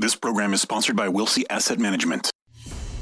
This program is sponsored by Wilsey Asset Management.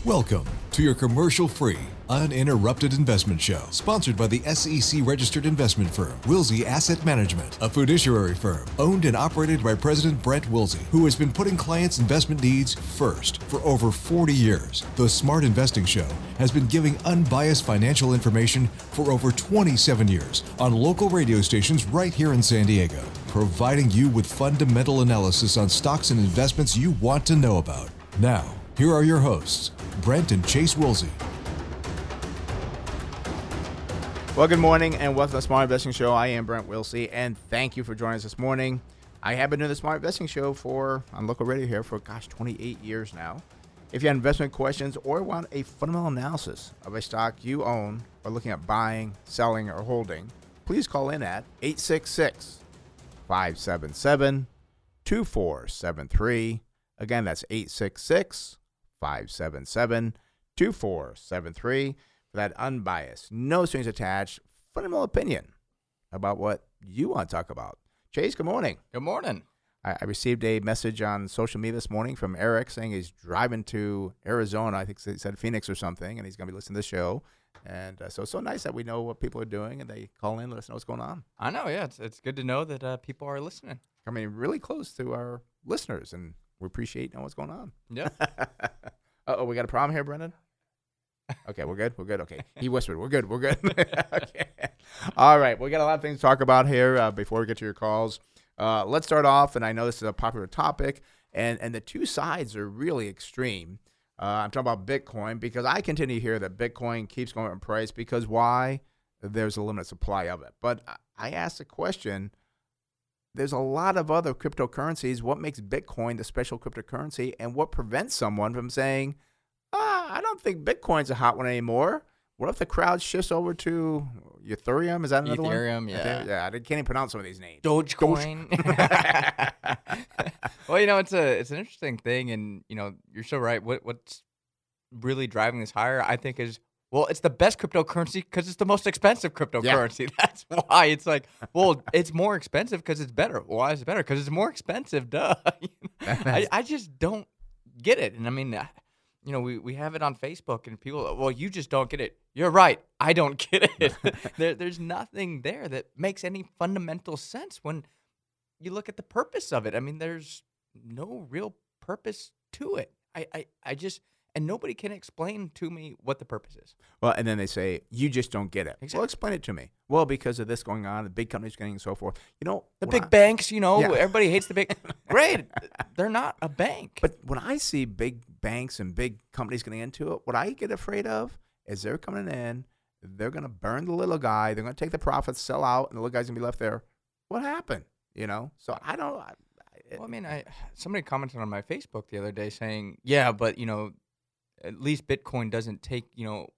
Welcome to your commercial free, uninterrupted investment show, sponsored by the SEC registered investment firm, Wilsey Asset Management, a fiduciary firm owned and operated by President Brent Wilsey, who has been putting clients' investment needs first for over 40 years. The Smart Investing Show has been giving unbiased financial information for over 27 years on local radio stations right here in San Diego, providing you with fundamental analysis on stocks and investments you want to know about. Now, here are your hosts, Brent and Chase Wilsey. Well, good morning and welcome to the Smart Investing Show. I am Brent Wilsey, and thank you for joining us this morning. I have been doing the Smart Investing Show for on local radio here for gosh, 28 years now. If you have investment questions or want a fundamental analysis of a stock you own or looking at buying, selling, or holding, please call in at 866 577 2473. Again, that's 866 577 2473 for that unbiased, no strings attached, fundamental opinion about what you want to talk about. Chase, good morning. Good morning. I, I received a message on social media this morning from Eric saying he's driving to Arizona. I think he said Phoenix or something, and he's going to be listening to the show. And uh, so it's so nice that we know what people are doing and they call in, let us know what's going on. I know, yeah. It's, it's good to know that uh, people are listening. I mean, really close to our listeners, and we appreciate knowing what's going on. Yeah. oh, we got a problem here, Brendan? Okay, we're good. We're good. Okay. He whispered, We're good. We're good. okay. All right. We got a lot of things to talk about here uh, before we get to your calls. Uh, let's start off, and I know this is a popular topic, and, and the two sides are really extreme. Uh, I'm talking about Bitcoin because I continue to hear that Bitcoin keeps going up in price because why? There's a limited supply of it. But I asked the question there's a lot of other cryptocurrencies. What makes Bitcoin the special cryptocurrency, and what prevents someone from saying, ah, I don't think Bitcoin's a hot one anymore? What if the crowd shifts over to Ethereum? Is that another Ethereum, one? yeah. yeah. I can't even pronounce some of these names. Dogecoin. well, you know, it's a it's an interesting thing, and you know, you're so right. What what's really driving this higher, I think, is well, it's the best cryptocurrency because it's the most expensive cryptocurrency. Yeah. That's why it's like, well, it's more expensive because it's better. Why is it better? Because it's more expensive. Duh. I, I just don't get it, and I mean. You know, we, we have it on Facebook, and people, well, you just don't get it. You're right. I don't get it. there, there's nothing there that makes any fundamental sense when you look at the purpose of it. I mean, there's no real purpose to it. I, I, I just and nobody can explain to me what the purpose is. Well, and then they say you just don't get it. Exactly. Well, explain it to me. Well, because of this going on, the big companies getting and so forth. You know, The big I- banks, you know, Yeah. everybody hates the big. Great, they're not a bank. But when I see big banks and big companies getting into it, what I get afraid of is they're coming in, they're going to burn the little guy, they're going to take the profits, sell out, and the little guy's going to be left there. What happened? You know. So I don't. I, Well, I mean, I somebody commented on my Facebook the other day saying, "Yeah, but you know, at least Bitcoin doesn't take you know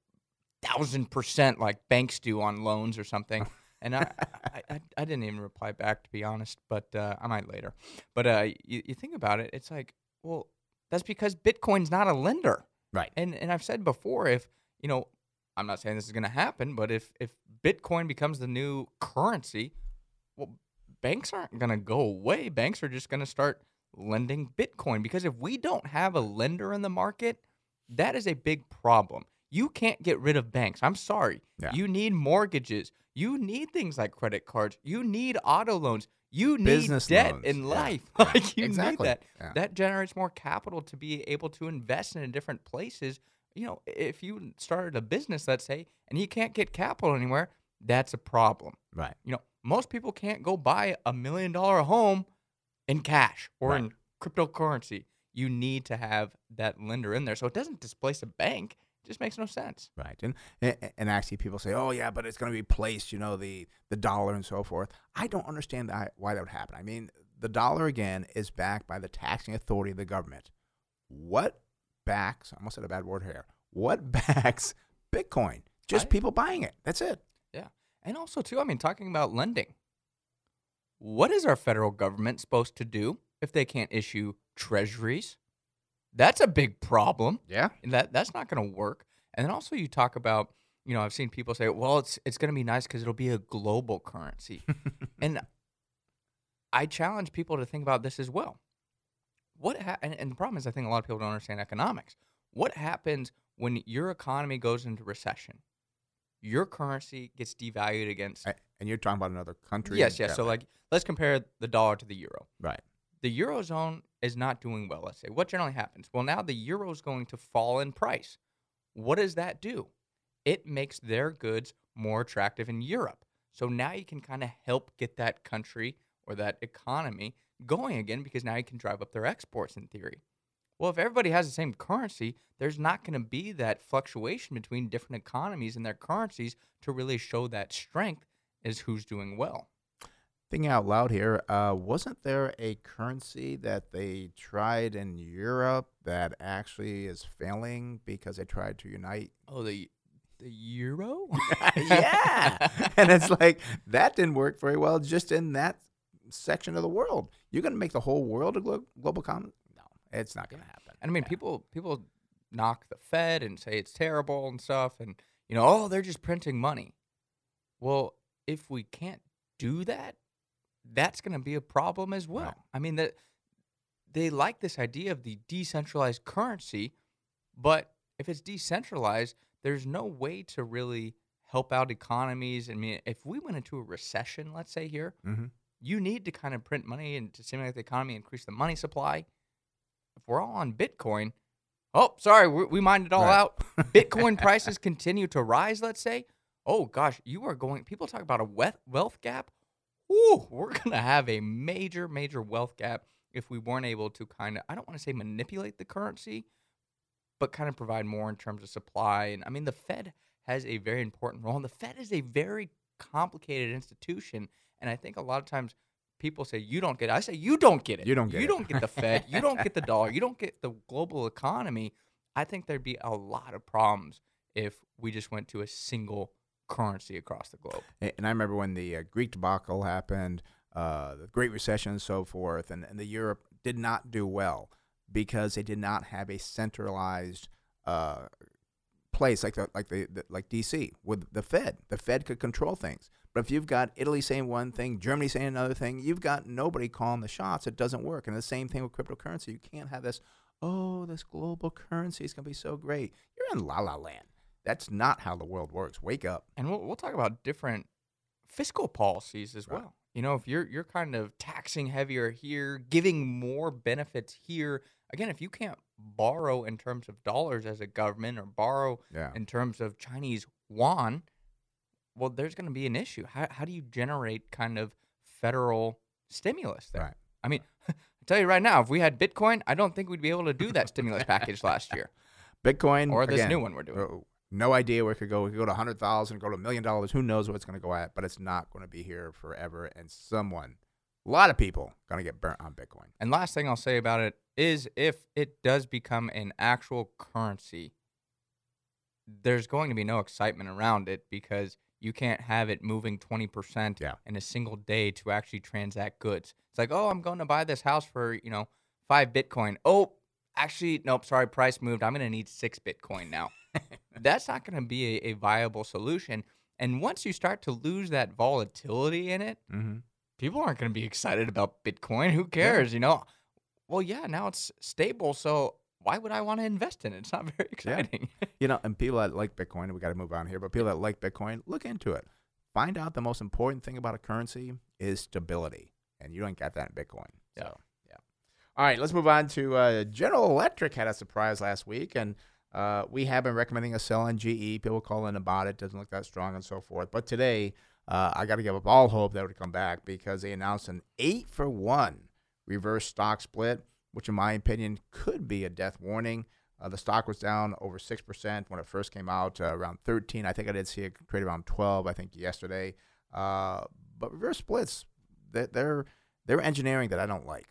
thousand percent like banks do on loans or something." And I, I, I, I didn't even reply back to be honest, but uh, I might later. But uh, you, you think about it, it's like, well, that's because Bitcoin's not a lender, right. and and I've said before, if you know, I'm not saying this is going to happen, but if if Bitcoin becomes the new currency, well, banks aren't going to go away. Banks are just going to start lending Bitcoin because if we don't have a lender in the market, that is a big problem. You can't get rid of banks. I'm sorry. Yeah. You need mortgages. You need things like credit cards. You need auto loans. You need Business debt loans. in Yeah. life. Yeah. Like you Exactly. need that. That generates more capital to be able to invest in different places. You know, if you started a business, let's say, and you can't get capital anywhere, that's a problem. Right. You know, most people can't go buy a million dollar home in cash or Right. in cryptocurrency. You need to have that lender in there. So it doesn't displace a bank. It just makes no sense. Right. And and- actually people say, "Oh yeah, but it's going to replace, you know, the the dollar and so forth." I don't understand that why that would happen. I mean, the dollar again is backed by the taxing authority of the government. What backs? I almost said a bad word here. What backs Bitcoin? Just people buying it. That's it. Yeah. And also, too, I mean, talking about lending, what is our federal government supposed to do if they can't issue treasuries? That's a big problem. Yeah. And that that's not going to work. And then also, you talk about, you know, I've seen people say, well, it's it's going to be nice because it'll be a global currency. and I challenge people to think about this as well. what ha- and, and the problem is I think a lot of people don't understand economics. What happens when your economy goes into recession? Your currency gets devalued against and you're talking about another country. Yes, yes. So like let's compare the dollar to the euro. right. The eurozone is not doing well, let's say. What generally happens? Well, now the euro is going to fall in price. What does that do? It makes their goods more attractive in Europe. So now you can kind of help get that country or that economy going again because now you can drive up their exports in theory. Well, if everybody has the same currency, there's not going to be that fluctuation between different economies and their currencies to really show that strength is who's doing well. Thinking out loud here, uh, wasn't there a currency that they tried in Europe that actually is failing because they tried to unite? Oh, the the euro? yeah. and it's like that didn't work very well just in that section of the world. You're going to make the whole world a glo- global common? No, it's not going to happen. And I mean, Yeah. people people knock the Fed and say it's terrible and stuff, and you know, oh, they're just printing money. Well, if we can't do that, that's going to be a problem as well. Right. I mean, that they like this idea of the decentralized currency, but if it's decentralized, there's no way to really help out economies. I mean, if we went into a recession, let's say here, Mhm. you need to kind of print money and to stimulate the economy, increase the money supply. If we're all on Bitcoin, oh, sorry, we, we mined it all Right. out. Bitcoin prices continue to rise, let's say. Oh gosh, you are going. People talk about a wealth wealth gap. Ooh, we're gonna have a major, major wealth gap if we weren't able to kind of. I don't want to say manipulate the currency, but kind of provide more in terms of supply. And I mean, the Fed has a very important role. And the Fed is a very complicated institution. And I think a lot of times people say, you don't get it. I say, you don't get it. You don't get You it. don't get the Fed. you don't get the dollar. You don't get the global economy. I think there'd be a lot of problems if we just went to a single currency across the globe. And I remember when the uh, Greek debacle happened, uh, the Great Recession and so forth, and, and the Europe did not do well because they did not have a centralized uh, place like the, like the, the like DC with the Fed. The Fed could control things. But if you've got Italy saying one thing, Germany saying another thing, you've got nobody calling the shots. It doesn't work. And the same thing with cryptocurrency. You can't have this. Oh, this global currency is going to be so great. You're in la la land. That's not how the world works. Wake up. And we'll, we'll talk about different fiscal policies as Right. well. You know, if you're you're kind of taxing heavier here, giving more benefits here. Again, if you can't borrow in terms of dollars as a government or borrow Yeah. in terms of Chinese yuan, well, there's going to be an issue. How, how do you generate kind of federal stimulus there? Right. I mean, I tell you right now, if we had Bitcoin, I don't think we'd be able to do that stimulus package last year Bitcoin or this again, new one we're doing. Uh, No idea where it could go. It could go to hundred thousand, go to a million dollars. Who knows what it's going to go at? But it's not going to be here forever. And someone, a lot of people, going to get burnt on Bitcoin. And last thing I'll say about it is if it does become an actual currency, there's going to be no excitement around it because you can't have it moving 20% Yeah. in a single day to actually transact goods. It's like, oh, I'm going to buy this house for, you know, five Bitcoin. Oh, actually, nope, sorry, price moved. I'm going to need six Bitcoin now. That's not going to be a, a viable solution. And once you start to lose that volatility in it, Mm-hmm. people aren't going to be excited about Bitcoin. Who cares? You know, well, yeah, now it's stable. So why would I want to invest in it? It's not very exciting. You know, and people that like Bitcoin, we got to move on here. But people that like Bitcoin, look into it. Find out the most important thing about a currency is stability, and you don't get that in Bitcoin. Yeah. So, yeah. All right, let's move on to uh, General Electric had a surprise last week, and uh, we have been recommending a sell on GE. People call in about it, doesn't look that strong, and so forth. But today, uh, I got to give up all hope that it would come back because they announced an eight for one reverse stock split, which in my opinion could be a death warning. Uh, the stock was down over six percent when it first came out, uh, around thirteen. I think I did see it trade around twelve. I think yesterday. Uh, but reverse splits, they- they're they're engineering that I don't like.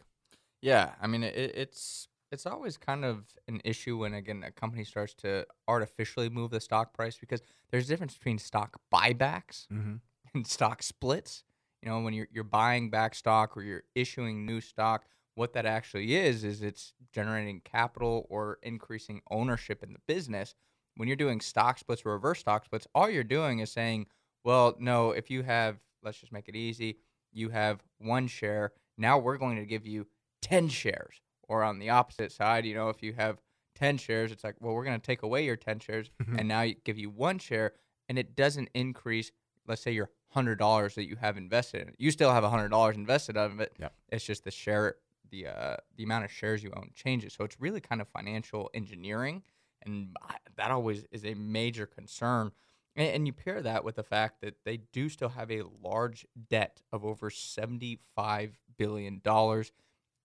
Yeah, I mean, it, it's it's always kind of an issue when again a company starts to artificially move the stock price because there's a difference between stock buybacks Mm-hmm. and stock splits. You know, when you're you're buying back stock or you're issuing new stock, what that actually is is it's generating capital or increasing ownership in the business. When you're doing stock splits or reverse stock splits, all you're doing is saying, well, no, if you have, let's just make it easy, you have one share. Now we're going to give you 10 shares Or on the opposite side, you know, if you have 10 shares, it's like, well, we're going to take away your 10 shares and now give you one share and it doesn't increase, let's say your $100 that you have invested in it. You still have $100 invested of it. Yep. It's just the share, the, uh, the amount of shares you own changes. So it's really kind of financial engineering. And that always is a major concern. And, and you pair that with the fact that they do still have a large debt of over $75 billion.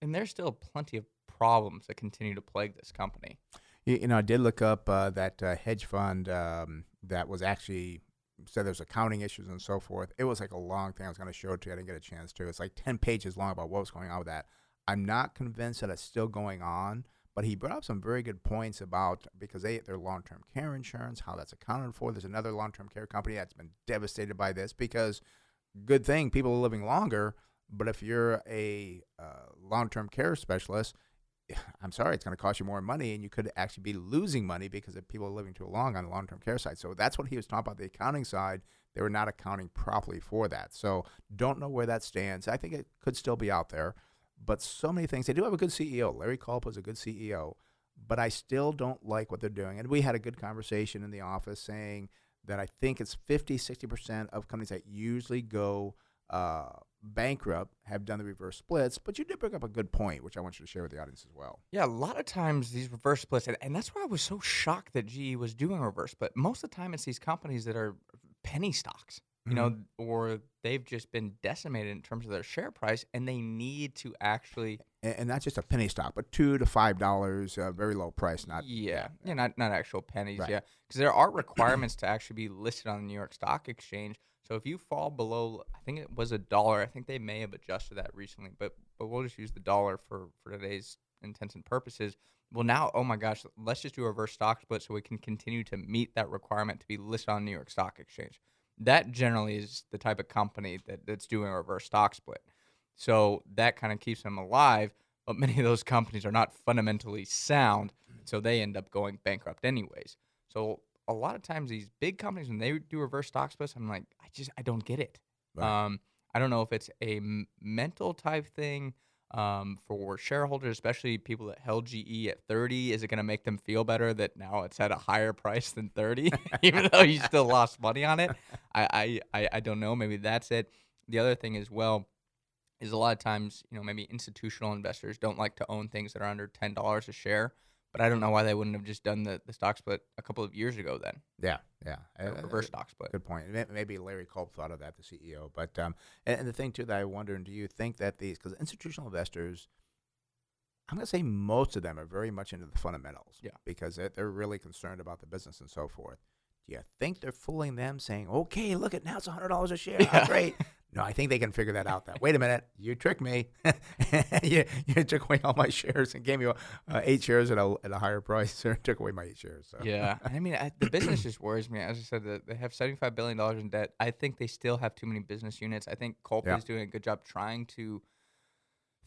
And there's still plenty of problems that continue to plague this company. You, you know, I did look up uh, that uh, hedge fund um, that was actually said there's accounting issues and so forth. It was like a long thing. I was going to show it to you. I didn't get a chance to. It's like 10 pages long about what was going on with that. I'm not convinced that it's still going on, but he brought up some very good points about because they their long term care insurance, how that's accounted for. There's another long term care company that's been devastated by this because good thing people are living longer, but if you're a uh, long term care specialist, I'm sorry, it's going to cost you more money, and you could actually be losing money because if people are living too long on the long term care side. So that's what he was talking about the accounting side. They were not accounting properly for that. So don't know where that stands. I think it could still be out there, but so many things. They do have a good CEO. Larry Culp is a good CEO, but I still don't like what they're doing. And we had a good conversation in the office saying that I think it's 50, 60% of companies that usually go uh, bankrupt have done the reverse splits. But you did bring up a good point, which I want you to share with the audience as well. Yeah, a lot of times these reverse splits, and, and that's why I was so shocked that GE was doing a reverse split. Most of the time, it's these companies that are penny stocks, you know, or they've just been decimated in terms of their share price, and they need to actually, And, and not just a penny stock, but two to five dollars, uh, very low price. Not yeah, yeah, not not actual pennies, Right. yeah, because there are requirements to actually be listed on the New York Stock Exchange. So if you fall below, I think it was a dollar. I think they may have adjusted that recently, but but we'll just use the dollar for for today's intents and purposes. Well, now, oh my gosh, let's just do a reverse stock split so we can continue to meet that requirement to be listed on New York Stock Exchange. That generally is the type of company that, that's doing a reverse stock split. So that kind of keeps them alive. But many of those companies are not fundamentally sound, so they end up going bankrupt anyways. So a lot of times these big companies when they do reverse stock splits, I'm like, I just I don't get it. Right. Um, I don't know if it's a m- mental type thing um, for shareholders, especially people that held GE at 30. Is it going to make them feel better that now it's at a higher price than 30, even though you still lost money on it? I, I, I, I don't know. Maybe that's it. The other thing as well is a lot of times, you know, maybe institutional investors don't like to own things that are under $10 a share. But I don't know why they wouldn't have just done the, the stock split a couple of years ago then, yeah, yeah. Uh, reverse stock split. Good point. Maybe Larry Culp thought of that, the CEO. But um, and, and the thing too that I wonder, do you think that these because institutional investors, I'm going to say most of them are very much into the fundamentals. Yeah. Because they're, they're really concerned about the business and so forth. Do you think they're fooling them, saying, "Okay, look at now it's hundred dollars a share, Ah, great"? No, I think they can figure that out. That wait a minute, you tricked me. you, you took away all my shares and gave me uh, eight shares at a, at a higher price, or took away my eight shares. So. Yeah, I mean, I, the business just worries me. As I said, they have seventy-five billion dollars in debt. I think they still have too many business units. I think Culp Yeah. is doing a good job trying to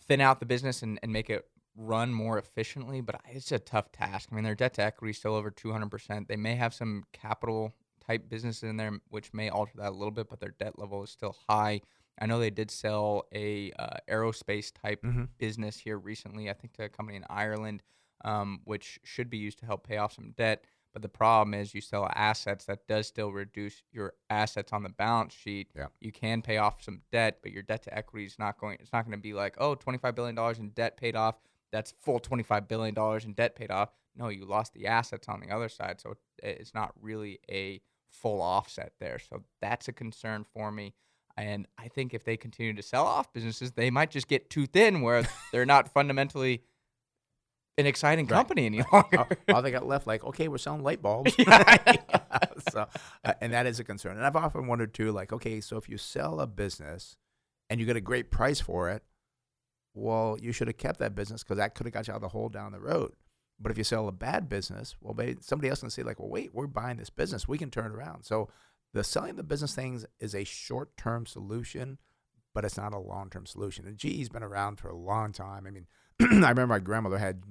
thin out the business and, and make it run more efficiently, but it's a tough task. I mean, their debt to equity is still over two hundred percent. They may have some capital type businesses in there, which may alter that a little bit, but their debt level is still high. I know they did sell a uh, aerospace type Mhm. business here recently. I think to a company in Ireland, um, which should be used to help pay off some debt. But the problem is, you sell assets that does still reduce your assets on the balance sheet. Yeah. You can pay off some debt, but your debt to equity is not going. It's not going to be like, oh, 25 billion dollars in debt paid off. That's full 25 billion dollars in debt paid off. No, you lost the assets on the other side, so it's not really a full offset there. So that's a concern for me. And I think if they continue to sell off businesses, they might just get too thin where they're not fundamentally an exciting Right, company any longer. all, all they got left, like, okay, we're selling light bulbs. so, uh, and that is a concern. And I've often wondered too, like, okay, so if you sell a business and you get a great price for it, well, you should have kept that business because that could have got you out of the hole down the road. But if you sell a bad business, well, maybe somebody else can say, like, well, wait, we're buying this business. We can turn it around. So the selling the business things is a short term solution, but it's not a long term solution. And GE's been around for a long time. I mean, I remember my grandmother had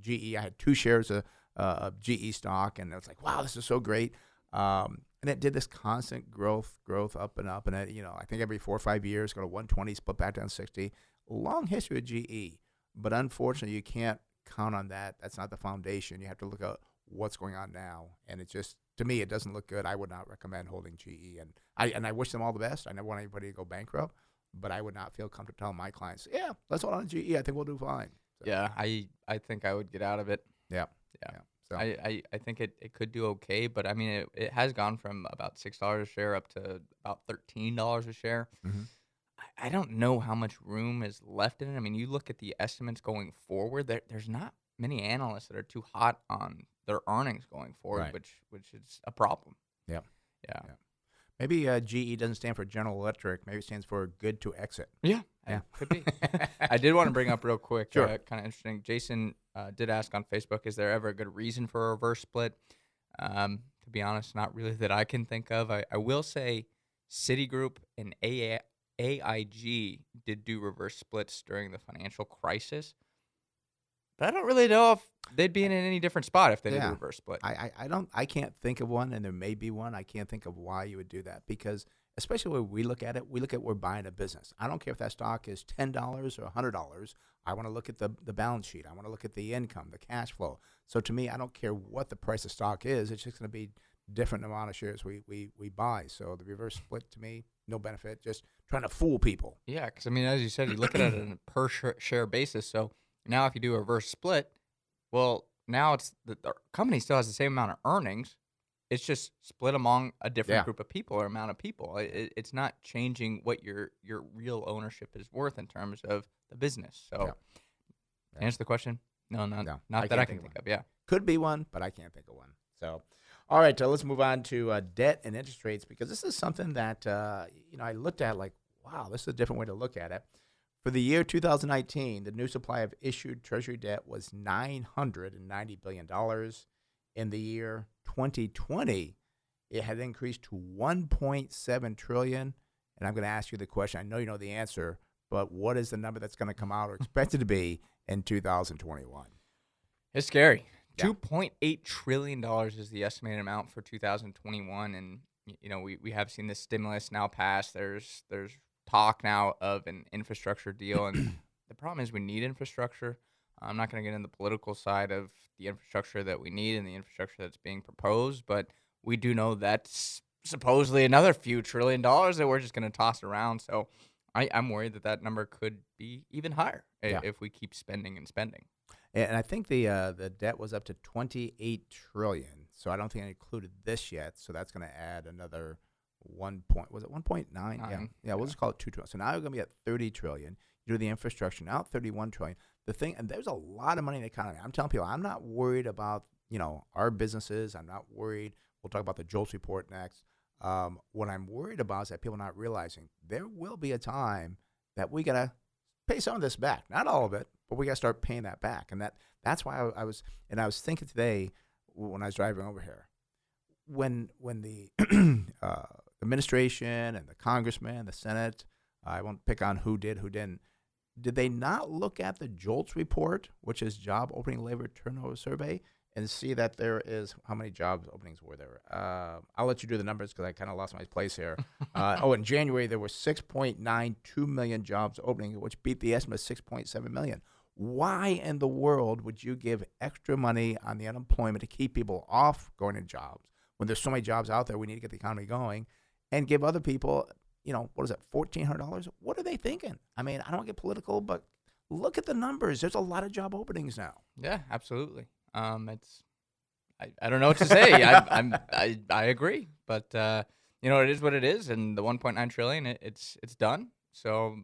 GE. I had two shares of, uh, of GE stock, and it was like, wow, this is so great. Um, and it did this constant growth, growth up and up. And it, you know, I think every four or five years, go to 120, split back down to 60. Long history of GE. But unfortunately, you can't count on that. That's not the foundation. You have to look at what's going on now, and it just to me it doesn't look good. I would not recommend holding GE, and I and I wish them all the best. I never want anybody to go bankrupt, but I would not feel comfortable telling my clients, "Yeah, let's hold on to GE. I think we'll do fine." So, Yeah, I I think I would get out of it. yeah, Yeah. So I, I, I think it, it could do okay, but I mean it, it has gone from about six dollars a share up to about thirteen dollars a share. Mhm. I, don't know how much room is left in it. I mean, you look at the estimates going forward. There, there's not many analysts that are too hot on their earnings going forward, Right. which which is a problem. Yep. Yeah. Yeah. maybe uh, GE doesn't stand for General Electric. Maybe it stands for Good to Exit. Yeah, Yeah. could be. I did want to bring up real quick, Sure. uh, kind of interesting. Jason uh, did ask on Facebook, is there ever a good reason for a reverse split? Um, to be honest, not really that I can think of. I, I will say Citigroup and AA, AIG did do reverse splits during the financial crisis. But I don't really know if they'd be in any different spot if they did Yeah. a reverse split. I, I, I don't I can't think of one, and there may be one. I can't think of why you would do that because especially when we look at it, we look at we're buying a business. I don't care if that stock is ten dollars or hundred dollars. I want to look at the the balance sheet. I want to look at the income, the cash flow. So to me, I don't care what the price of stock is. It's just going to be different amount of shares we, we we buy. So the reverse split to me, no benefit. Just trying to fool people. Yeah, because I mean, as you said, you look at it on a per share basis. So now, if you do a reverse split, well, now it's the, the company still has the same amount of earnings. It's just split among a different Yeah. group of people or amount of people. It, it- it's not changing what your your real ownership is worth in terms of the business. So, Yeah. Yeah. answer the question, no, not No, not I that I can't think think of. Yeah. Could be one, but I can't think of one. So, all right, so let's move on to uh, debt and interest rates because this is something that uh, you know I looked at like, wow, this is a different way to look at it. For the year 2019, the new supply of issued Treasury debt was 990 billion dollars. In the year 2020, it had increased to 1.7 trillion. And I'm going to ask you the question. I know you know the answer, but what is the number that's going to come out or expected to be in 2021? It's scary. Yeah. Two point eight trillion dollars is the estimated amount for 2021, and you know we, we have seen this stimulus now pass. There's there's talk now of an infrastructure deal, and the problem is we need infrastructure. I'm not going to get into the political side of the infrastructure that we need and the infrastructure that's being proposed, but we do know that's supposedly another few trillion dollars that we're just going to toss around. So I, I'm worried that that number could be even higher Yeah. if we keep spending and spending. And I think the uh, the debt was up to 28 trillion. So I don't think I included this yet. So that's going to add another one point. Was it 1.9? Yeah, Nine, yeah. We'll just call it two trillion. So now we're going to be at 30 trillion. You do the infrastructure now, 31 trillion. The thing, and there's a lot of money in the economy. I'm telling people, I'm not worried about you know our businesses. I'm not worried. We'll talk about the JOLTS report next. Um, what I'm worried about is that people are not realizing there will be a time that we gotta pay some of this back. Not all of it, but we got to start paying that back. And that that's why I, I was and I was thinking today when I was driving over here, when when the uh, administration and the congressman, the Senate, I won't pick on who did, who didn't. Did they not look at the JOLTS report, which is Job Opening Labor Turnover Survey, and see that there is how many job openings were there? Uh, I'll let you do the numbers because I kind of lost my place here. Uh, oh, in January there were 6.92 million jobs opening, which beat the estimate of 6.7 million. Why in the world would you give extra money on the unemployment to keep people off going to jobs when there's so many jobs out there? We need to get the economy going, and give other people, you know, what is that, fourteen hundred dollars? What are they thinking? I mean, I don't get political, but look at the numbers. There's a lot of job openings now. Yeah, absolutely. Um, it's I, I don't know what to say. I, I'm I, I agree, but uh, you know it is what it is, and the 1.9 trillion, it, it's it's done. So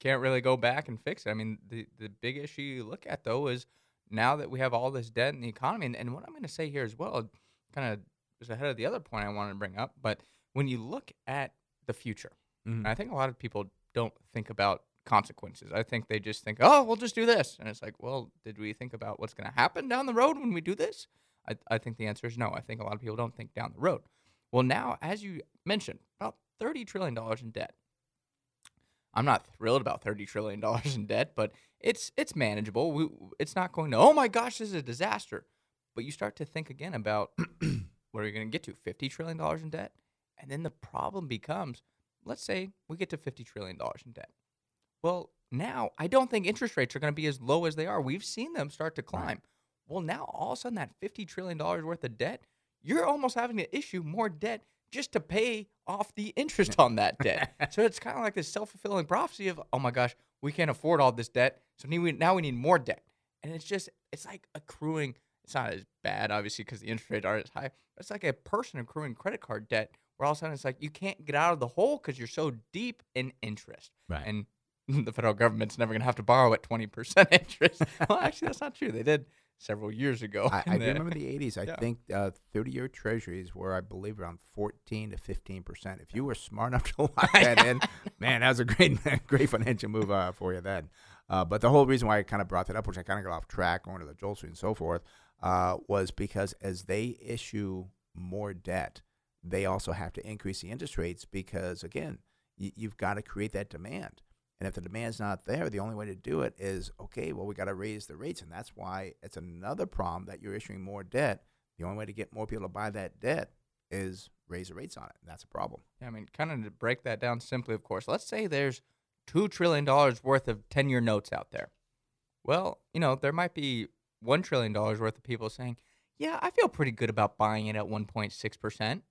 can't really go back and fix it. I mean, the the big issue you look at though is now that we have all this debt in the economy, and, and what I'm going to say here as well, kind of is ahead of the other point I wanted to bring up. But when you look at the future, Mhm. and I think a lot of people don't think about consequences. I think they just think, oh, we'll just do this. And it's like, well, did we think about what's going to happen down the road when we do this? I, I think the answer is no. I think a lot of people don't think down the road. Well, now, as you mentioned, about $30 trillion in debt. I'm not thrilled about $30 trillion in debt, but it's it's manageable. We, it's not going to, oh my gosh, this is a disaster. But you start to think again about what are you going to get to? $50 trillion in debt? And then the problem becomes let's say we get to $50 trillion in debt. Well, now I don't think interest rates are going to be as low as they are. We've seen them start to climb. Well, now all of a sudden that $50 trillion worth of debt, you're almost having to issue more debt just to pay off the interest on that debt. so it's kind of like this self fulfilling prophecy of, oh my gosh, we can't afford all this debt. So now we, need more debt. And it's just, it's like accruing. It's not as bad, obviously, because the interest rates aren't as high. But it's like a person accruing credit card debt where all of a sudden it's like you can't get out of the hole because you're so deep in interest. Right. And the federal government's never going to have to borrow at 20% interest. well, actually, that's not true. They did several years ago. I, I remember the 80s. I Yeah. think uh, 30-year treasuries were, I believe, around 14 to 15 percent. If you were smart enough to lock that in, man, that was a great, great financial move uh, for you then. Uh, but the whole reason why I kind of brought that up, which I kind of got off track, going to the Street and so forth, uh, was because as they issue more debt, they also have to increase the interest rates because, again, y- you've got to create that demand. And if the demand's not there, the only way to do it is okay, well, we got to raise the rates. And that's why it's another problem that you're issuing more debt. The only way to get more people to buy that debt is raise the rates on it. And that's a problem. Yeah, I mean, kind of to break that down simply, of course, let's say there's $2 trillion worth of 10 year notes out there. Well, you know, there might be $1 trillion worth of people saying, yeah, I feel pretty good about buying it at 1.6%.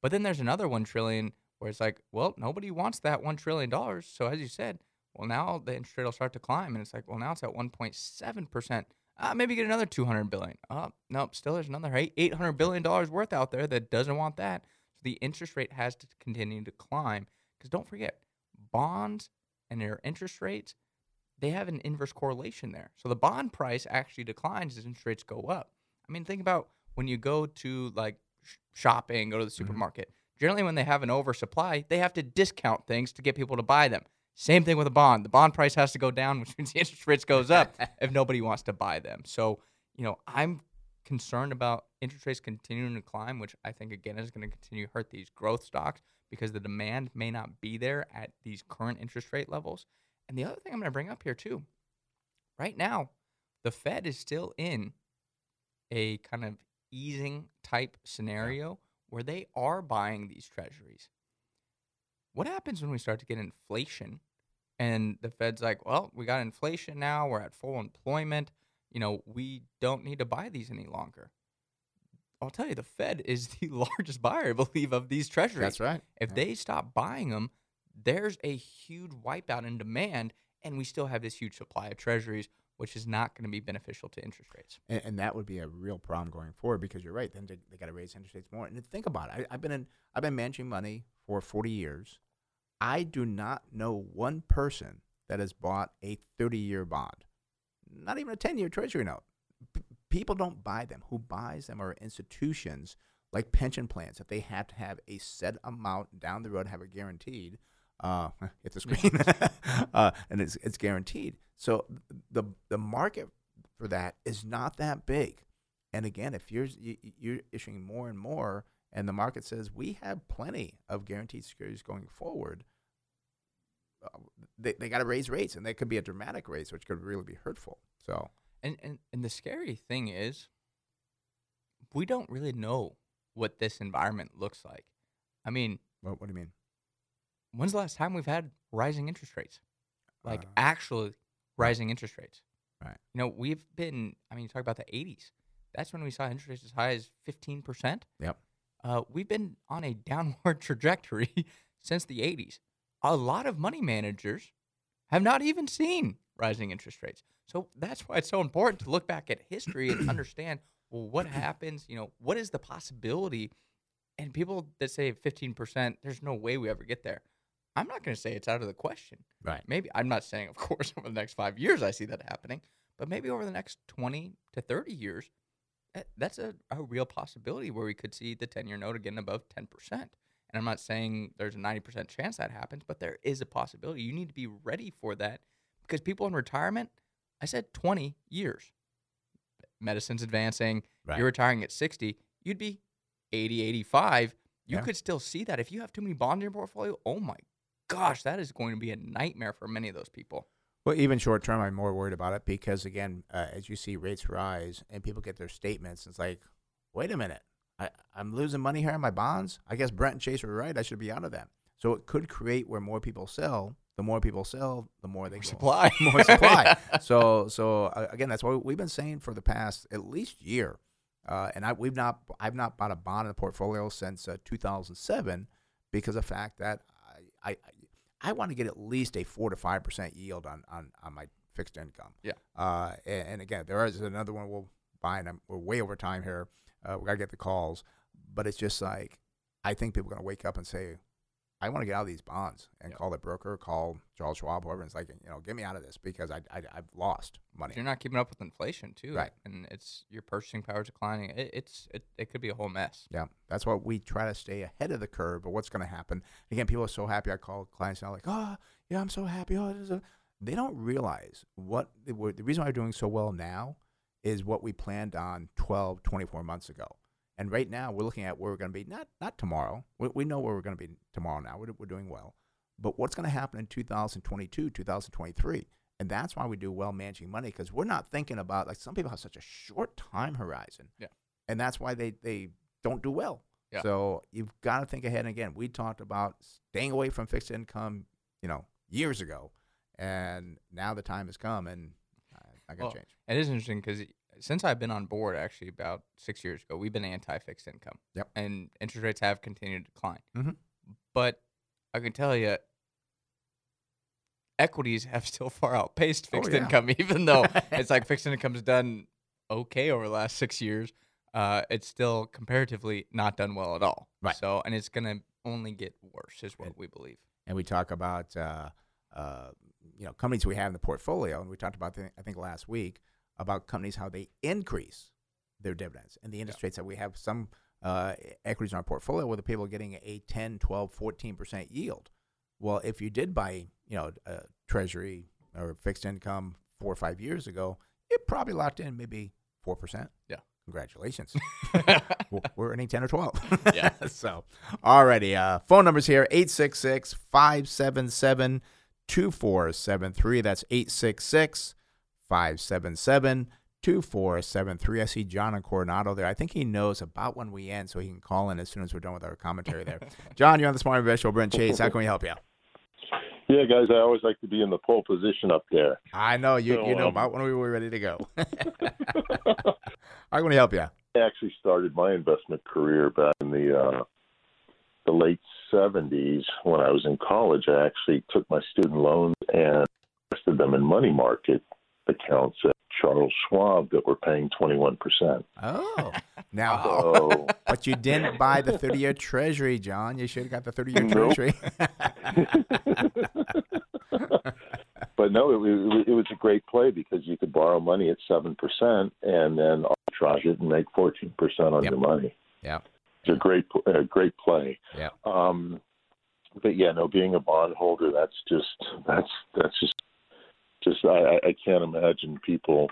But then there's another 1 trillion where it's like, well, nobody wants that $1 trillion. So as you said, well, now the interest rate will start to climb. And it's like, well, now it's at 1.7%. Uh, maybe get another 200 billion. Oh, nope. Still, there's another eight- 800 billion dollars worth out there that doesn't want that. So the interest rate has to continue to climb. Because don't forget, bonds and their interest rates, they have an inverse correlation there. So the bond price actually declines as interest rates go up. I mean, think about when you go to like sh- shopping, go to the supermarket. Generally, when they have an oversupply, they have to discount things to get people to buy them. Same thing with a bond. The bond price has to go down, which means the interest rates goes up if nobody wants to buy them. So, you know, I'm concerned about interest rates continuing to climb, which I think again is going to continue to hurt these growth stocks because the demand may not be there at these current interest rate levels. And the other thing I'm going to bring up here too, right now, the Fed is still in a kind of easing type scenario where they are buying these treasuries. What happens when we start to get inflation and the Fed's like, well, we got inflation now, we're at full employment, you know, we don't need to buy these any longer. I'll tell you, the Fed is the largest buyer, I believe, of these treasuries. That's right. If Yeah. they stop buying them, there's a huge wipeout in demand, and we still have this huge supply of treasuries, which is not going to be beneficial to interest rates. And, and that would be a real problem going forward because you're right. Then they, they got to raise interest rates more. And think about it. I, I've been in. I've been managing money for 40 years. I do not know one person that has bought a 30-year bond, not even a 10-year Treasury note. P- people don't buy them. Who buys them are institutions like pension plans that they have to have a set amount down the road, have it guaranteed. Uh, hit the screen, uh, and it's it's guaranteed. So the the market for that is not that big. And again, if you're you- you're issuing more and more, and the market says we have plenty of guaranteed securities going forward, uh, they they got to raise rates, and they could be a dramatic raise, which could really be hurtful. So And, and and the scary thing is, we don't really know what this environment looks like. I mean, what, what do you mean? When's the last time we've had rising interest rates? Like Uh, actually rising interest rates. Right. You know, we've been. I mean, you talk about the '80s. That's when we saw interest rates as high as 15 percent. Yep. Uh, we've been on a downward trajectory since the 80s. A lot of money managers have not even seen rising interest rates. So that's why it's so important to look back at history and understand well what happens, you know, what is the possibility and people that say 15%, there's no way we ever get there. I'm not going to say it's out of the question. Right. Maybe I'm not saying of course over the next 5 years I see that happening, but maybe over the next 20 to 30 years eh, that's a, a real possibility where we could see the 10 year note again above 10%. And I'm not saying there's a 90% chance that happens, but there is a possibility. You need to be ready for that because people in retirement, I said 20 years. Medicine's advancing. Right. You're retiring at 60. You'd be 80, 85. You Yeah. could still see that. If you have too many bonds in your portfolio, oh my gosh, that is going to be a nightmare for many of those people. Well, even short term, I'm more worried about it because again, uh, as you see rates rise and people get their statements, it's like, wait a minute, I, I'm losing money here on my bonds. I guess Brent and Chase were right. I should be out of them. So it could create where more people sell the more people sell, the more they go. Supply. more supply. so so uh, again, that's what we've been saying for the past at least year. Uh, and I we've not I've not bought a bond in the portfolio since uh, 2007 because of the fact that I I, want to get at least a four to five percent yield on, on on my fixed income. Yeah. Uh, and, and again, there is another one we'll buy, and I'm, we're way over time here. Uh, we gotta get the calls, but it's just like I think people are gonna wake up and say, I want to get out of these bonds and Yeah. call the broker, call Charles Schwab, whoever. And it's like, you know, get me out of this because I, I I've lost money. You're not keeping up with inflation too, Right. And it's your purchasing power is declining. It, it's it, it could be a whole mess. Yeah, that's why we try to stay ahead of the curve. But what's going to happen? Again, people are so happy. I call clients now like, oh, yeah, I'm so happy. Oh, is a-" they don't realize what the, the reason why we're doing so well now is what we planned on 12, 24 months ago. And right now, we're looking at where we're going to be. Not not tomorrow. We, we know where we're going to be tomorrow. Now we're, we're doing well. But what's going to happen in 2022, 2023? And that's why we do well managing money because we're not thinking about like some people have such a short time horizon. Yeah. And that's why they, they don't do well. Yeah. So you've got to think ahead. And again, we talked about staying away from fixed income, you know, years ago, and now the time has come, and I, I got to Well, change. It is interesting because since I've been on board, actually about six years ago, we've been anti-fixed income. Yep. And interest rates have continued to decline. Mhm. But I can tell you, equities have still far outpaced Oh, fixed yeah. income, even though it's like fixed income's done okay over the last six years. Uh, it's still comparatively not done well at all. Right. So, and it's gonna only get worse, is what And- we believe. and we talk about uh, uh, you know companies we have in the portfolio, and we talked about the, I think last week about companies how they increase their dividends and the interest rates that we have some uh, equities in our portfolio where the people are getting a 10, 12, 14 percent yield. Well, if you did buy you know a treasury or fixed income four or five years ago, you probably locked in maybe four percent. Yeah. Congratulations. We're- we're earning 10 or 12. Yeah. so, already Uh, phone numbers here 866 577 2473. That's 866 577 2473. I see John and Coronado there. I think he knows about when we end, so he can call in as soon as we're done with our commentary there. John, you're on the Smart Invest Show. Brent Chase, how can we help you? Yeah, guys, I always like to be in the pole position up there. I know you. So, you know um, about when we were ready to go. how can we help you? I actually started my investment career back in the uh, the late '70s when I was in college. I actually took my student loans and invested them in money market accounts at Charles Schwab that were paying 21 percent. Oh, now, So but you didn't buy the 30 year Treasury, John. You should have got the 30 year Nope. Treasury. but no, it, it, it was a great play because you could borrow money at seven percent and then arbitrage it and make fourteen percent on Yep. your money. yeah, It's a great, a great play. yeah. Um, but yeah, no, being a bondholder, that's just that's that's just just I, I- I can't imagine people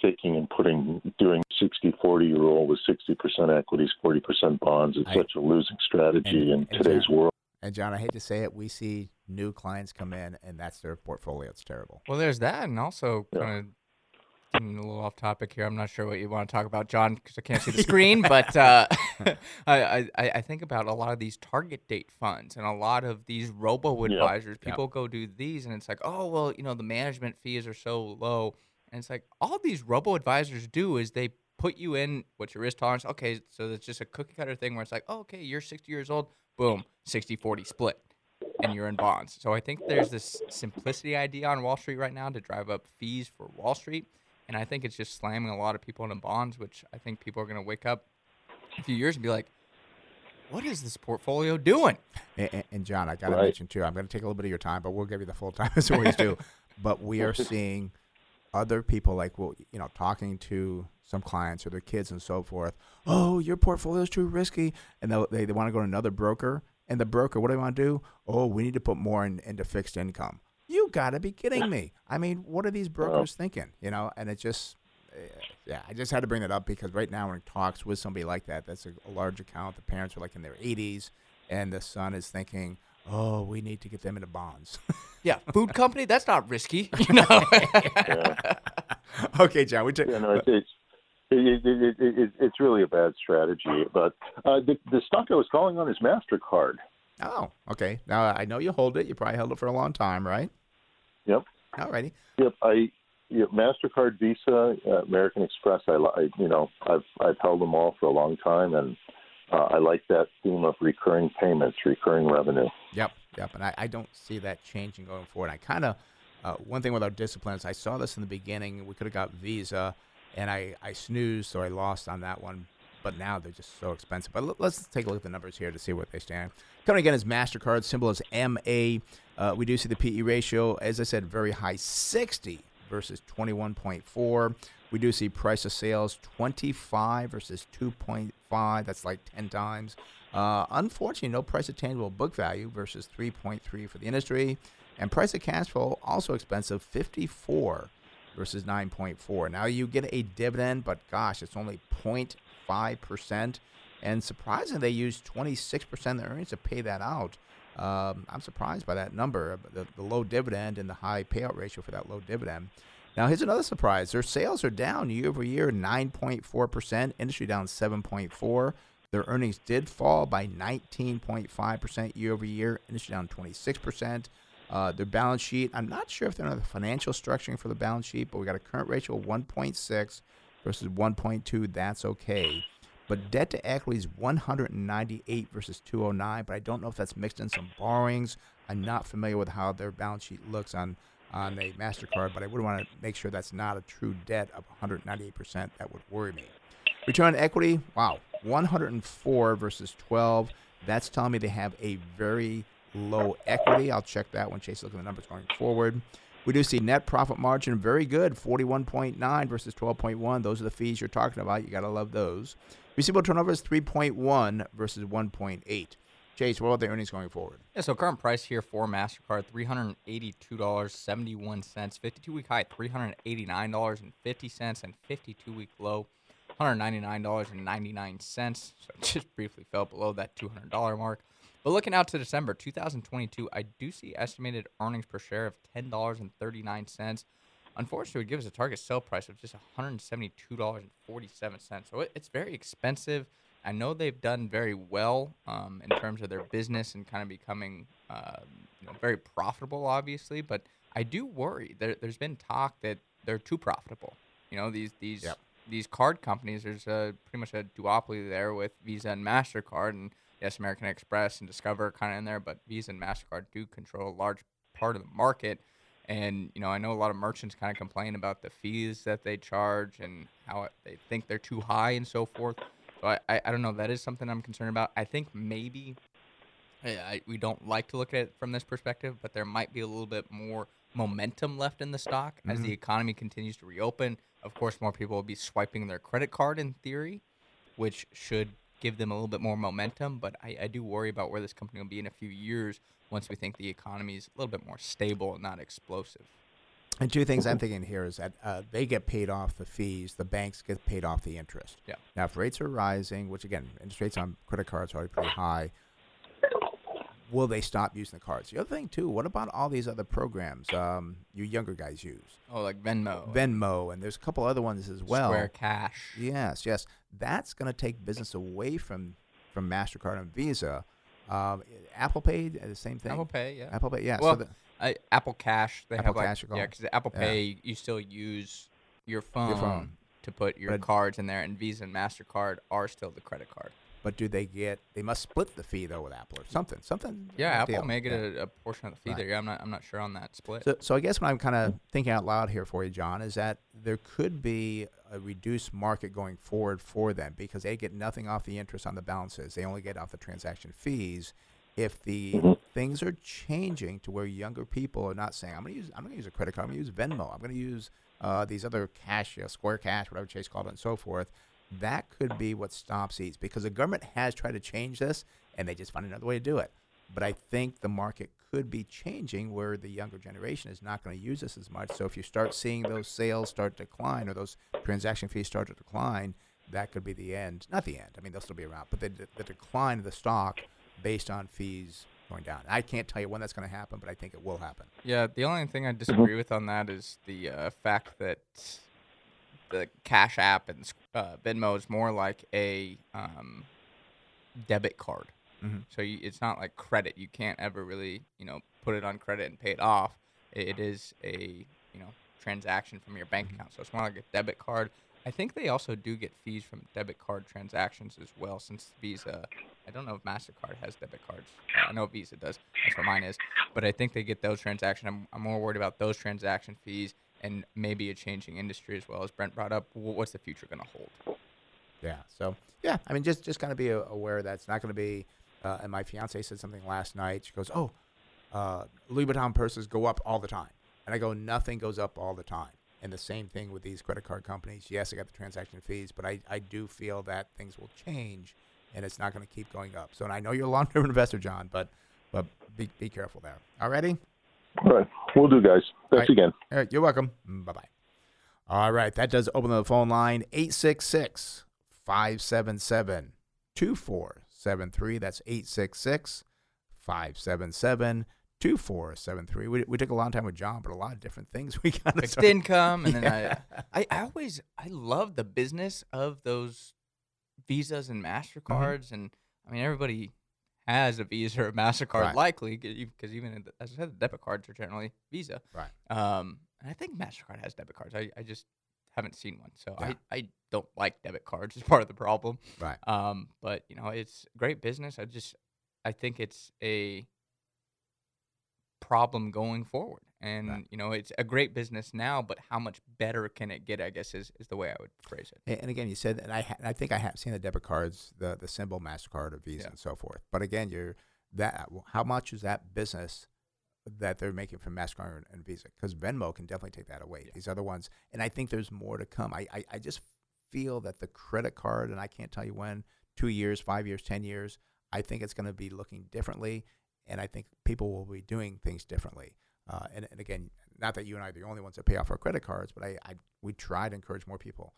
taking and putting doing 60-40 rule with 60% equities, 40% bonds. It's I- such a losing strategy And- in and today's John- world. And John, I hate to say it, we see new clients come in, and that's their portfolio. It's terrible. Well, there's that, and also Yeah. kind of getting a little off topic here. I'm not sure what you want to talk about, John, because I can't see the screen. but uh, I, I I think about a lot of these target date funds and a lot of these robo advisors. Yeah. People go do these, and it's like, oh well, you know, the management fees are so low, and it's like all these robo advisors do is they put you in what's your risk tolerance. Okay, so it's just a cookie cutter thing where it's like, oh, okay, you're 60 years old, boom, 60-40 split and you're in bonds. So I think there's this simplicity idea on Wall Street right now to drive up fees for Wall Street. And I think it's just slamming a lot of people into bonds, which I think people are going to wake up a few years and be like, what is this portfolio doing? And, and- and John, I got to Right. mention too. I'm going to take a little bit of your time, but we'll give you the full time as we always do. But we are seeing other people like well, you know, talking to some clients or their kids and so forth. Oh, your portfolio is too risky, and they'll- they they want to go to another broker, and the broker, what do they want to do? Oh, we need to put more in, into fixed income. You got to be kidding me! I mean, what are these brokers thinking? You know, and it just. eh, Yeah, I just had to bring that up because right now, when it talks with somebody like that, that's a, a large account. The parents are like in their 80s, and the son is thinking, "Oh, we need to get them into bonds." Yeah, food company, that's not risky. You know? okay, John, we took. You know, it's it's it, it, it, it, it's really a bad strategy. But uh, the, the stock I was calling on is Mastercard. Oh, okay. Now I know you hold it. You probably held it for a long time, right? Yep. Alrighty. Yep. I yeah, Mastercard, Visa, uh, American Express. I, I you know I've I've held them all for a long time, and uh, I like that theme of recurring payments, recurring revenue. Yep, yep. And I, I don't see that changing going forward. I kind of uh, one thing with our disciplines. I saw this in the beginning. We could have got Visa, and I I snoozed, so I lost on that one. But now they're just so expensive. But l- let's take a look at the numbers here to see what they stand. Coming again is Mastercard. Symbol is MA. Uh, we do see the PE ratio, as I said, very high, 60 versus 21.4. We do see price of sales 25 versus 2.5. That's like 10 times. Uh, unfortunately, no price of tangible book value versus 3.3 for the industry. And price of cash flow also expensive 54 versus 9.4. Now you get a dividend, but gosh, it's only 0.5%. And surprisingly, they used 26% of their earnings to pay that out. Um, I'm surprised by that number, the, the low dividend and the high payout ratio for that low dividend. Now, here's another surprise. Their sales are down year over year, 9.4%, industry down 7.4. Their earnings did fall by 19.5% year over year, industry down 26%. Uh, their balance sheet, I'm not sure if they're on the financial structuring for the balance sheet, but we got a current ratio of 1.6 versus 1.2. That's okay. But debt to equity is 198 versus 209. But I don't know if that's mixed in some borrowings. I'm not familiar with how their balance sheet looks on on a Mastercard, but I would want to make sure that's not a true debt of 198 percent. That would worry me. Return on equity, wow, 104 versus 12. That's telling me they have a very low equity. I'll check that when Chase looks at the numbers going forward. We do see net profit margin very good, 41.9 versus 12.1. Those are the fees you're talking about. You got to love those. Receivable turnover is 3.1 versus 1.8. Chase, what are the earnings going forward? Yeah, so current price here for MasterCard, $382.71. 52 week high, $389.50, and 52 week low, $199.99. So just briefly fell below that $200 mark. But looking out to December 2022, I do see estimated earnings per share of $10.39. Unfortunately, it would give us a target sale price of just $172.47. So it, it's very expensive. I know they've done very well um, in terms of their business and kind of becoming uh, you know, very profitable, obviously. But I do worry. There, there's been talk that they're too profitable. You know, these these Yep. these card companies. There's a, pretty much a duopoly there with Visa and Mastercard, and yes, American Express and Discover are kind of in there, but Visa and Mastercard do control a large part of the market. And you know, I know a lot of merchants kind of complain about the fees that they charge and how they think they're too high and so forth. So I, I, I don't know. That is something I'm concerned about. I think maybe I, I, we don't like to look at it from this perspective, but there might be a little bit more momentum left in the stock as the mm-hmm. economy continues to reopen. Of course, more people will be swiping their credit card in theory, which should give them a little bit more momentum. But I, I do worry about where this company will be in a few years once we think the economy is a little bit more stable and not explosive. And two things I'm thinking here is that uh, they get paid off the fees, the banks get paid off the interest. Yeah. Now, if rates are rising, which again, interest rates on credit cards are already pretty high, will they stop using the cards? The other thing too, what about all these other programs um, you younger guys use? Oh, like Venmo, Venmo, and there's a couple other ones as well. Square Cash. Yes, yes. That's going to take business away from from Mastercard and Visa. Um, Apple Pay, the same thing. Apple Pay, yeah. Apple Pay, yeah. Well, so the, I, Apple Cash, they Apple have Cash, you're yeah, because Apple Yeah. Pay, you still use your phone, your phone. to put your But- cards in there, and Visa and Mastercard are still the credit card. But do they get? They must split the fee though with Apple or something. Something. Yeah, Apple deal. may get Yeah. a, a portion of the fee Right. there. Yeah, I'm not, I'm not sure on that split. So, so I guess what I'm kind of thinking out loud here for you, John, is that there could be a reduced market going forward for them because they get nothing off the interest on the balances. They only get off the transaction fees. If the things are changing to where younger people are not saying, "I'm going to use, I'm going to use a credit card. I'm going to use Venmo. I'm going to use uh, these other cash, you know, Square Cash, whatever Chase called it, and so forth," that could be what stops these because the government has tried to change this and they just find another way to do it. But I think the market could be changing where the younger generation is not going to use this as much. So if you start seeing those sales start to decline or those transaction fees start to decline, that could be the end. Not the end. I mean, they'll still be around, but the, the decline of the stock based on fees going down. I can't tell you when that's going to happen, but I think it will happen. Yeah, the only thing I disagree with on that is the uh, fact that the Cash App and uh, Venmo is more like a um, debit card. Mhm. So you, it's not like credit. You can't ever really, you know, put it on credit and pay it off. It, is a, you know, transaction from your bank account. So it's more like a debit card. I think they also do get fees from debit card transactions as well, since Visa. I don't know if Mastercard has debit cards. I know Visa does. That's what mine is. But I think they get those transactions. I'm, I'm more worried about those transaction fees and maybe a changing industry as well as Brent brought up. What's the future going to hold? Yeah. So yeah, I mean, just just kind of be aware that it's not going to be. Uh, and my fiance said something last night. She goes, "Oh, uh, Louis Vuitton purses go up all the time," and I go, "Nothing goes up all the time." And the same thing with these credit card companies. Yes, I got the transaction fees, but I, I do feel that things will change, and it's not going to keep going up. So, and I know you're a long-term investor, John, but but be, be careful there. All righty. All right. We'll do, guys. Thanks Right. again. All right, you're welcome. Bye bye. All right, that does open the phone line 866 577 2473. That's 866 577 2473. We we took a long time with John, but a lot of different things we got Fixed income, and then I, I, I always, I love the business of those visas and mm-hmm. Mastercards, and I mean everybody has a Visa or a Mastercard, Right. likely because even the- as I said, the debit cards are generally Visa. Right. Um, and I think Mastercard has debit cards. I, I just haven't seen one, so Yeah. I, I don't like debit cards. Is part of the problem. Right. Um, but you know, it's great business. I just, I think it's a problem going forward. And Right. you know, it's a great business now, but how much better can it get? I guess is, is the way I would phrase it. And again, you said, and I ha- I think I have seen the debit cards, the the symbol Mastercard or Visa Yeah. and so forth. But again, you're that how much is that business that they're making from Mastercard and, Visa? Because Venmo can definitely take that away. These other ones, and I think there's more to come. I, I I just feel that the credit card, and I can't tell you when, two years, five years, ten years. I think it's going to be looking differently, and I think people will be doing things differently. Uh, and, and again, not that you and I are the only ones that pay off our credit cards, but I, I we try to encourage more people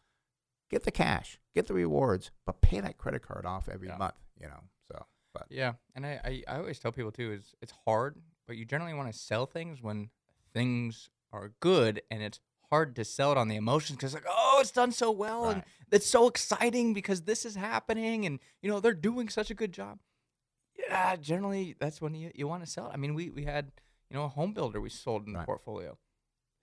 get the cash, get the rewards, but pay that credit card off every Yeah. month. You know, so but Yeah, and I, I, I always tell people too is it's hard, but you generally want to sell things when things are good, and it's hard to sell it on the emotions because like oh it's done so well and it's so exciting because this is happening and you know they're doing such a good job. Yeah, generally that's when you, you want to sell it. I mean we we had you know a home builder we sold in the Right. portfolio.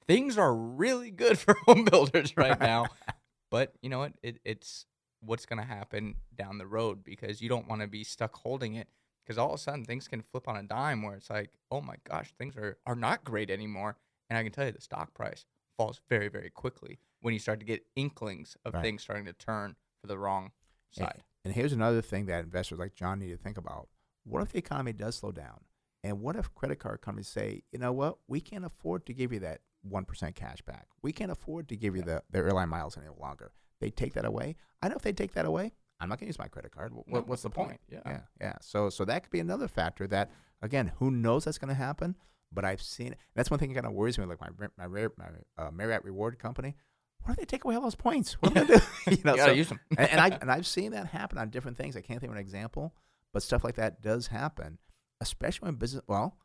Things are really good for home builders right now, but you know what? It, it's what's going to happen down the road because you don't want to be stuck holding it because all of a sudden things can flip on a dime where it's like, oh my gosh, things are, are not great anymore. And I can tell you the stock price falls very, very quickly when you start to get inklings of Right. things starting to turn for the wrong and, side. and here's another thing that investors like John need to think about: what if the economy does slow down, and what if credit card companies say, you know what, we can't afford to give you that one percent cash back. We can't afford to give you the, the airline miles any longer. They take that away. I know if they take that away, I'm not going to use my credit card. What, No, what's the point? Yeah. yeah, yeah. So, so that could be another factor that, again, who knows that's going to happen. But I've seen it. That's one thing that kind of worries me. Like my my my, my uh, Marriott Reward Company. What if they take away all those points? What do they do? you know, You so- use 'em. and, and I and I've seen that happen on different things. I can't think of an example, but stuff like that does happen, especially when business. Well,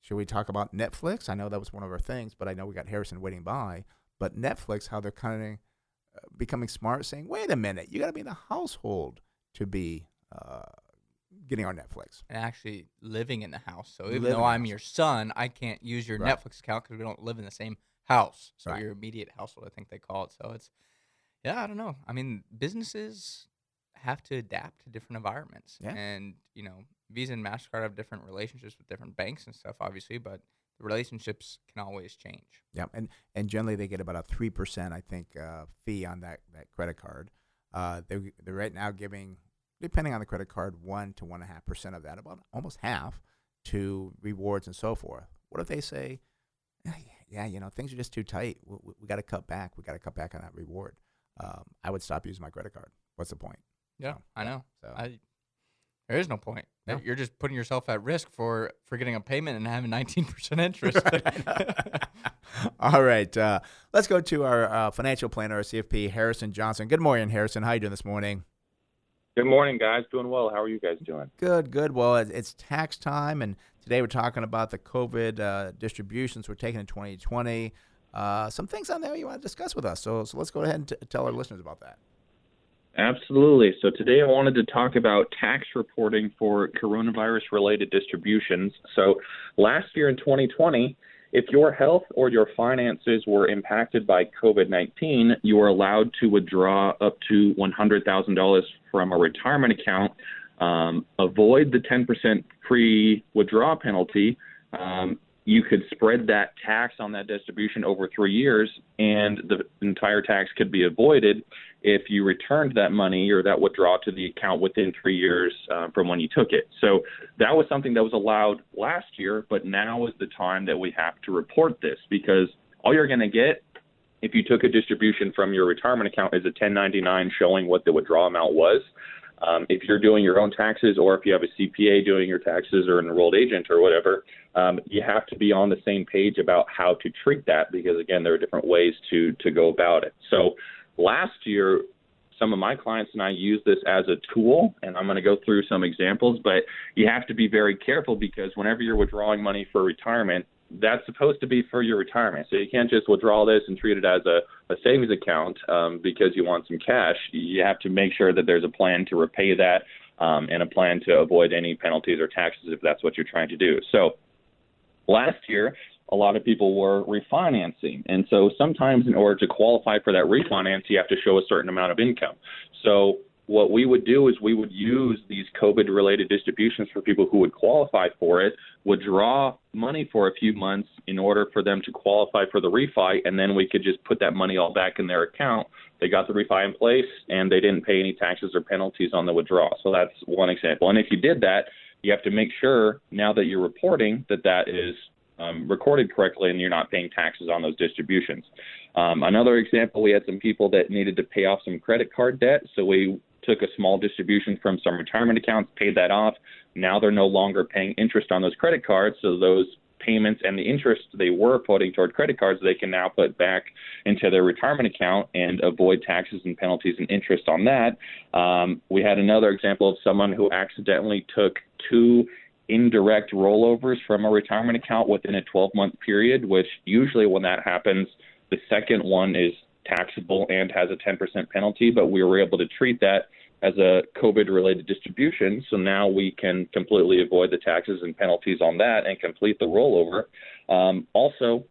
should we talk about Netflix? I know that was one of our things, but I know we got Harrison waiting by. But Netflix, how they're kind of uh, becoming smart, saying, "Wait a minute, you got to be in the household to be uh, getting our Netflix." And actually living in the house. So even though I'm house. your son, I can't use your Right. Netflix account because we don't live in the same house. So Right. your immediate household, I think they call it. So it's, yeah, I don't know. I mean, businesses have to adapt to different environments. Yeah. And, you know, Visa and MasterCard have different relationships with different banks and stuff, obviously, but the relationships can always change. Yeah, and and generally they get about a three percent, I think, uh, fee on that, that credit card. Uh, they they're right now giving, depending on the credit card, one to one and a half percent of that, about almost half, to rewards and so forth. What if they say, "Yeah, you know, things are just too tight. We, we, got to cut back. We got to cut back on that reward. Um, I would stop using my credit card. What's the point? Yeah, So, I know. so- I, there is no point. No. You're just putting yourself at risk for, for getting a payment and having 19% interest. All right, uh, let's go to our uh, financial planner, our CFP, Harrison Johnson. Good morning, Harrison. How you doing this morning? Good morning, guys. Doing well. How are you guys doing? Good, good. Well, it's tax time, and today we're talking about the COVID uh, distributions we're taking in 2020. Uh, some things on there you want to discuss with us. So, so let's go ahead and t- tell our listeners about that. Absolutely. So today I wanted to talk about tax reporting for coronavirus related distributions. So last year in 2020, if your health or your finances were impacted by COVID 19, you were allowed to withdraw up to $100,000 from a retirement account, um, avoid the 10% free withdrawal penalty. Um, you could spread that tax on that distribution over three years, and the entire tax could be avoided if you returned that money or that withdrawal to the account within three years uh, from when you took it. So that was something that was allowed last year, but now is the time that we have to report this because all you're going to get if you took a distribution from your retirement account is a 1099 showing what the withdrawal amount was. Um, if you're doing your own taxes or if you have a CPA doing your taxes or an enrolled agent or whatever, um, you have to be on the same page about how to treat that because again, there are different ways to to go about it. So last year, some of my clients and I use this as a tool, and I'm going to go through some examples, but you have to be very careful because whenever you're withdrawing money for retirement, that's supposed to be for your retirement. So you can't just withdraw this and treat it as a, a savings account um, because you want some cash. You have to make sure that there's a plan to repay that um, and a plan to avoid any penalties or taxes if that's what you're trying to do. So last year, a lot of people were refinancing. And so sometimes, in order to qualify for that refinance, you have to show a certain amount of income. So what we would do is we would use these COVID related distributions for people who would qualify for it, would draw money for a few months in order for them to qualify for the refi, and then we could just put that money all back in their account. They got the refi in place and they didn't pay any taxes or penalties on the withdrawal. So that's one example. And if you did that, you have to make sure now that you're reporting that that is um, recorded correctly and you're not paying taxes on those distributions. Um, another example, we had some people that needed to pay off some credit card debt, so we took a small distribution from some retirement accounts, paid that off. Now they're no longer paying interest on those credit cards, so those payments and the interest they were putting toward credit cards, they can now put back into their retirement account and avoid taxes and penalties and interest on that. Um, we had another example of someone who accidentally took two indirect rollovers from a retirement account within a 12 month period, which usually when that happens, the second one is taxable and has a 10% penalty, but we were able to treat that as a COVID related distribution. So now we can completely avoid the taxes and penalties on that and complete the rollover. Um, also,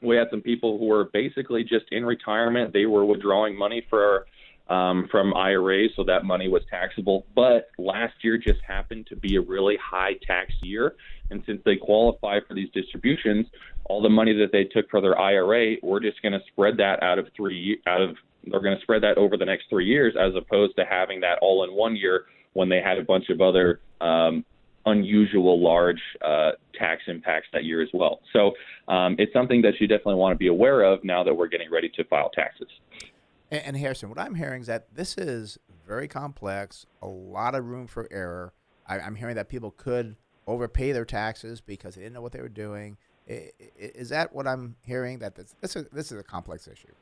we had some people who were basically just in retirement. They were withdrawing money for um, from IRAs, so that money was taxable. But last year just happened to be a really high tax year, and since they qualify for these distributions, all the money that they took for their IRA, we're just going to spread that out of three out of they're going to spread that over the next three years, as opposed to having that all in one year when they had a bunch of other um, unusual large uh, tax impacts that year as well. So um, it's something that you definitely want to be aware of now that we're getting ready to file taxes. And, and Harrison, what I'm hearing is that this is very complex, a lot of room for error. I, I'm hearing that people could overpay their taxes because they didn't know what they were doing. Is that what I'm hearing? That this, this is this is a complex issue.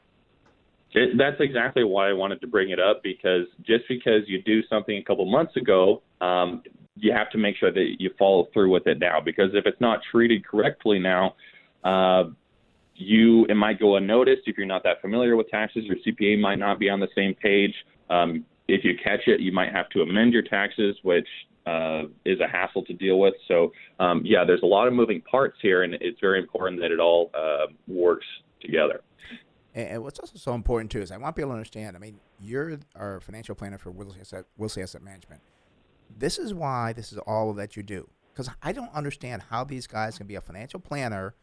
It, that's exactly why I wanted to bring it up because just because you do something a couple months ago, um, you have to make sure that you follow through with it now. Because if it's not treated correctly now, uh, you it might go unnoticed if you're not that familiar with taxes. Your CPA might not be on the same page. Um, if you catch it, you might have to amend your taxes, which uh, is a hassle to deal with. So um, yeah, there's a lot of moving parts here, and it's very important that it all uh, works together. And what's also so important too is I want people to understand. I mean, you're our financial planner for Wilsey Asset, Asset Management. This is why this is all that you do. Because I don't understand how these guys can be a financial planner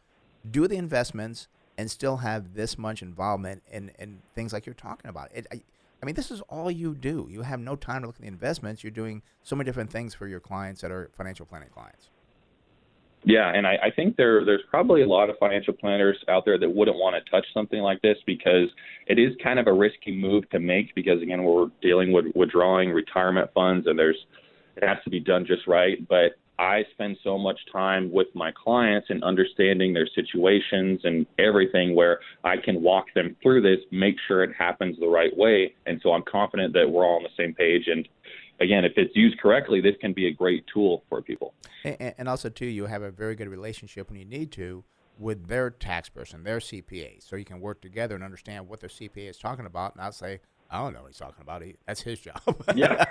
do the investments and still have this much involvement in, in things like you're talking about. It, I, I mean, this is all you do. You have no time to look at the investments. You're doing so many different things for your clients that are financial planning clients. Yeah, and I, I think there there's probably a lot of financial planners out there that wouldn't want to touch something like this because it is kind of a risky move to make because again we're dealing with withdrawing retirement funds and there's it has to be done just right. But I spend so much time with my clients and understanding their situations and everything where I can walk them through this, make sure it happens the right way. And so I'm confident that we're all on the same page. And again, if it's used correctly, this can be a great tool for people. And, and also, too, you have a very good relationship when you need to with their tax person, their CPA, so you can work together and understand what their CPA is talking about, and not say, I don't know what he's talking about. He, that's his job. yeah,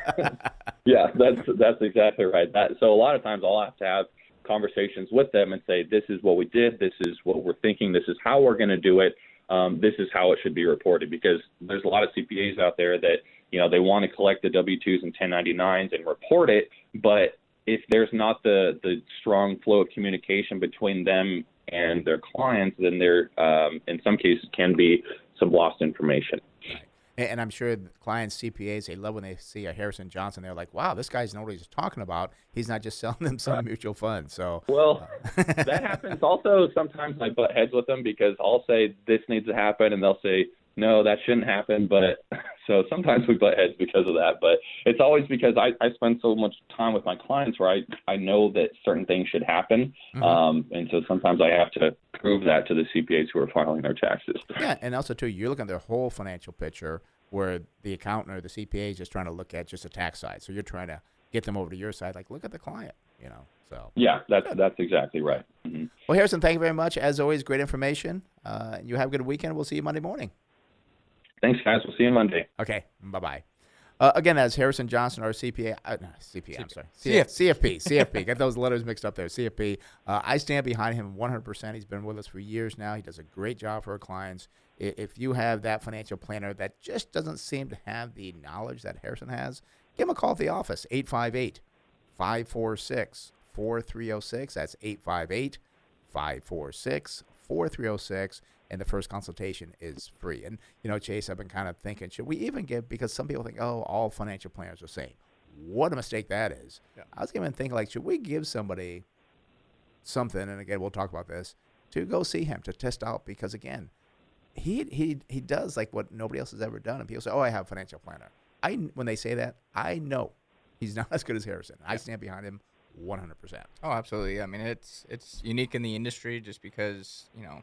yeah, that's that's exactly right. That so a lot of times I'll have to have conversations with them and say, this is what we did, this is what we're thinking, this is how we're going to do it, um, this is how it should be reported. Because there's a lot of CPAs out there that you know they want to collect the W-2s and 1099s and report it, but if there's not the the strong flow of communication between them and their clients, then there um, in some cases can be some lost information. Right. And, I'm sure clients, CPAs, they love when they see a Harrison Johnson. They're like, "Wow, this guy's knows what he's talking about. He's not just selling them some mutual fund." So, well, uh, that happens. Also, sometimes I butt heads with them because I'll say this needs to happen, and they'll say, "No, that shouldn't happen." But so sometimes we butt heads because of that. But it's always because I, I spend so much time with my clients where I I know that certain things should happen, mm-hmm. um, and so sometimes I have to prove that to the CPAs who are filing their taxes. Yeah, and also too, you're looking at their whole financial picture where the accountant or the CPA is just trying to look at just the tax side. So you're trying to get them over to your side, like look at the client, you know. So yeah, that's that's exactly right. Mm-hmm. Well, Harrison, thank you very much. As always, great information. Uh, you have a good weekend. We'll see you Monday morning. Thanks, guys. We'll see you Monday. Okay. Bye bye. Uh, again, that's Harrison Johnson, our CPA, uh, no, CPA, I'm sorry, CF, CFP, CFP. Got those letters mixed up there. CFP. Uh, I stand behind him 100%. He's been with us for years now. He does a great job for our clients if you have that financial planner that just doesn't seem to have the knowledge that Harrison has, give him a call at the office, 858 546 4306. That's 858 546 4306. And the first consultation is free. And, you know, Chase, I've been kind of thinking, should we even give, because some people think, oh, all financial planners are the same. What a mistake that is. Yeah. I was even thinking, like, should we give somebody something, and again, we'll talk about this, to go see him, to test out, because again, he he he does like what nobody else has ever done. And people say, "Oh, I have a financial planner." I when they say that, I know he's not as good as Harrison. I stand behind him 100%. Oh, absolutely. I mean, it's it's unique in the industry just because, you know,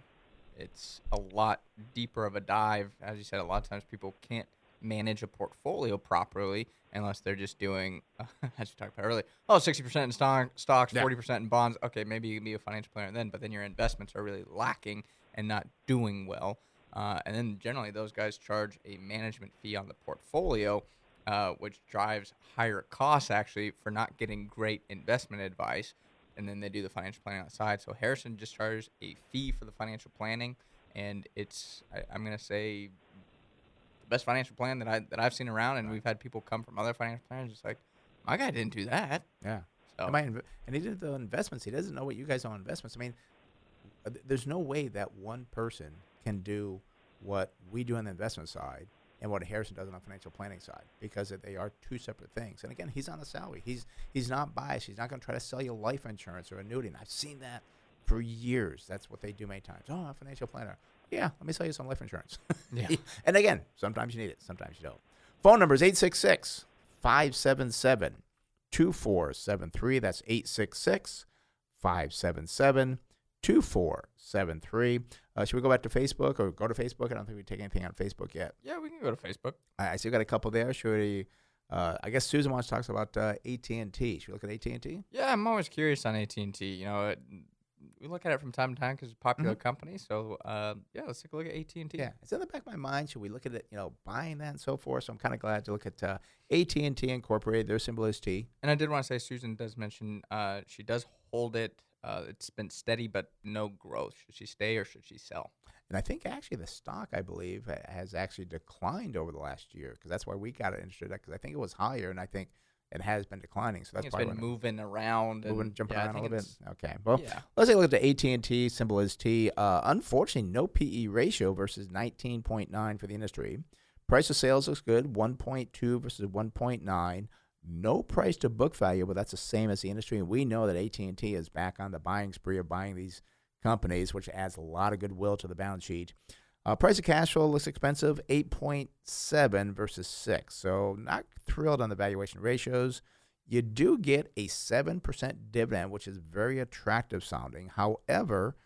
it's a lot deeper of a dive. As you said, a lot of times people can't manage a portfolio properly unless they're just doing, uh, as you talked about earlier, oh, 60% in stock, stocks, yeah. 40% in bonds. Okay, maybe you can be a financial planner then, but then your investments are really lacking and not doing well. Uh, and then generally, those guys charge a management fee on the portfolio, uh, which drives higher costs actually for not getting great investment advice. And then they do the financial planning outside. So Harrison just charges a fee for the financial planning, and it's I, am gonna say the best financial plan that I that I've seen around. And we've had people come from other financial planners just like, my guy didn't do that. Yeah. So. And, and he did the investments. He doesn't know what you guys know on investments. I mean, uh, there's no way that one person can do what we do on the investment side and what Harrison does on the financial planning side because they are two separate things. And again, he's on the salary. He's he's not biased. He's not going to try to sell you life insurance or annuity. And I've seen that for years. That's what they do many times. Oh, I'm a financial planner. Yeah, let me sell you some life insurance. Yeah. and again, sometimes you need it, sometimes you don't. Phone number is 866 577 2473. That's 866 577 2473. Uh, should we go back to Facebook or go to Facebook? I don't think we take anything on Facebook yet. Yeah, we can go to Facebook. I, I we got a couple there. Should we? Uh, I guess Susan wants to talk about uh, AT and T. Should we look at AT and T? Yeah, I'm always curious on AT and T. You know, it, we look at it from time to time because it's a popular mm-hmm. company. So uh, yeah, let's take a look at AT and T. Yeah, it's in the back of my mind. Should we look at it? You know, buying that and so forth. So I'm kind of glad to look at uh, AT and T Incorporated. Their symbol is T. And I did want to say Susan does mention uh, she does hold it. Uh, it's been steady but no growth. Should she stay or should she sell? And I think actually the stock, I believe, has actually declined over the last year because that's why we got it interested. Because I think it was higher, and I think it has been declining. So that's it's been moving around, moving, and, jumping yeah, around a little bit. Okay, well, yeah. let's take a look at the AT and T symbol is T. Uh, unfortunately, no PE ratio versus 19.9 for the industry. Price of sales looks good, 1.2 versus 1.9. No price to book value, but that's the same as the industry. And we know that AT and T is back on the buying spree of buying these companies, which adds a lot of goodwill to the balance sheet. Uh, price of cash flow looks expensive, 8.7 versus 6. So not thrilled on the valuation ratios. You do get a 7% dividend, which is very attractive sounding. However,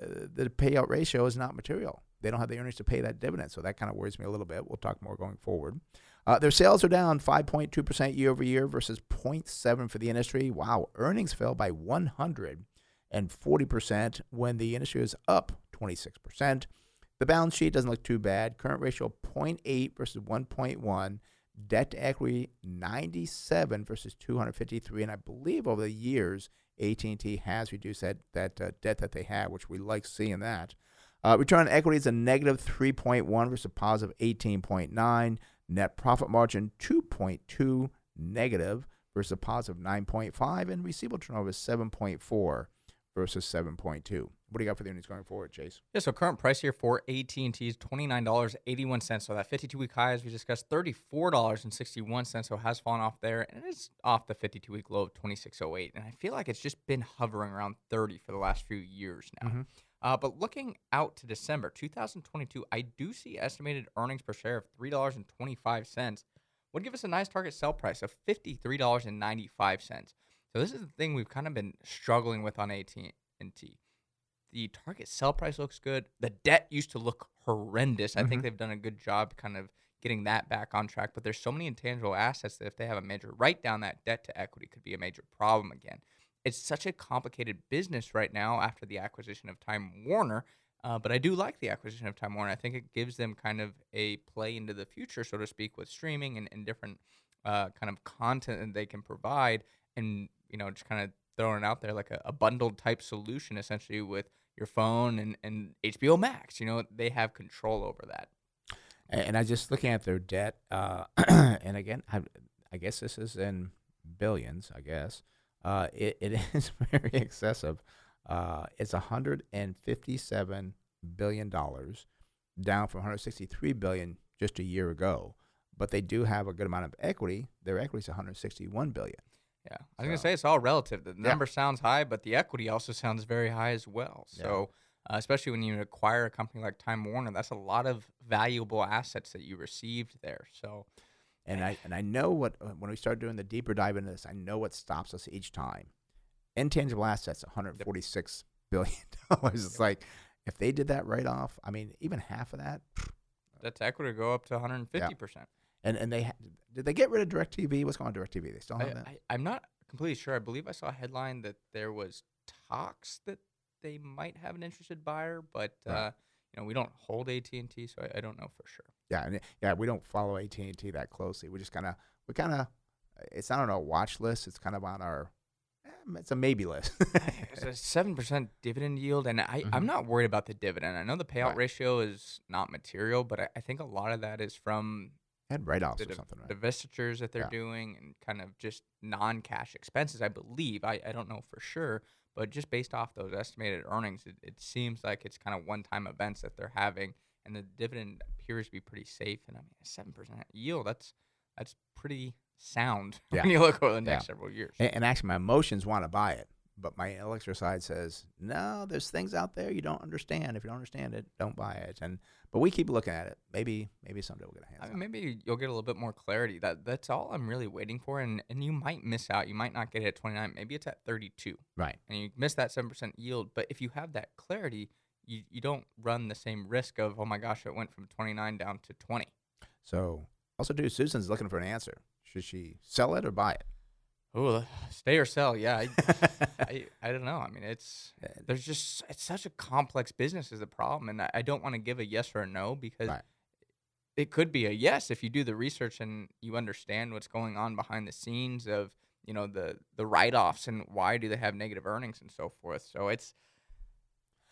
uh, the payout ratio is not material. They don't have the earnings to pay that dividend, so that kind of worries me a little bit. We'll talk more going forward. Uh, their sales are down 5.2% year over year versus 0.7 for the industry. Wow, earnings fell by 100 and 40% when the industry is up 26%. the balance sheet doesn't look too bad. Current ratio 0.8 versus 1.1. Debt to equity 97 versus 253, and I believe over the years AT&T has reduced that that uh, debt that they have, which we like seeing that. Uh, return on equity is a negative 3.1 versus a positive 18.9. Net profit margin 2.2 negative versus a positive 9.5, and receivable turnover is 7.4 versus 7.2. What do you got for the earnings going forward, Chase? Yeah, so current price here for AT&T is $29.81. So that 52-week high, as we discussed, $34.61. So it has fallen off there, and it is off the 52-week low of 26.08. And I feel like it's just been hovering around 30 for the last few years now. Mhm. Uh, but looking out to December 2022, I do see estimated earnings per share of $3.25 would give us a nice target sell price of $53.95. So this is the thing we've kind of been struggling with on AT&T. The target sell price looks good. The debt used to look horrendous. I think they've done a good job kind of getting that back on track, but there's so many intangible assets that if they have a major write down that debt to equity could be a major problem again. It's such a complicated business right now after the acquisition of Time Warner. Uh, but I do like the acquisition of Time Warner. I think it gives them kind of a play into the future, so to speak, with streaming and, and different uh, kind of content that they can provide, and you know, just kind of throwing it out there like a, a bundled type solution, essentially with your phone and, and HBO Max. You know, they have control over that. And, I just looking at their debt, uh, and again, I, I guess this is in billions. I guess uh, it, it is very excessive. Uh, it's 157 billion dollars, down from 163 billion just a year ago. But they do have a good amount of equity. Their equity is 161 billion. Yeah, I was gonna say it's all relative. The Yeah. number sounds high, but the equity also sounds very high as well. Yeah. So, uh, especially when you acquire a company like Time Warner, that's a lot of valuable assets that you received there. So, And I and I know what uh, when we start doing the deeper dive into this, I know what stops us each time. Intangible assets, 146 billion dollars. It's like if they did that right off, I mean, even half of that. that to equity go up to 150 percent. And and they ha- did they get rid of DirecTV? What's going on with DirecTV? They still have I, that. I, I'm not completely sure. I believe I saw a headline that there was talks that they might have an interested buyer, but Right. uh, you know we don't hold AT and T, so I, I don't know for sure. yeah, and yeah, we don't follow AT and T that closely. We just kind of we kind of it's not on our watch list. It's kind of on our eh, it's a maybe list. It's a seven percent dividend yield, and I, Mhm. I'm not worried about the dividend. I know the payout Right. ratio is not material, but I, I think a lot of that is from and write offs or something, right? divestitures that they're Yeah. doing and kind of just non-cash expenses. I believe. I, I don't know for sure, but just based off those estimated earnings, it, it seems like it's kind of one-time events that they're having, and the dividend appears to be pretty safe. And I mean, a seven percent yield that's that's pretty sound Yeah. when you look over the next Yeah. several years. And, and actually, my emotions want to buy it, but my intellectual side says, no, there's things out there you don't understand. If you don't understand it, don't buy it. And but we keep looking at it. Maybe maybe someday we'll get a hands I mean, maybe you'll get a little bit more clarity. That that's all I'm really waiting for, and and you might miss out. You might not get it at 29. Maybe it's at 32, Right. and you miss that seven percent yield. But if you have that clarity, you you don't run the same risk of oh my gosh, it went from 29 down to 20. So also, too, Susan's looking for an answer. Should she sell it or buy it? Oh, stay or sell? Yeah, I, I, I don't know. I mean, it's there's just it's such a complex business is the problem, and I, I don't want to give a yes or a no because Right. it could be a yes if you do the research and you understand what's going on behind the scenes of you know the the write offs and why do they have negative earnings and so forth. So it's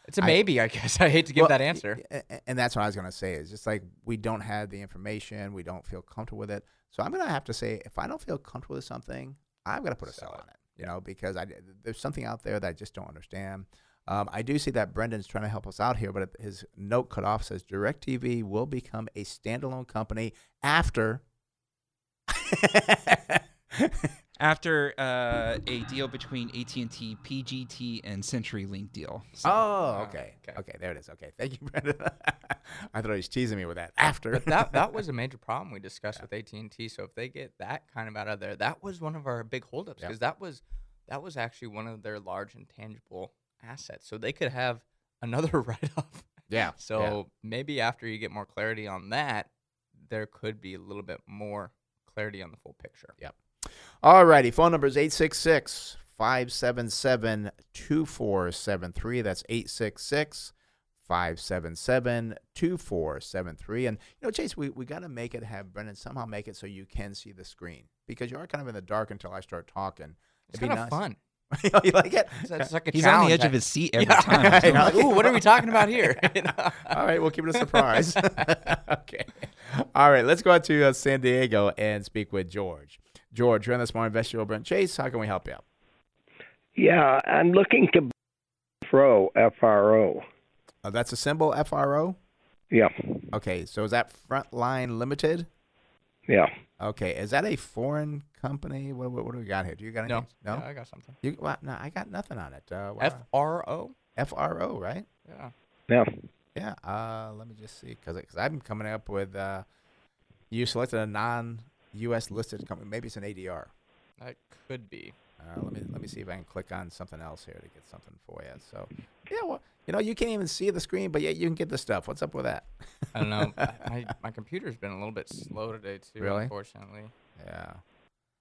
it's a I- maybe, I guess. I hate to give Well, that answer. And that's what I was going to say. Is just like we don't have the information, we don't feel comfortable with it. So I'm going to have to say, if I don't feel comfortable with something, I've got to put a sell Sell on it. You know, because I there's something out there that I just don't understand. Um, I do see that Brendan's trying to help us out here, but his note cut off says DirecTV will become a standalone company after. After uh, a deal between AT&T, PGT, and CenturyLink deal. So- oh, okay. okay. okay, there it is. Okay, thank you, Brendan. I thought he was teasing me with that. After, But that that was a major problem we discussed with AT and T. So if they get that kind of out of there, that was one of our big holdups Yeah. because that was that was actually one of their large intangible assets. So they could have another write off. yeah. So maybe after you get more clarity on that, there could be a little bit more clarity on the full picture. Yep. All righty. Phone number is 866 577 2473. That's 866 577 2473. And, you know, Chase, we, we got to make it have Brendan somehow make it so you can see the screen because you are kind of in the dark until I start talking. It's It'd be kind of nice. fun. you like it? It's, it's like a He's on the edge of his seat every Yeah. time. I so- Like, Ooh, what are we talking about here? You know? All right, we'll keep it a surprise. okay. All right, let's go out to uh, San Diego and speak with George. George, you're on the Smart Investor Show. Brent Chase, how can we help you out? Yeah, I'm looking to FRO, FRO. Uh, that's a symbol, FRO? Yeah, Okay, so is that Frontline Limited? yeah. Okay, is that a foreign company? What, what, what do we got here? Do you got No, anything? No? Yeah, I got something. You, well, no, I got nothing on it. Uh, wow. F R O. FRO, right? Yeah. Yeah. Yeah. Uh, let me just see, because I'm coming up with uh, you selected a non-U.S. listed company. Maybe it's an ADR. That could be. Uh, let me let me see if I can click on something else here to get something for you. So, yeah, well, you know, you can't even see the screen, but yet you can get the stuff. What's up with that? I don't know. my, my computer's been a little bit slow today too. Really? Unfortunately. yeah,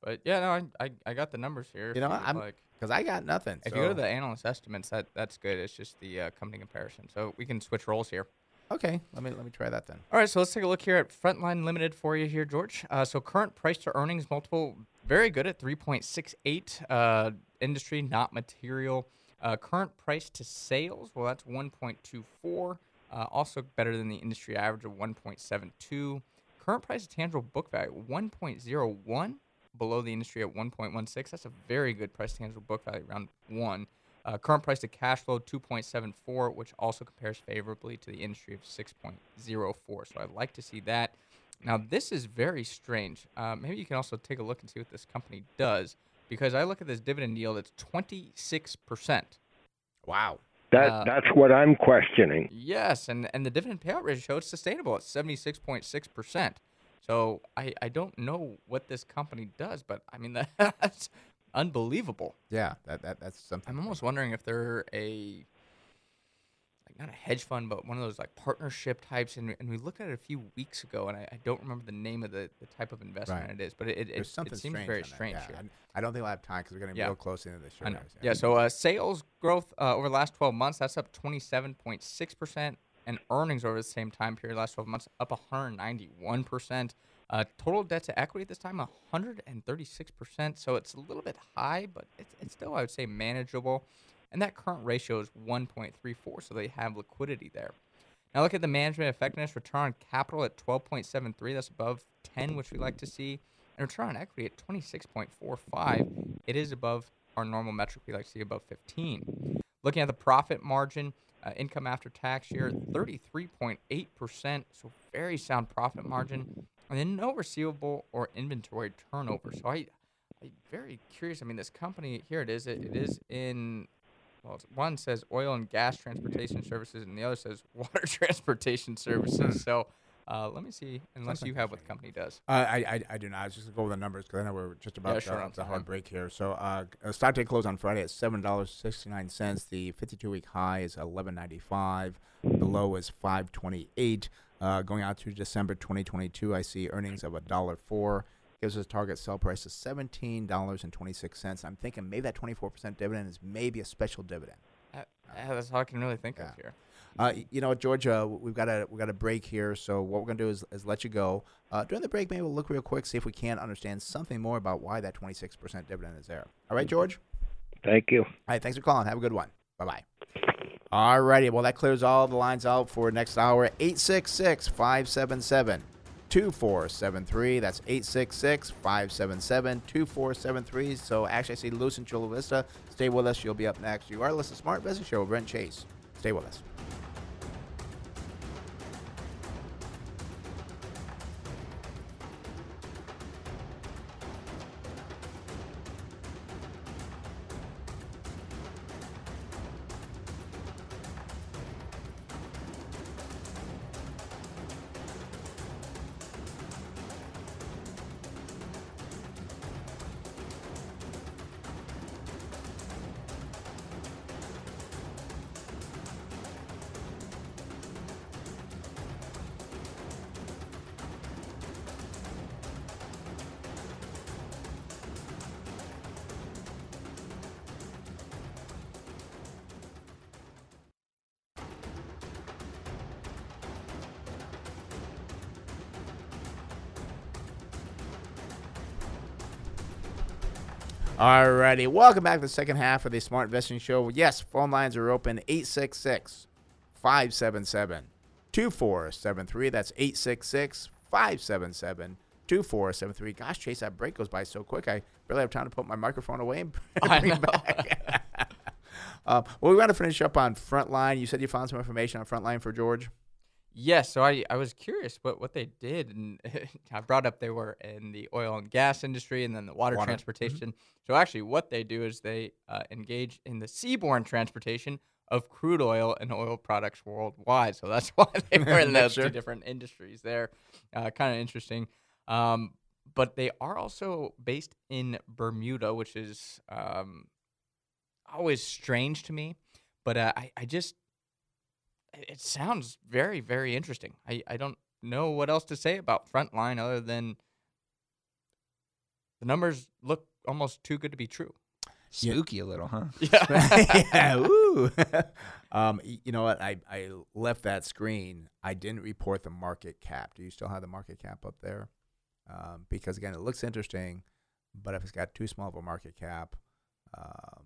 But yeah, no, I, I, I got the numbers here. You know, you'd I'm- like. because I got nothing. If you go to the analyst estimates, that that's good. It's just the uh, company comparison. So we can switch roles here. Okay, let me let me try that then. All right, so let's take a look here at Frontline Limited for you here, George. Uh, so current price to earnings multiple, very good at 3.68. Uh, industry, not material. Uh, current price to sales, well, that's 1.24. Uh, also better than the industry average of 1.72. Current price to tangible book value, 1.01, below the industry at 1.16. That's a very good price to tangible book value, around 1. Uh, current price to cash flow 2.74, which also compares favorably to the industry of 6.04. So I'd like to see that. Now this is very strange. Uh, maybe you can also take a look and see what this company does, because I look at this dividend yield. It's 26 percent. Wow. That Uh, that's what I'm questioning. Yes, and and the dividend payout ratio is sustainable at 76.6 percent. So I I don't know what this company does, but I mean that's unbelievable. Yeah, that, that that's something. I'm almost wondering if they're a like not a hedge fund, but one of those like partnership types. And, and we looked at it a few weeks ago, and I, I don't remember the name of the, the type of investment Right. it is, but it it, it, something it seems very strange yeah. here. And I don't think we'll have time because we're going getting Yeah. real close into the show. I know. guys, Yeah. So uh, sales growth uh, over the last 12 months that's up 27.6 percent, and earnings over the same time period, last 12 months, up 191 percent. Uh, total debt to equity at this time 136 percent. So it's a little bit high, but it's, it's still I would say manageable. And that current ratio is 1.34, so they have liquidity there. Now look at the management effectiveness return on capital at 12.73. That's above 10, which we like to see. And return on equity at 26.45. It is above our normal metric we like to see above 15. Looking at the profit margin, uh, income after tax here, 33.8%. So very sound profit margin. And then no receivable or inventory turnover. So I, I'm very curious. I mean, this company here it is. It, it is in well, one says oil and gas transportation services, and the other says water transportation services. So, uh, let me see, unless you have what the company does. Uh, I, I I do not. I was just gonna go over the numbers because I know we're just about Yeah, sure, on the hard break here. So uh, uh, stock day closed on Friday at seven dollars sixty nine cents. The fifty two week high is eleven ninety five. The low is five twenty eight. Uh, going out to December twenty twenty two, I see earnings of a dollar four. Gives us a target sell price of seventeen dollars and twenty six cents. I'm thinking maybe that twenty four percent dividend is maybe a special dividend. Uh, yeah, that's all I can really think Yeah. of here. Uh, you know, Georgia, we've got a we got a break here. So what we're gonna do is, is let you go. Uh, during the break, maybe we'll look real quick, see if we can understand something more about why that 26% dividend is there. All right, George. Thank you. All right, thanks for calling. Have a good one. Bye bye. All righty. Well, that clears all the lines out for next hour. 866 577 2473. That's 866 577 2473. So actually, I see Luce in Chula Vista. Stay with us. You'll be up next. You are listening to Smart Business Show Brent Chase. Stay with us. Alrighty, welcome back to the second half of the Smart Investing Show. Yes, phone lines are open 866 577 2473. That's 866 577 2473. Gosh, Chase, that break goes by so quick. I barely have time to put my microphone away and bring it back. uh, well, we want to finish up on Frontline. You said you found some information on Frontline for George. Yes, so I, I was curious what, what they did, and I brought up they were in the oil and gas industry and then the water, Water, mhm. transportation. So actually, what they do is they uh, engage in the seaborne transportation of crude oil and oil products worldwide. So that's why they were in those Sure. two different industries there. Uh, kind of interesting. Um, but they are also based in Bermuda, which is um, always strange to me. But uh, I, I just it it sounds very, very interesting. I, I don't know what else to say about Frontline other than the numbers look almost too good to be true. Spooky a little, huh? yeah, ooh. um, you know what? I, I left that screen. I didn't report the market cap. Do you still have the market cap up there? Um, because again, it looks interesting, but if it's got too small of a market cap, um,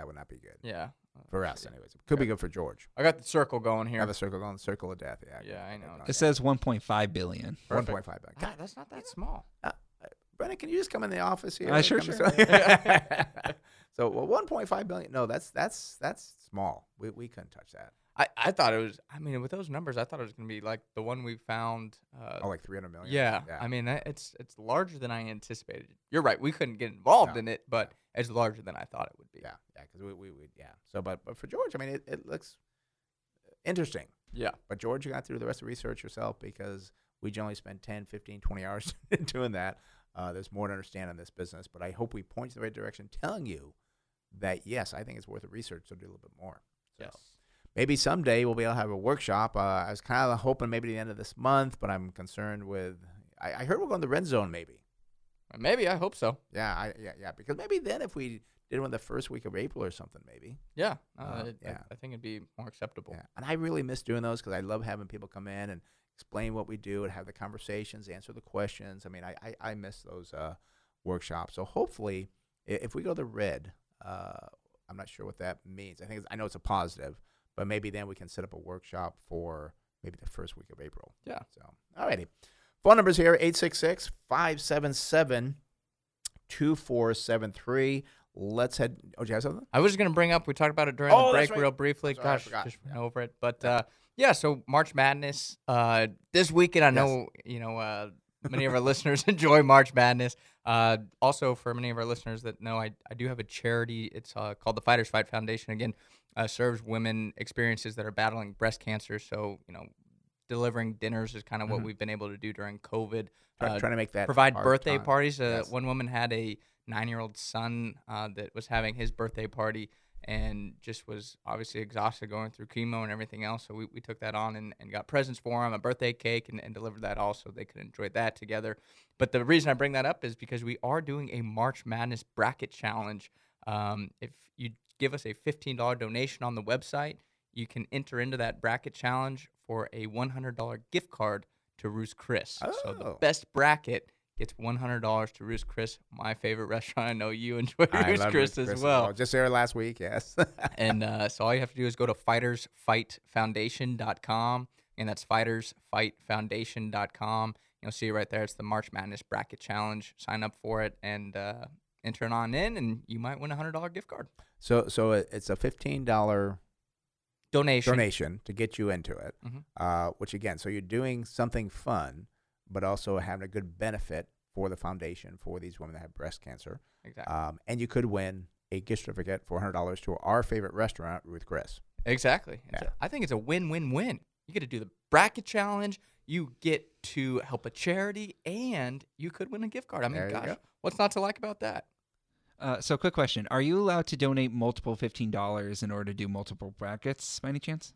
that would not be good Yeah. for us, anyways. It could be good for George. I got the circle going here. I have a circle going, circle of death. Yeah, Yeah, I know. It says 1.5 billion. one point five billion. Ah, that's not that small. Uh, uh, Brennan, can you just come in the office here? Uh, sure, Come sure. to- so, well, one point five billion. No, that's that's that's small. We we couldn't touch that. I, I thought it was, I mean, with those numbers, I thought it was going to be like the one we found. Uh, Oh, like three hundred million. yeah, I mean, that- it's it's larger than I anticipated. You're right. We couldn't get involved No. in it, but it's larger than I thought it would be. Yeah, yeah, because we, we, we, yeah. So, but, but for George, I mean, it, it looks interesting. Yeah. But George, you got to do the rest of the research yourself because we generally spend 10, 15, 20 hours doing that. Uh, there's more to understand in this business, but I hope we point you in the right direction, telling you that, yes, I think it's worth the research, so do a little bit more. So Yes. maybe someday we'll be able to have a workshop. Uh, I was kind of hoping maybe the end of this month, but I'm concerned with, I, I heard we're going to the red zone maybe. Maybe. I hope so. Yeah, I, yeah, yeah, because maybe then if we did one the first week of April or something, maybe. Yeah. Uh, Uh, it- I- yeah. I, think it'd be more acceptable. Yeah, and I really miss doing those because I love having people come in and explain what we do and have the conversations, answer the questions. I mean, I I, I miss those uh, workshops. So hopefully, if we go the red, uh, I'm not sure what that means. I think it's, I know it's a positive, but maybe then we can set up a workshop for maybe the first week of April. Yeah. So, alrighty. Phone numbers here 866 577 2473. Let's head. Oh, do you have something? I was just going to bring up, we talked about it during Oh, the break right. real briefly. Sorry, I Gosh, forgot. just went Yeah. over it. But uh, yeah, so March Madness uh, this weekend. I Yes. know, you know, uh, many of our listeners enjoy March Madness. Uh, also, for many of our listeners that know, I, I do have a charity. It's uh, called the Fighters Fight Foundation. Again, uh, serves women experiences that are battling breast cancer. So, you know, delivering dinners is kind of what Mhm. we've been able to do during COVID. Uh, trying to make that provide birthday time. parties. Uh, Yes. One woman had a nine-year-old son uh, that was having his birthday party and just was obviously exhausted going through chemo and everything else. So we, we took that on and, and got presents for him, a birthday cake, and, and delivered that all so they could enjoy that together. But the reason I bring that up is because we are doing a March Madness bracket challenge. Um, if you give us a $15 donation on the website, you can enter into that bracket challenge for a $100 gift card to Ruth's Chris. Oh. So the Oh. best bracket gets $100 to Ruth's Chris, my favorite restaurant. I know you enjoy I Ruth's Chris, as well. Just there last week, yes. and uh, so all you have to do is go to fightersfightfoundation.com, and that's fightersfightfoundation.com. You'll see it right there. It's the March Madness Bracket Challenge. Sign up for it and uh, enter it on in, and you might win a $100 gift card. so so it's a fifteen dollar Donation. donation to get you into it. Mhm. Uh, which again, so you're doing something fun, but also having a good benefit for the foundation for these women that have breast cancer. Exactly. Um, and you could win a gift certificate for hundred dollars to our favorite restaurant, Ruth Chris. Exactly. Yeah. I think it's a win-win-win. You get to do the bracket challenge, you get to help a charity, and you could win a gift card. I mean, gosh, go. what's not to like about that? Uh, so, quick question: Are you allowed to donate multiple fifteen dollars in order to do multiple brackets by any chance?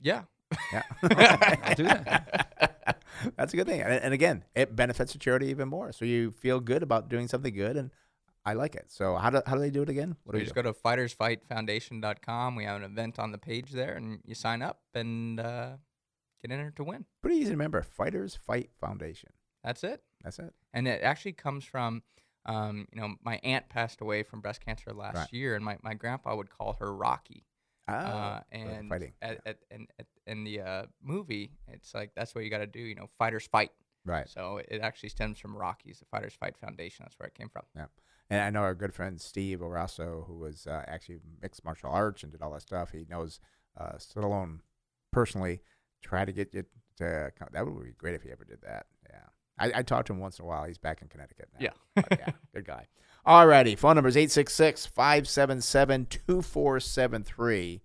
Yeah. Yeah, I'll do that. That's a good thing, and, and again, it benefits the charity even more. So you feel good about doing something good, and I like it. So how do how do they do it again? What do you we just do? go to fightersfightfoundation.com. We have an event on the page there, and you sign up and uh, get entered to win. Pretty easy to remember. Fighters Fight Foundation. That's it. That's it. And it actually comes from Um, you know, my aunt passed away from breast cancer last Right. year, and my, my grandpa would call her Rocky. Oh, uh, and fighting. At, at, and at, in the uh, movie, it's like that's what you got to do. You know, fighters fight. Right. So it actually stems from Rockies, the Fighters Fight Foundation. That's where it came from. Yeah. And I know our good friend Steve Orasso, who was uh, actually mixed martial arts and did all that stuff. He knows uh, Stallone personally. Try to get you to. Come. That would be great if he ever did that. Yeah. I, I talk to him once in a while. He's back in Connecticut now. Yeah. But yeah, good guy. All righty. Phone number is 866 577 2473.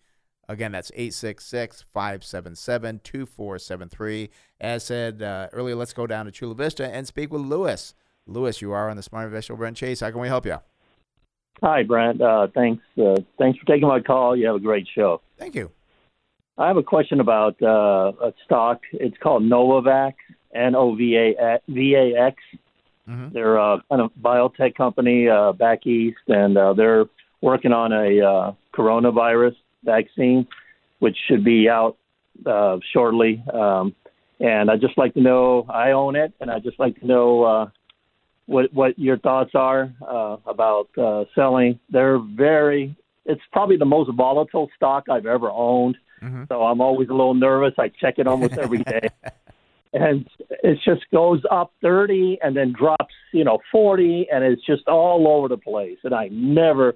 Again, that's 866 577 2473. As said uh, earlier, let's go down to Chula Vista and speak with Lewis. Lewis, you are on the Smart Investor Brent Chase. How can we help you? Hi, Brent. Uh, thanks. Uh, thanks for taking my call. You have a great show. Thank you. I have a question about uh, a stock. It's called Novavax, N O V A V A X. Mhm. They're a kind of biotech company uh, back east, and uh, they're working on a uh, coronavirus vaccine, which should be out uh, shortly. Um, and I'd just like to know. I own it, and I'd just like to know uh, what what your thoughts are uh, about uh, selling. They're very. It's probably the most volatile stock I've ever owned. Mhm. So I'm always a little nervous. I check it almost every day. and it just goes up 30 and then drops, you know, 40 and it's just all over the place. And I never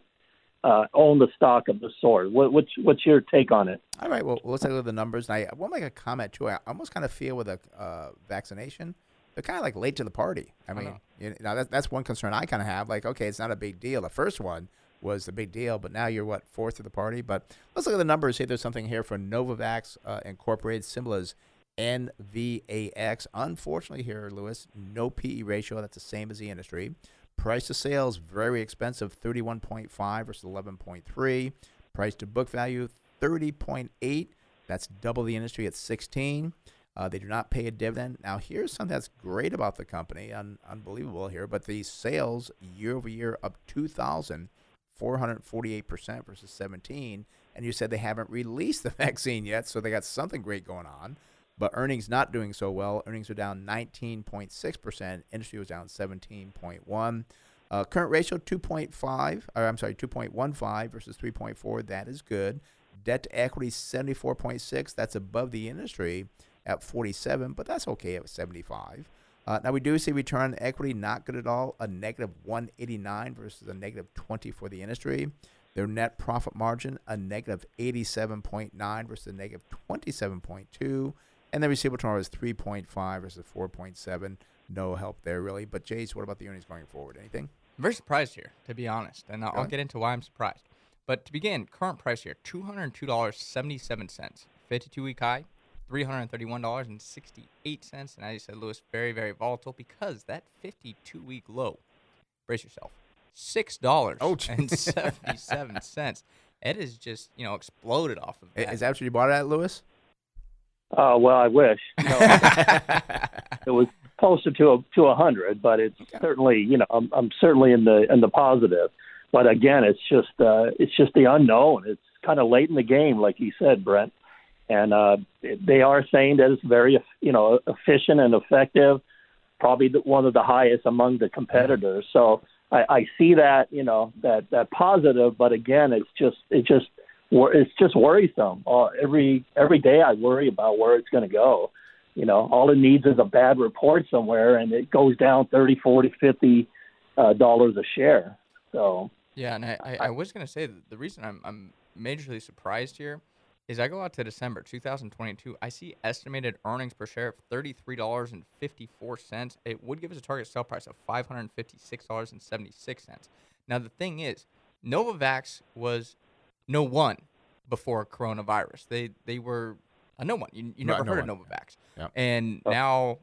uh, own the stock of the sort. What, what's, what's your take on it? All right. Well, let's look at the numbers. And I want to make a comment too. I almost kind of feel with a uh, vaccination, they're kind of like late to the party. I mean, know. you know, that, that's one concern I kind of have. Like, okay, it's not a big deal. The first one was the big deal, but now you're what fourth of the party. But let's look at the numbers. See, if there's something here for Novavax uh, Incorporated, symbol is NVAX. Unfortunately, here, Lewis, no PE ratio. That's the same as the industry. Price to sales very expensive, 31.5 versus 11.3. Price to book value 30.8. That's double the industry at 16. Uh, they do not pay a dividend. Now, here's something that's great about the company, un- unbelievable here, but the sales year over year up 2,448% versus 17. And you said they haven't released the vaccine yet, so they got something great going on. But earnings not doing so well. Earnings are down 19.6%. Industry was down 17.1. Uh, current ratio 2.5, or I'm sorry, 2.15 versus 3.4. That is good. Debt to equity 74.6. That's above the industry at 47, but that's okay at 75. Uh, now we do see return on equity not good at all, a negative 189 versus a negative 20 for the industry. Their net profit margin a negative 87.9 versus a negative 27.2, and the receivable turnover is 3.5 versus 4.7. No help there really. But Jace, what about the earnings going forward? Anything? I'm very surprised here, to be honest, and I'll, I'll get into why I'm surprised. But to begin, current price here: two hundred two dollars seventy-seven cents. Fifty-two week high, three hundred thirty-one dollars and sixty-eight cents. And as you said, Lewis, very very volatile because that fifty-two week low. Brace yourself. Six dollars Oh, and seventy-seven cents. It has just you know exploded off of that. Is that what you bought it at, Lewis? Uh, well, I wish. No, it was closer to a, to a hundred, but it's certainly, you know, I'm, I'm certainly in the in the positive. But again, it's just uh, it's just the unknown. It's kind of late in the game, like you said, Brent. And uh, they are saying that it's very, you know, efficient and effective. Probably the, one of the highest among the competitors. So I, I see that, you know, that that positive. But again, it's just it just it's just worrisome. Uh, every every day I worry about where it's going to go. You know, all it needs is a bad report somewhere, and it goes down thirty, forty, fifty uh, dollars a share. So Yeah, and I, I, I was gonna say that the reason I'm I'm majorly surprised here is I go out to December 2022. I see estimated earnings per share of thirty-three dollars and fifty-four cents. It would give us a target sell price of five hundred fifty-six dollars and seventy-six cents. Now the thing is, Novavax was no one before coronavirus. They they were a no one. You, you Right, never no heard one, of Novavax, Yep. and now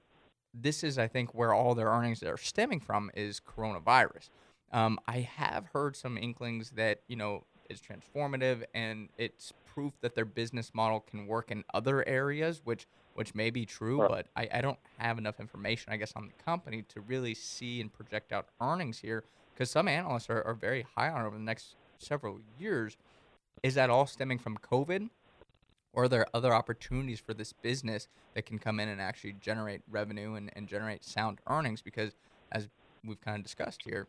this is I think where all their earnings are stemming from is coronavirus. Um, I have heard some inklings that you know it's transformative and it's proof that their business model can work in other areas, which which may be true, Right. but I, I don't have enough information, I guess, on the company to really see and project out earnings here because some analysts are, are very high on it over the next several years. Is that all stemming from COVID? Or are there other opportunities for this business that can come in and actually generate revenue and, and generate sound earnings? Because as we've kind of discussed here,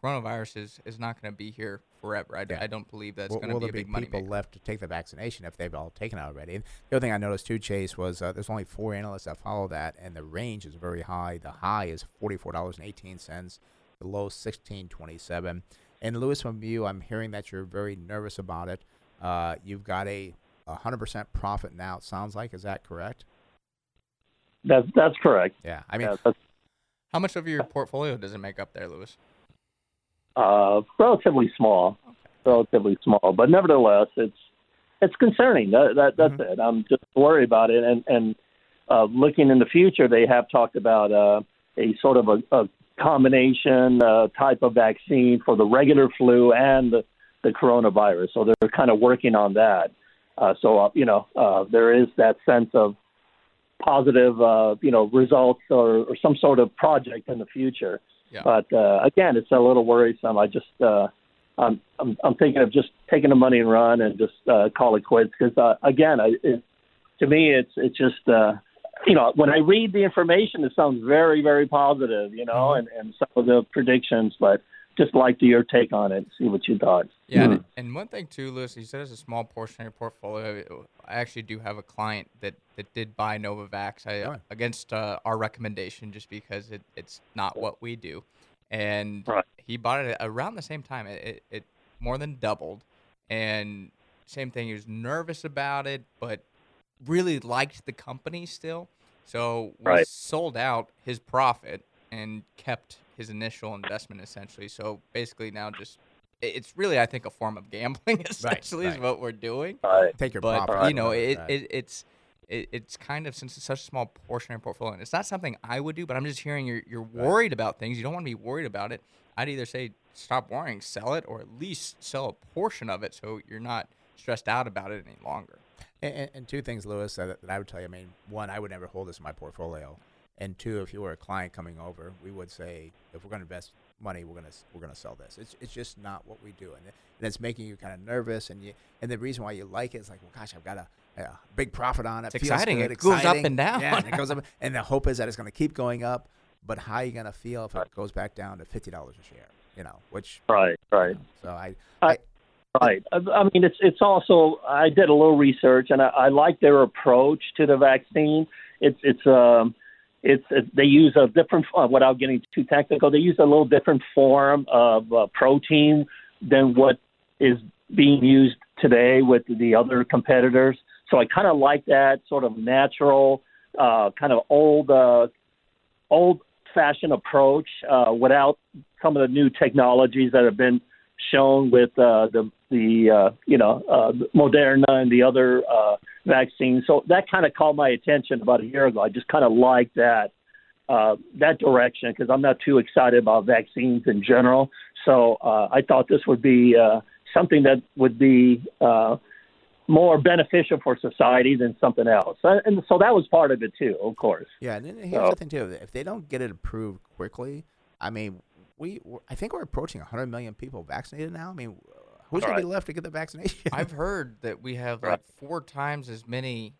coronavirus is, is not going to be here forever. I, Yeah. I don't believe that's will, going to be there a big be money people maker. left to take the vaccination if they've all taken it already? And the other thing I noticed too, Chase, was uh, there's only four analysts that follow that, and the range is very high. The high is forty-four dollars and eighteen cents. The low sixteen twenty-seven. And Lewis, from you, I'm hearing that you're very nervous about it. Uh, you've got a 100% profit now. It sounds like is that correct? That's that's correct. Yeah. I mean, Yeah, How much of your portfolio does it make up there, Lewis? uh, relatively small, relatively small, but nevertheless, it's it's concerning. That, that that's Mm-hmm. it. I'm just worried about it, and and uh, looking in the future, they have talked about uh, a sort of a, a combination uh, type of vaccine for the regular flu and the, the coronavirus. So they're kind of working on that. Uh, so uh, you know, uh, there is that sense of positive, uh, you know, results or, or some sort of project in the future. Yeah. But uh, again, it's a little worrisome. I just, uh, I'm, I'm, I'm thinking of just taking the money and run and just uh, call it quits because, uh, again, I, it, to me, it's, it's just, uh, you know, when I read the information, it sounds very, very positive, you know, and, and some of the predictions, but just like to your take on it, see what you thought. Yeah, Mm-hmm. and, and one thing too, Lewis, you said it's a small portion of your portfolio. I actually do have a client that, that did buy Novavax I, Oh. against uh, our recommendation, just because it, it's not what we do, and Right. he bought it around the same time. It, it, it more than doubled, and same thing. He was nervous about it, but really liked the company still. So we Right. sold out his profit and kept his initial investment essentially. So basically now just it's really I think a form of gambling essentially is right. what we're doing. Right. take your But profit. you know it, Right. it it's it, it's kind of since it's such a small portion of your portfolio, and it's not something I would do. But I'm just hearing you're you're worried about things. You don't want to be worried about it. I'd either say stop worrying, sell it, or at least sell a portion of it so you're not stressed out about it any longer. And, and, and two things, Lewis, that, that I would tell you. I mean, one, I would never hold this in my portfolio, and two, if you were a client coming over, we would say, if we're going to invest money, we're going to we're going to sell this. It's it's just not what we do, and, it, and it's making you kind of nervous, and you and the reason why you like it is like, well, gosh, I've got a, a big profit on it. It's feels exciting. good, It goes up and down. Yeah, and it goes up, and the hope is that it's going to keep going up. But how are you going to feel if it goes back down to fifty dollars a share? You know, which Right. Right. so I, I- Right. I, I mean, it's it's also I did a little research and I, I like their approach to the vaccine. It's it's um it's they use a different uh, without getting too technical. They use a little different form of uh, protein than what is being used today with the other competitors. So I kind of like that sort of natural, uh, kind of old, uh, old fashioned approach uh, without some of the new technologies that have been shown with uh, the the uh, you know uh, Moderna and the other uh, vaccines. So that kind of caught my attention about a year ago. I just kind of like that uh, that direction because I'm not too excited about vaccines in general. So uh, I thought this would be uh, something that would be uh, more beneficial for society than something else. And and so that was part of it too, of course. Yeah, and then here's So- the thing too: if they don't get it approved quickly, I mean, we I think we're approaching 100 million people vaccinated now. I mean, who's gonna be left to get the vaccination? I've heard that we have Right. like four times as many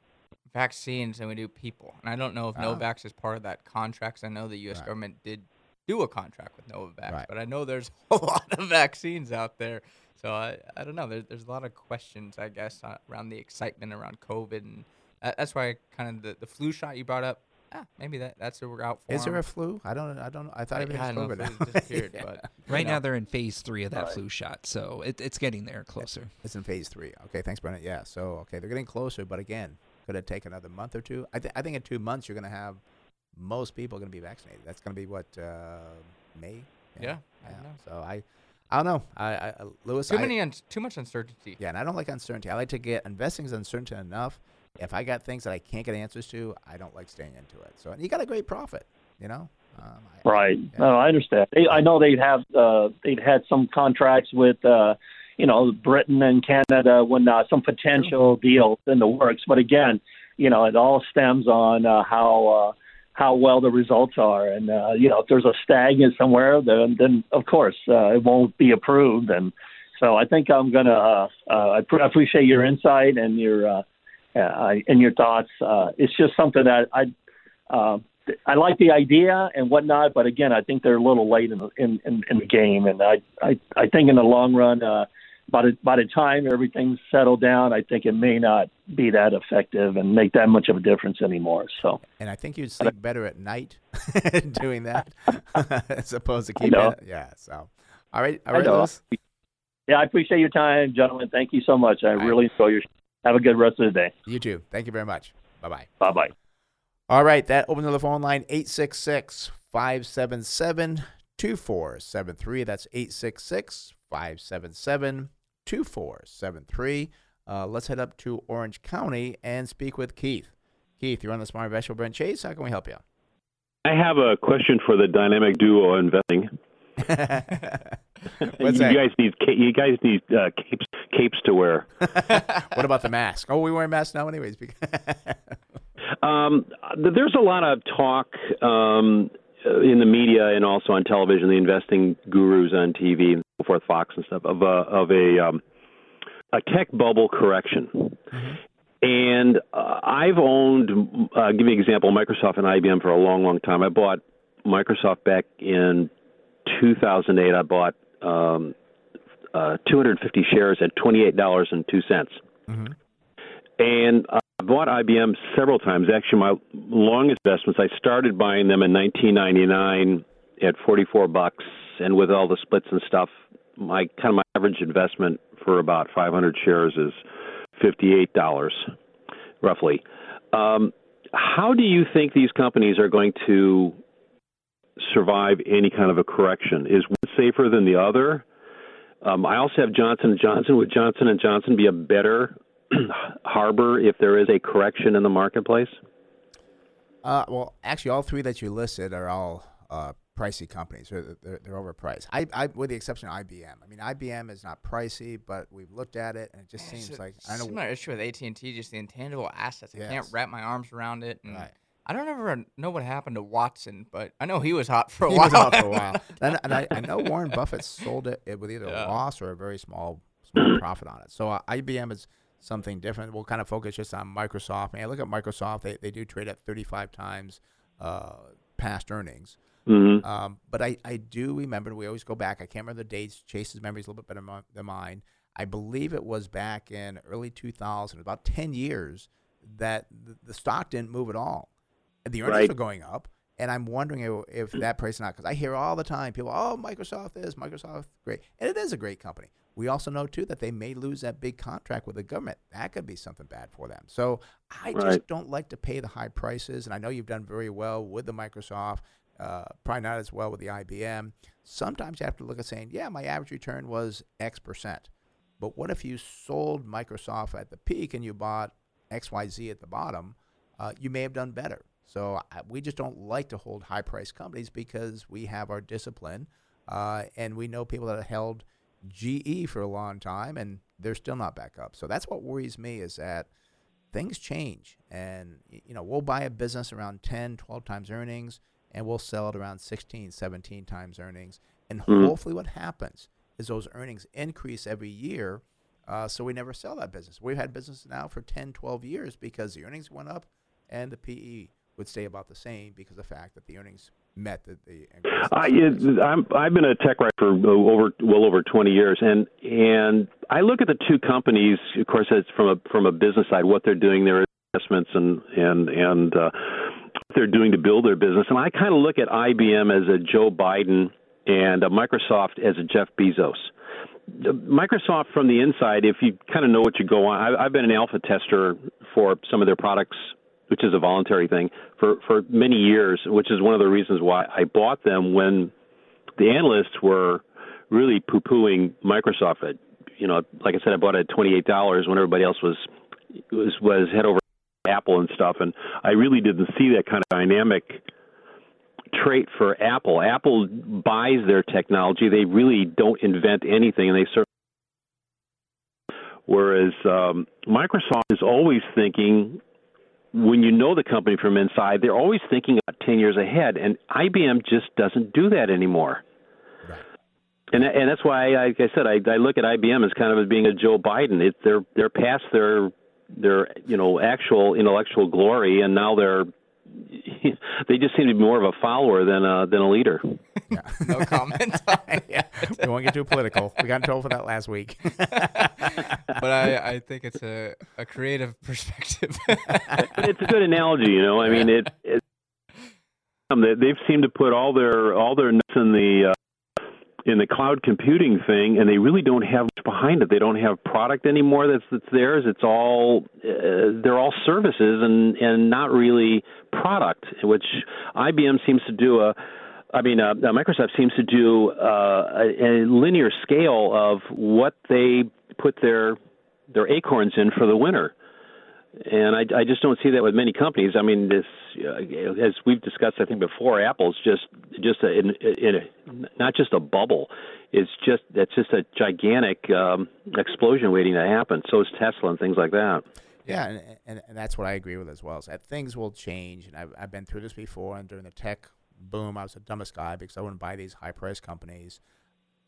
vaccines than we do people, and I don't know if Oh. Novavax is part of that contract. 'cause I know the U.S. Right. government did do a contract with Novavax, Right. but I know there's a lot of vaccines out there. So I, I don't know. There's there's a lot of questions, I guess, uh, around the excitement around COVID, and that's why kind of the, the flu shot you brought up. Ah, maybe that that's a route for Is there 'em. a flu? I don't. I don't. I thought I- everything's I don't COVID. now. it disappeared, Yeah. but Right know. now they're in phase three of that Right. flu shot, so it, it's getting there closer. It's in phase three. Okay, thanks, Brennan. Yeah. So okay, they're getting closer, but again, could it take another month or two? I, th- I think in two months you're going to have most people going to be vaccinated. That's going to be what uh, May. Yeah, I don't know. So I, I don't know. I, I uh, Lewis. too I- many un- too much uncertainty. Yeah, and I don't like uncertainty. I like to get investing is uncertain enough. If I got things that I can't get answers to, I don't like staying into it. So you got a great profit, you know. Um, I- Right. yeah. No, I understand. They, I know they'd have uh, they'd had some contracts with uh, you know Britain and Canada when uh, some potential deals in the works. But again, you know, it all stems on uh, how uh, how well the results are, and uh, you know, if there's a stagnant somewhere, then then of course uh, it won't be approved. And so I think I'm gonna. Uh, uh, I pr- appreciate your insight and your uh, uh, and your thoughts. Uh, it's just something that I. Uh, I like the idea and whatnot, but again, I think they're a little late in the in, in, in the game, and I, I I think in the long run, uh, by the by the time everything's settled down, I think it may not be that effective and make that much of a difference anymore. So, And I think you'd sleep better at night doing that as opposed to keeping it. Yeah. So, all right, all I. Lewis. yeah, I appreciate your time, gentlemen. Thank you so much. I right. really enjoy your. Have a good rest of the day. You too. Thank you very much. Bye bye. Bye bye. All right, that opens the phone line 866 577 2473. That's 866 577 2473. Uh, Let's head up to Orange County and speak with Keith. Keith, you're on the Smart Investor Brent Chase. How can we help you? I have a question for the dynamic duo investing. What's you that? guys need you guys need uh, capes capes to wear. what about the mask? Oh, we wear masks now, anyways. Um, there's a lot of talk um, uh, in the media and also on television, the investing gurus on TV and so forth, Fox and stuff, of a of a um, a tech bubble correction. And uh, I've owned, uh, give you an example, Microsoft and IBM for a long, long time. I bought Microsoft back in 2008. I bought um, uh, 250 shares at $28.02. And uh, I bought IBM several times. Actually, my longest investments, I started buying them in 1999 at 44 bucks, and with all the splits and stuff, my kind of my average investment for about 500 shares is $58 roughly. Um, how do you think these companies are going to survive any kind of a correction? Is one safer than the other? Um, I also have Johnson and Johnson. Would Johnson and Johnson be a better harbor if there is a correction in the marketplace? Uh, well, actually, all three that you listed are all uh, pricey companies. They're, they're, they're overpriced. I, I, with the exception of IBM. I mean, IBM is not pricey, but we've looked at it, and it just seems It's a like I know. similar issue with AT and T, just the intangible assets. I can't wrap my arms around it. And Right. I don't ever know what happened to Watson, but I know he was hot for a He while. was out for a while, and, and I, I know Warren Buffett sold it, it with either Yeah. a loss or a very small small profit on it. So uh, IBM is something different. We'll kind of focus just on Microsoft. I mean, look at Microsoft; they they do trade at 35 times uh, past earnings. Mhm. Um, but I, I do remember we always go back. I can't remember the dates. Chase's memory is a little bit better mo- than mine. I believe it was back in early 2000, about 10 years, that the, the stock didn't move at all. The earnings Right. were going up. And I'm wondering if, if that price is not because I hear all the time people, oh, Microsoft is Microsoft great, and it is a great company. We also know too that they may lose that big contract with the government. That could be something bad for them. So I just don't like to pay the high prices. And I know you've done very well with the Microsoft, uh, probably not as well with the IBM. Sometimes you have to look at saying, yeah, my average return was X percent. But what if you sold Microsoft at the peak and you bought XYZ at the bottom? Uh, you may have done better. So I, we just don't like to hold high priced companies because we have our discipline. Uh, and we know people that have held GE for a long time and they're still not back up. So that's what worries me is that things change and you know we'll buy a business around 10 12 times earnings and we'll sell it around 16 17 times earnings and Mhm. hopefully what happens is those earnings increase every year uh, so we never sell that business we've had business now for 10 12 years because the earnings went up and the pe would stay about the same because of the fact that the earnings met the, the. I, I'm, I've been a tech writer for over well over 20 years, and and I look at the two companies. Of course, it's from a from a business side, what they're doing, their investments, and and and uh, what they're doing to build their business. And I kind of look at IBM as a Joe Biden and uh, Microsoft as a Jeff Bezos. Microsoft from the inside, if you kind of know what you go on, I, I've been an alpha tester for some of their products which is a voluntary thing, for, for many years, which is one of the reasons why I bought them when the analysts were really poo pooing Microsoft. At, you know, like I said, I bought it at $28 when everybody else was, was, was head over Apple and stuff. And I really didn't see that kind of dynamic trait for Apple. Apple buys their technology. They really don't invent anything, and they certainly Whereas um, Microsoft is always thinking, when you know the company from inside, they're always thinking about 10 years ahead, and IBM just doesn't do that anymore. And and that's why, like I said, I, I look at IBM as kind of as being a Joe Biden. It, they're they're past their their you know actual intellectual glory, and now they're they just seem to be more of a follower than a than a leader. no comment. yeah, we won't get too political. We got in trouble for that last week. but I, I think it's a, a creative perspective. but it's a good analogy, you know. I mean, it, it um, they- they've seemed to put all their all their nuts in the uh, in the cloud computing thing, and they really don't have much behind it. They don't have product anymore that's that's theirs. It's all uh, they're all services and and not really product, which IBM seems to do a. I mean, uh, uh, Microsoft seems to do uh, a, a linear scale of what they put their their acorns in for the winter and I, I just don't see that with many companies. I mean, this, uh, as we've discussed, I think before, Apple's just just a, in, in a, not just a bubble. It's just that's just a gigantic um, explosion waiting to happen. So is Tesla and things like that. Yeah, and, and, and that's what I agree with as well. Is that things will change, and I've, I've been through this before. And during the tech boom, I was the dumbest guy because I wouldn't buy these high price companies.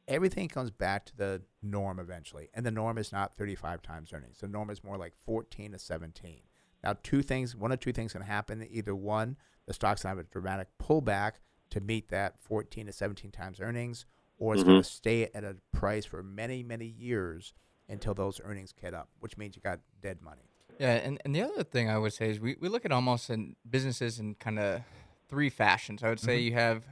Everything comes back to the norm eventually, and the norm is not 35 times earnings. The norm is more like 14 to 17. Now, two things, one or two things can happen. Either one, the stock's going to have a dramatic pullback to meet that 14 to 17 times earnings, or it's going Mhm. to stay at a price for many, many years until those earnings get up, which means you got dead money. Yeah, and, and the other thing I would say is we, we look at almost in businesses in kind of three fashions. I would say Mhm. you have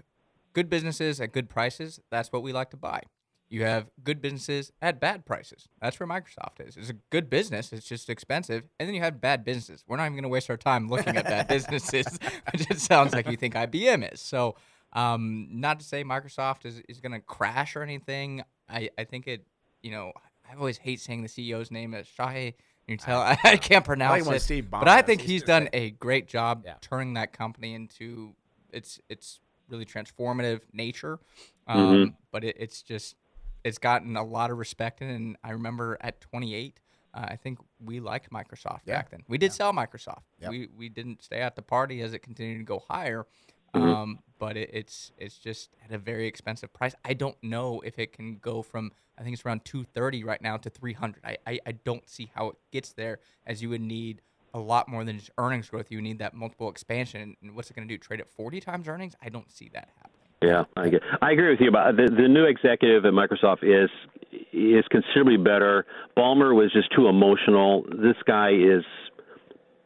good businesses at good prices. That's what we like to buy. You have good businesses at bad prices. That's where Microsoft is. It's a good business. It's just expensive. And then you have bad businesses. We're not even going to waste our time looking at bad businesses, which it sounds like you think IBM is. So, um, not to say Microsoft is, is going to crash or anything. I, I think it, you know, I always hate saying the CEO's name is Shahi. You tell I, I can't pronounce it, Steve but I think He's he's done a great job Yeah. turning that company into its its really transformative nature. Um, But it, it's just it's gotten a lot of respect, and I remember at 28. Uh, I think we liked Microsoft Yeah. back then. We did sell Microsoft. Yep. We we didn't stay at the party as it continued to go higher. Mhm. Um, but it, it's it's just at a very expensive price. I don't know if it can go from I think it's around 230 right now to 300. I, I I don't see how it gets there as you would need a lot more than just earnings growth. You need that multiple expansion. And what's it going to do? Trade at 40 times earnings? I don't see that happening. Yeah, I get, I agree with you about the the new executive at Microsoft is is considerably better. Ballmer was just too emotional. This guy is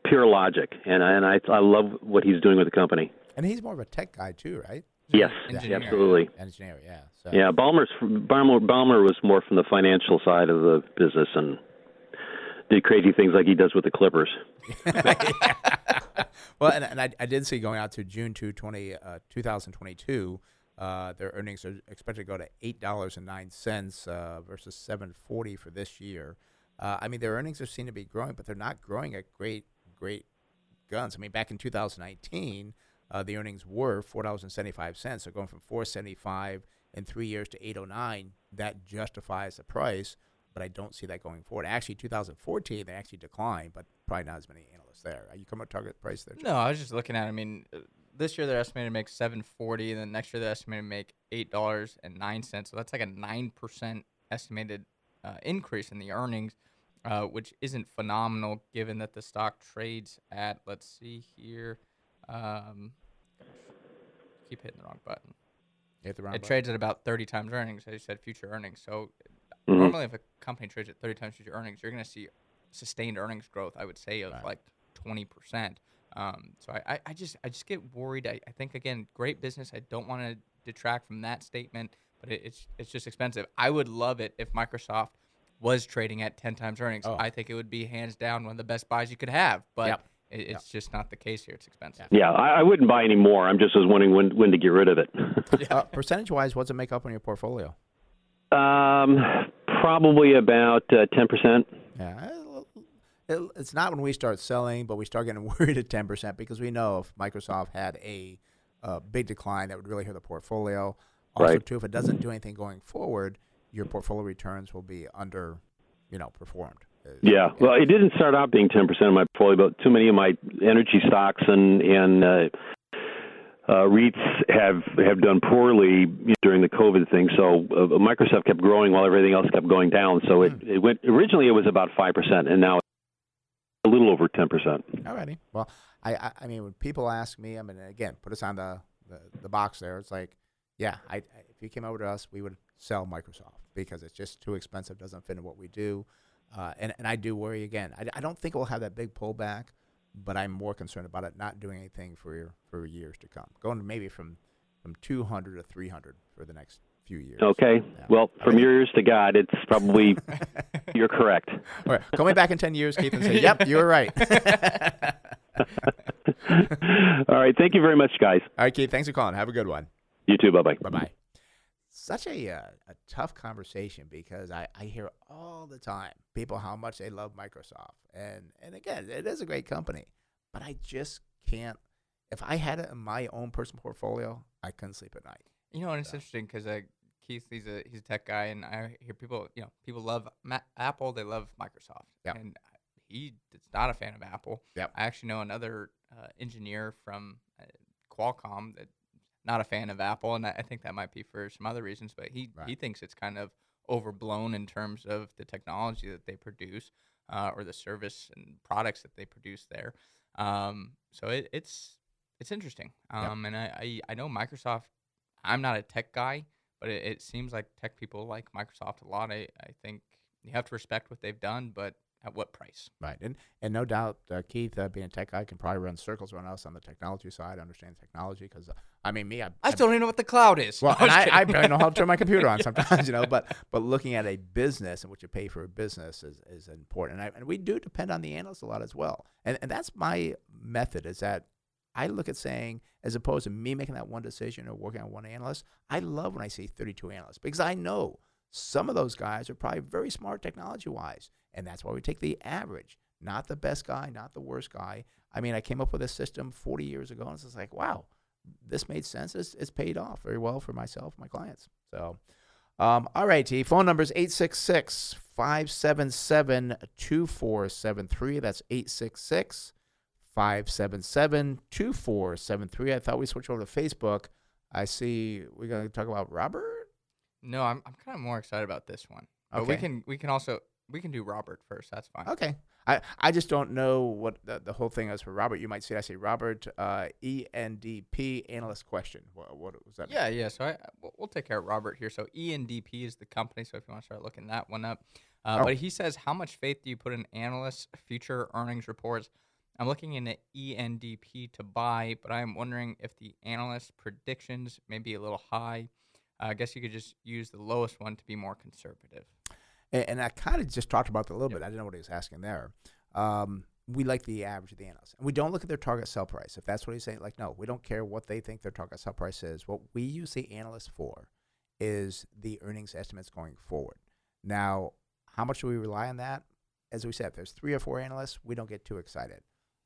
pure logic, and I- and I I love what he's doing with the company. And he's more of a tech guy too, right? Yes, Engineer. absolutely. Engineer, yeah. So. Yeah, Ballmer's Ballmer Ballmer was more from the financial side of the business and did crazy things like he does with the Clippers. well, and, and I, I did see going out to June 2, 20, uh, 2022, uh, their earnings are expected to go to eight dollars and nine cents uh, versus seven forty for this year. Uh, I mean, their earnings are seen to be growing, but they're not growing at great, great guns. I mean, back in 2019, uh, the earnings were four dollars and seventy five cents. So going from four seventy five in three years to eight oh nine, that justifies the price. But I don't see that going forward. Actually, 2014 they actually declined, but probably not as many analysts there. Are you come up target price there? No, I was just looking at. I mean, uh, this year they're estimated to make 740, and then next year they're estimated to make eight dollars and nine cents. So that's like a nine percent estimated uh, increase in the earnings, uh, which isn't phenomenal given that the stock trades at. Let's see here. Um, keep hitting the wrong button. Hit the wrong it button. trades at about 30 times earnings, as you said, future earnings. So Mhm. normally, if a company trades at 30 times future earnings, you're going to see sustained earnings growth. I would say of Right. like 20 percent. Um, so I, I, I just I just get worried. I, I think again, great business. I don't want to detract from that statement, but it, it's it's just expensive. I would love it if Microsoft was trading at 10 times earnings. Oh. I think it would be hands down one of the best buys you could have. But Yep. it, it's just not the case here. It's expensive. Yeah, I, I wouldn't buy any more. I'm just as wondering when when to get rid of it. Uh, percentage wise, what's it make up on your portfolio? um, probably about uh, ten percent. Yeah, it- it's not when we start selling, but we start getting worried at ten percent because we know if Microsoft had a uh, big decline, that would really hurt the portfolio. Also, Right. too, if it doesn't do anything going forward, your portfolio returns will be under, you know, performed. Yeah, well, it didn't start out being ten percent of my portfolio, but too many of my energy stocks and and uh, uh, REITs have have done poorly during the COVID thing. So uh, Microsoft kept growing while everything else kept going down. So it, it went originally it was about five percent, and now it's a little over ten percent. Alrighty. Well, I, I, I mean, when people ask me, I mean, again, put us on the, the, the box there. It's like, yeah, I, I, if you came over to us, we would sell Microsoft because it's just too expensive, doesn't fit in what we do. Uh, and, and I do worry again. I, I don't think we'll have that big pullback, but I'm more concerned about it not doing anything for for years to come. Going maybe from from 200 to 300 for the next few years. Okay. Yeah. Well, from your ears to God, it's probably you're correct. All right. Call me back in 10 years, Keith, and say, yep, you were right. All right. Thank you very much, guys. All right, Keith, thanks for calling. Have a good one. You too. Bye bye. Bye bye. Such a uh, a tough conversation because I, I hear all the time people how much they love Microsoft and and again it is a great company, but I just can't. If I had it in my own personal portfolio, I couldn't sleep at night. You know, and it's interesting because uh, Keith, he's a he's a tech guy, and I hear people, you know, people love Ma- Apple, they love Microsoft, Yep. and he is not a fan of Apple. Yep. I actually know another uh, engineer from uh, Qualcomm that not a fan of Apple, and I, think that might be for some other reasons, but he he thinks it's kind of overblown in terms of the technology that they produce uh, or the service and products that they produce there. Um, so it, it's it's interesting, Yep. um, and I, I I know Microsoft. I'm not a tech guy, but it, it seems like tech people like Microsoft a lot. I, I think you have to respect what they've done, but at what price? Right, and and no doubt, uh, Keith, uh, being a tech guy, can probably run circles around us on the technology side, understand technology. Because I mean, me, I, I still don't even know what the cloud is. Well, I'm I, I barely know how to turn my computer on sometimes, you know. But but looking at a business and what you pay for a business is, is important, and, I, and we do depend on the analysts a lot as well. And and that's my method is that I look at saying as opposed to me making that one decision or working on one analyst, I love when I see 32 analysts because I know some of those guys are probably very smart technology wise, and that's why we take the average, not the best guy, not the worst guy. I mean, I came up with a system 40 years ago, and it's just like, wow, this made sense. It's, it's paid off very well for myself, my clients. So, um, all right, T. Phone number is 866 577 2473. That's 866 577 2473. I thought we switched over to Facebook. I see we're going to talk about Robert. No, I'm I'm kind of more excited about this one. But we can we can also we can do Robert first. That's fine. Okay. I, I just don't know what the, the whole thing is for Robert. You might see, I say Robert, uh, ENDP analyst question. What, what was that? mean? Yeah, yeah. So I we'll, we'll take care of Robert here. So ENDP is the company. So if you want to start looking that one up, uh, Oh. but he says, how much faith do you put in analysts' future earnings reports? I'm looking into ENDP to buy, but I'm wondering if the analyst predictions may be a little high. Uh, I guess you could just use the lowest one to be more conservative. And, and I kind of just talked about that a little bit. I didn't know what he was asking there. Um, we like the average of the analysts. And we don't look at their target sell price. If that's what he's saying, like, no, we don't care what they think their target sell price is. What we use the analyst for is the earnings estimates going forward. Now, how much do we rely on that? As we said, if there's three or four analysts, we don't get too excited.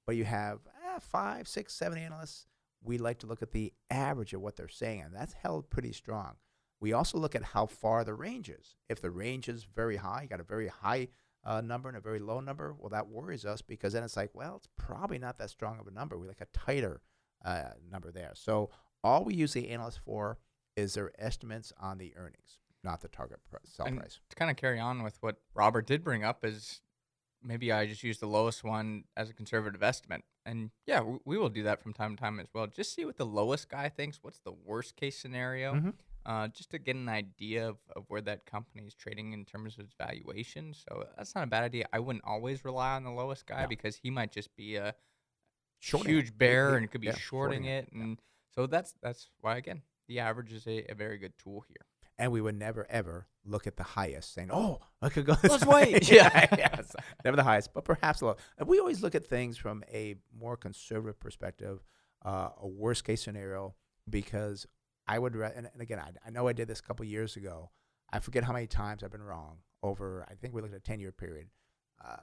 But you have eh, five, six, seven analysts. We like to look at the average of what they're saying, and that's held pretty strong. We also look at how far the range is. If the range is very high, you got a very high uh, number and a very low number, well, that worries us because then it's like, well, it's probably not that strong of a number. We like a tighter uh, number there. So all we use the analyst for is their estimates on the earnings, not the target pr- sell And price. To kind of carry on with what Robert did bring up is maybe I just use the lowest one as a conservative estimate. And yeah, we, we will do that from time to time as well. Just see what the lowest guy thinks. What's the worst case scenario? Mhm. Uh, just to get an idea of, of where that company is trading in terms of its valuation. So that's not a bad idea. I wouldn't always rely on the lowest guy No. because he might just be a Shorting it. huge bear Yeah, and could be yeah, shorting, shorting it. it. And so that's that's why again the average is a, a very good tool here. And we would never ever look at the highest, saying, "Oh, I could go." Let's way." wait. yeah, yes, never the highest, but perhaps a low. We always look at things from a more conservative perspective, uh, a worst case scenario, because I would. Re- and, again, I, I know I did this a couple years ago. I forget how many times I've been wrong over. I think we looked at a ten year period. Uh,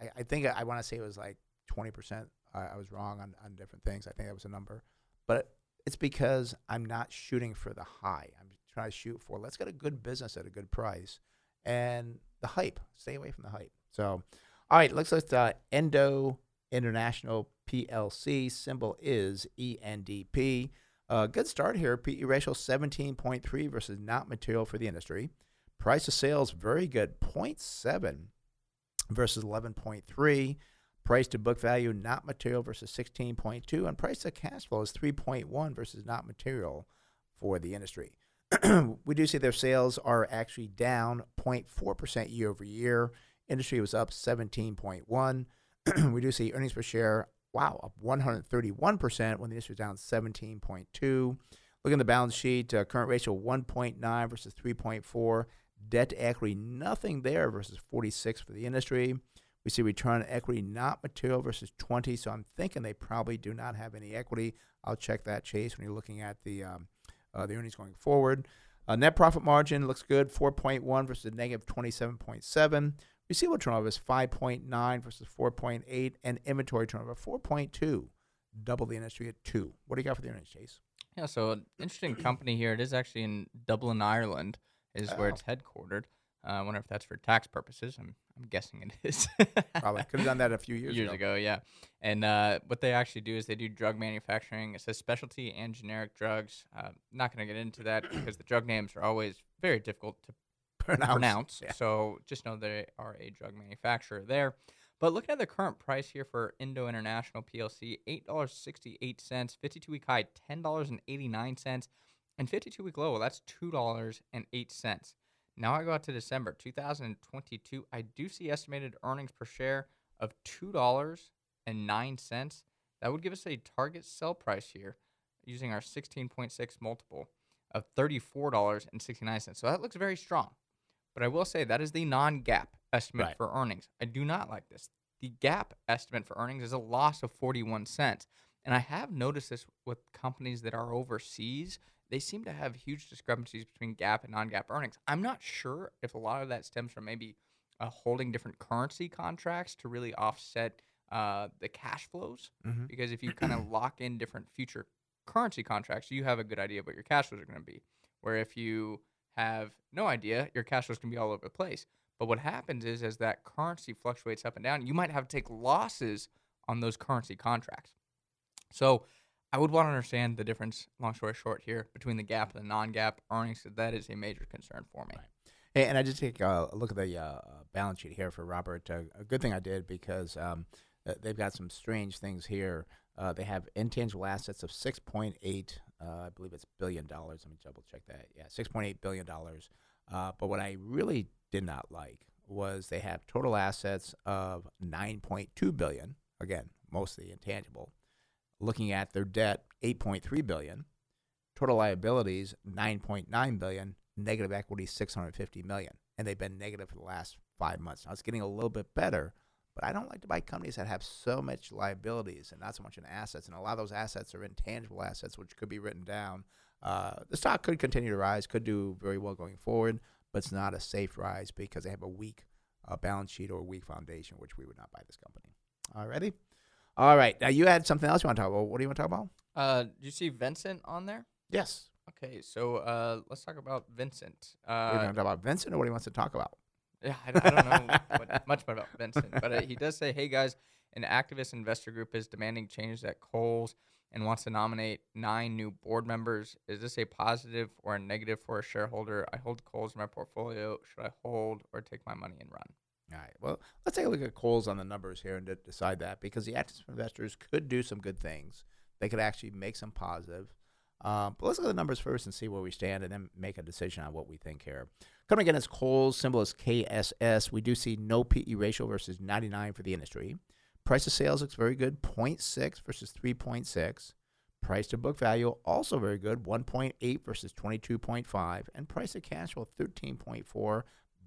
I, I- think I want to say it was like twenty percent. I, I was wrong on, on different things. I think that was a number, but it's because I'm not shooting for the high. I'm trying to shoot for let's get a good business at a good price, and the hype. Stay away from the hype. So, all right, let's let's uh, Endo International PLC symbol is ENDP. Uh, good start here. PE ratio 17.3 versus not material for the industry. Price of sales very good, 0.7 versus 11.3. Price to book value not material versus 16.2, and price to cash flow is 3.1 versus not material for the industry. we do see their sales are actually down 0.4% year over year. Industry was up 17.1. we do see earnings per share, wow, up 131% when the industry was down 17.2. Look at the balance sheet, uh, current ratio 1.9 versus 3.4. Debt to equity, nothing there versus 46 for the industry. We see return on equity not material versus 20, so I'm thinking they probably do not have any equity. I'll check that, Chase, when you're looking at the um, uh, the earnings going forward. Uh, net profit margin looks good, 4.1 versus negative 27.7. Receivable turnover is 5.9 versus 4.8, and inventory turnover 4.2, double the industry at two. What do you got for the earnings, Chase? Yeah, so an interesting company here. It is actually in Dublin, Ireland, is where Oh. it's headquartered. Uh, I wonder if that's for tax purposes. I'm, I'm guessing it is. Probably could have done that a few years, years ago. Yeah, and uh, what they actually do is they do drug manufacturing. It says specialty and generic drugs. Uh, not going to get into that because the drug names are always very difficult to Pronounce, pronounce. yeah. So just know they are a drug manufacturer there. But looking at the current price here for Endo International PLC, eight dollars sixty eight cents. Fifty two week high, ten dollars and eighty nine cents, and fifty two week low. Well, that's two dollars and eight cents. Now I go out to December 2022. I do see estimated earnings per share of two dollars and nine cents. That would give us a target sell price here, using our 16.6 multiple of $34.69. So that looks very strong. But I will say that is the non GAAP estimate Right. for earnings. I do not like this. The GAAP estimate for earnings is a loss of 41 cents. And I have noticed this with companies that are overseas. They seem to have huge discrepancies between GAAP and non GAAP earnings. I'm not sure if a lot of that stems from maybe uh, holding different currency contracts to really offset uh, the cash flows. Mhm. Because if you kind of lock in different future currency contracts, you have a good idea of what your cash flows are going to be. Where if you have no idea, your cash flows can be all over the place. But what happens is, as that currency fluctuates up and down, you might have to take losses on those currency contracts. So I would want to understand the difference, long story short, here between the GAAP and the non-GAAP earnings. 'cause That is a major concern for me. Hey, and I just take a look at the uh, balance sheet here for Robert. Uh, a good thing I did because um, uh, they've got some strange things here. Uh, they have intangible assets of 6.8, uh, I believe it's billion dollars. Let me double check that. Yeah, 6.8 billion dollars. Uh, but what I really did not like was they have total assets of 9.2 billion. Again, mostly intangible. Looking at their debt, 8.3 billion. Total liabilities, 9.9 billion. Negative equity, 650 million. And they've been negative for the last five months. Now it's getting a little bit better, but I don't like to buy companies that have so much liabilities and not so much in assets. And a lot of those assets are intangible assets, which could be written down. Uh, the stock could continue to rise, could do very well going forward, but it's not a safe rise because they have a weak uh, balance sheet or a weak foundation, which we would not buy this company. All righty. All right. Now you had something else you want to talk about. What do you want to talk about? Uh, do you see Vincent on there? Yes. Okay, so uh, let's talk about Vincent. Uh, going to talk about Vincent or what he wants to talk about? Yeah, I, I don't know what, much about Vincent, but uh, he does say, "Hey guys, an activist investor group is demanding changes at Kohl's and wants to nominate nine new board members. Is this a positive or a negative for a shareholder? I hold Kohl's in my portfolio. Should I hold or take my money and run?" All right. Well, let's take a look at Kohl's on the numbers here and de- decide that because the active investors could do some good things. They could actually make some positive. Um, but let's look at the numbers first and see where we stand and then make a decision on what we think here. Coming again as Kohl's, symbol is KSS. We do see no PE ratio versus 99 for the industry. Price to sales looks very good, 0.6 versus 3.6. Price to book value also very good, 1.8 versus 22.5. And price to cash flow, 13.4,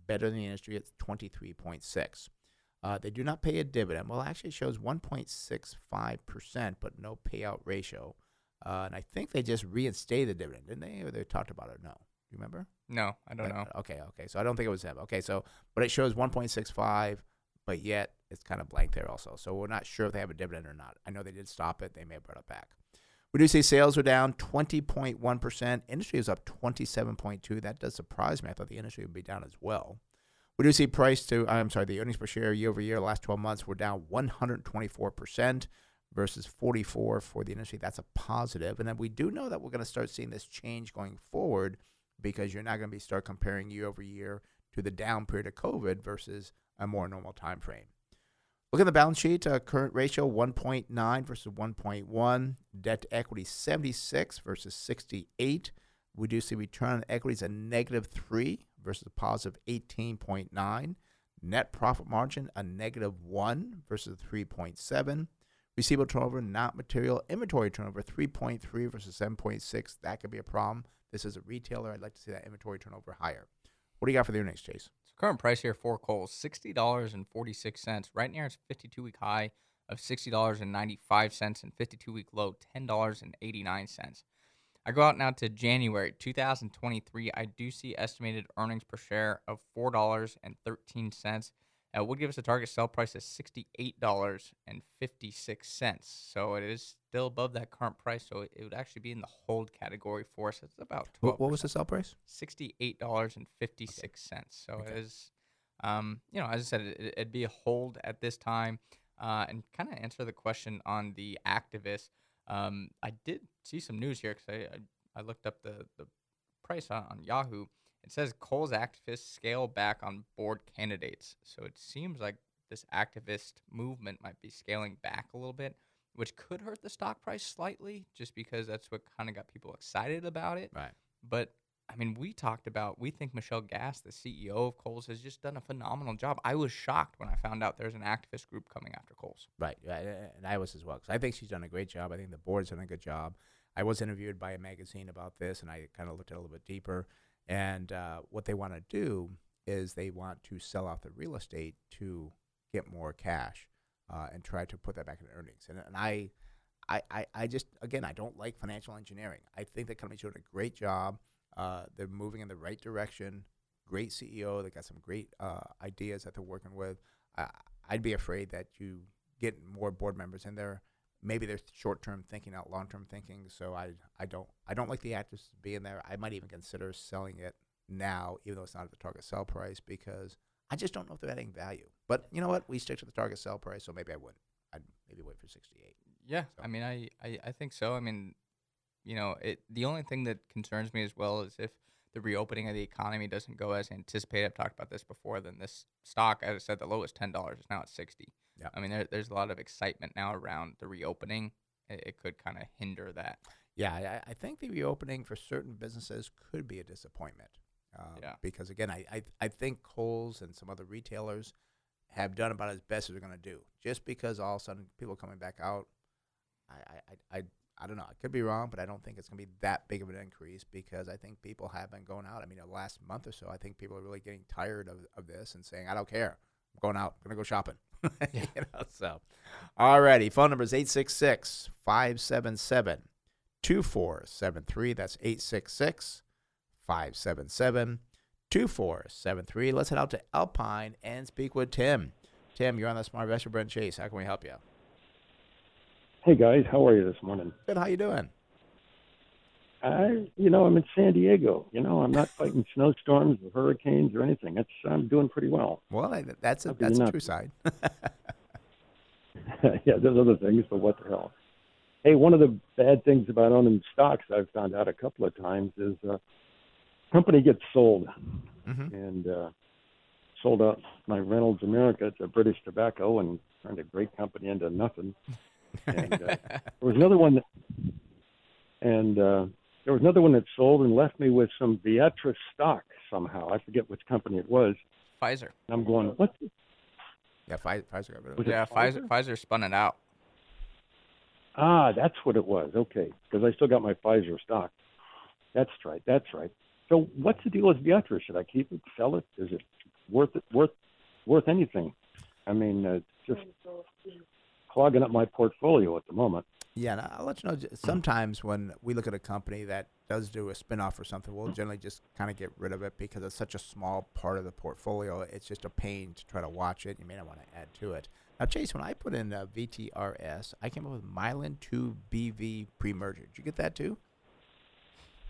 better than the industry at 23.6. Uh, they do not pay a dividend. Well, actually, it shows 1.65%, but no payout ratio. Uh, and I think they just reinstated the dividend, didn't they? Or they talked about it? No. Do you remember? No, I don't know. Okay, okay. So I don't think it was them. Okay, so but it shows 1.65, but yet it's kind of blank there also. So we're not sure if they have a dividend or not. I know they did stop it. They may have brought it back. We do see sales are down 20.1%. Industry is up 27.2. That does surprise me. I thought the industry would be down as well. We do see price to, I'm sorry, the earnings per share year over year, last 12 months, were down 124% versus 44 for the industry. That's a positive. And then we do know that we're going to start seeing this change going forward because you're not going to be start comparing year over year to the down period of COVID versus a more normal time frame. Look at the balance sheet. Uh, current ratio 1.9 versus 1.1. Debt to equity 76 versus 68. We do see return on equity is a negative 3 versus a positive 18.9. Net profit margin a negative 1 versus 3.7. Receivable turnover, not material. Inventory turnover, 3.3 versus 7.6. That could be a problem. This is a retailer. I'd like to see that inventory turnover higher. What do you got for the next, Chase? So current price here for coal $60.46. Right now, it's 52 week high of $60.95 and 52 week low, $10.89. I go out now to January 2023. I do see estimated earnings per share of $4.13. Uh, would give us a target sell price of sixty-eight dollars and fifty-six cents. So it is still above that current price. So it, it would actually be in the hold category for us. It's about What, what was the sell price? sixty-eight dollars and fifty-six cents. So it is, um, you know, as I said, it, it'd be a hold at this time. Uh, and kind of answer the question on the activists. Um, I did see some news here because I, I I looked up the the price on, on Yahoo. It says Kohl's activists scale back on board candidates. So it seems like this activist movement might be scaling back a little bit, which could hurt the stock price slightly, just because that's what kind of got people excited about it. Right. But I mean, we talked about we think Michelle Gass, the CEO of Kohl's, has just done a phenomenal job. I was shocked when I found out there's an activist group coming after Kohl's. Right, right, and I was as well because I think she's done a great job. I think the board's done a good job. I was interviewed by a magazine about this, and I kind of looked at it a little bit deeper. And uh, what they want to do is they want to sell off the real estate to get more cash uh, and try to put that back in earnings. And, and I, I, I, just again I don't like financial engineering. I think the company's doing a great job. Uh, they're moving in the right direction. Great CEO. They got some great uh, ideas that they're working with. I'd be afraid that you get more board members in there. Maybe they're short-term thinking, not long-term thinking. So I, I don't, I don't like the actors being there. I might even consider selling it now, even though it's not at the target sell price, because I just don't know if they're adding value. But you know what? We stick to the target sell price, so maybe I wouldn't. I'd maybe wait for 68. Yeah, I mean, I, I, I think so. I mean, you know, it. The only thing that concerns me as well is if the reopening of the economy doesn't go as anticipated. I've talked about this before. Then this stock, as I said, the lowest ten dollars. It's now at sixty. Yeah. I mean, there, there's a lot of excitement now around the reopening. It, it could kind of hinder that. Yeah, I, I think the reopening for certain businesses could be a disappointment. Um, Yeah. Because again, I, I I think Kohl's and some other retailers have done about as best as they're going to do. Just because all of a sudden people are coming back out, I I, I, I don't know. I could be wrong, but I don't think it's going to be that big of an increase because I think people have been going out. I mean, the last month or so, I think people are really getting tired of, of this and saying, I don't care. I'm going out. I'm going to go shopping. you know, so, alrighty. Phone number is 866 577 2473. That's 866 577 2473. Let's head out to Alpine and speak with Tim. Tim, you're on the Smart Investor Brent Chase. How can we help you? Hey guys, how are you this morning? Good. How you doing? I, you know, I'm in San Diego. You know, I'm not fighting snowstorms or hurricanes or anything. That's I'm doing pretty well. Well, I- that's a that's a true side. yeah, there's other things, but what the hell? Hey, one of the bad things about owning stocks I've found out a couple of times is uh, company gets sold Mhm. and uh, sold out my Reynolds America to British Tobacco and turned a great company into nothing. And uh, there was another one, that, and uh, there was another one that sold and left me with some Viatris stock somehow. I forget which company it was. Pfizer. And I'm going, what? Yeah, Pfizer, Pfizer got rid of Was it. it Yeah, Pfizer. Pfizer spun it out. Ah, that's what it was. Okay, because I still got my Pfizer stock. That's right. That's right. So, what's the deal with Viatris? Should I keep it, sell it? Is it worth it? Worth worth anything? I mean, uh, just clogging up my portfolio at the moment. Yeah, and I'll let you know. Sometimes when we look at a company that does do a spinoff or something, we'll generally just kind of get rid of it because it's such a small part of the portfolio. It's just a pain to try to watch it. You may not want to add to it. Now, Chase, when I put in uh, VTRS, I came up with Mylan 2 BV pre-merger. Did you get that too?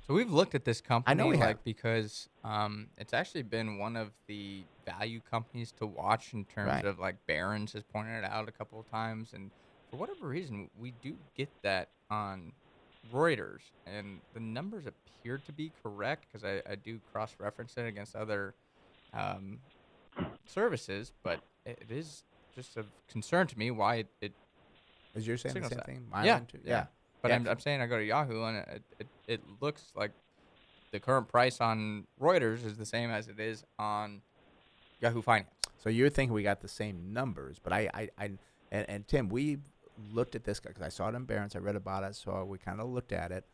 So we've looked at this company I know we like have. because um, it's actually been one of the value companies to watch in terms Right. of like Barron's has pointed it out a couple of times, and for whatever reason, we do get that on Reuters, and the numbers appear to be correct because I, I do cross-reference it against other um, services, but it is just of concern to me why it. it Is you're saying the same that. thing? Yeah, too? yeah. Yeah. But Yeah. I'm, I'm saying I go to Yahoo and it, it it looks like the current price on Reuters is the same as it is on Yahoo Finance. So you're thinking we got the same numbers, but I, I, I and, and Tim, we looked at this because I saw it in Barron's. I read about it, so we kind of looked at it.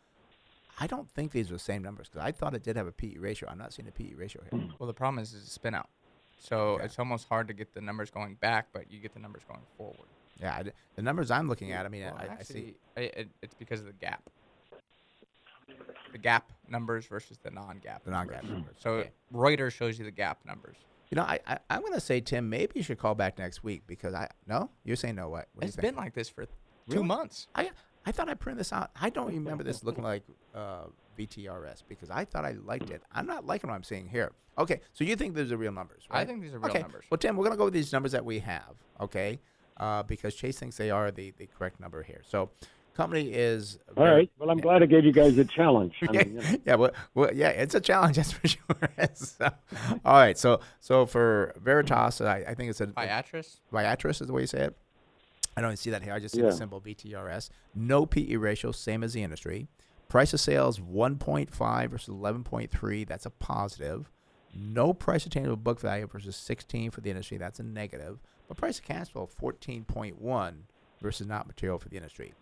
I don't think these are the same numbers because I thought it did have a PE ratio. I'm not seeing a PE ratio here. Hmm. Well, the problem is, it's a spin out, so it's almost hard to get the numbers going back, but you get the numbers going forward. Yeah, I d the numbers I'm looking at. I mean, Well, I, I see. It, it's because of the GAAP. The GAAP numbers versus the non-GAAP. The non GAAP numbers, So okay. Reuters shows you the GAAP numbers. You know, I, I I'm going to say Tim, maybe you should call back next week because I no, you're saying no. What? what It's been like this for two Really? months. I I thought I printed this out. I don't remember this looking like uh, VTRS because I thought I liked it. I'm not liking what I'm seeing here. Okay, so you think these are real numbers, I think these are real okay. numbers. Well, Tim, we're gonna go with these numbers that we have, okay? Uh, because Chase thinks they are the, the correct number here. So, company is All right. Well, I'm glad I gave you guys a challenge. I yeah, mean, you know. yeah, well, well, yeah, it's a challenge, that's for sure. so, all right, so so for Veritas, I, I think it's a Viatris? Viatris is the way you say it. I don't even see that here. I just see Yeah. the symbol VTRS. No PE ratio, same as the industry. Price of sales 1.5 versus 11.3. That's a positive. No price to tangible book value versus 16 for the industry. That's a negative. But price of cash flow 14.1 versus not material for the industry.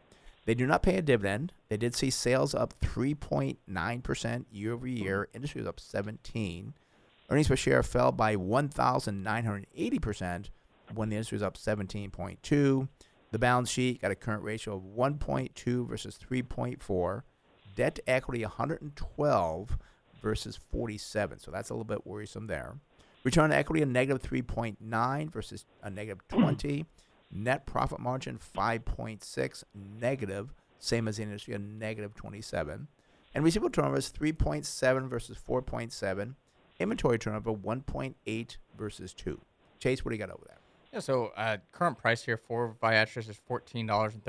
They do not pay a dividend. They did see sales up 3.9% year over year. Industry was up 17. Earnings per share fell by 1,980% when the industry was up 17.2. The balance sheet got a current ratio of 1.2 versus 3.4. Debt to equity 112 versus 47. So that's a little bit worrisome there. Return on equity a negative 3.9 versus a negative 20. Net profit margin 5.6 negative, same as the industry, a negative 27. And receivable turnover is 3.7 versus 4.7. Inventory turnover 1.8 versus 2. Chase, what do you got over there? Yeah, so uh, current price here for Viatris is fourteen dollars and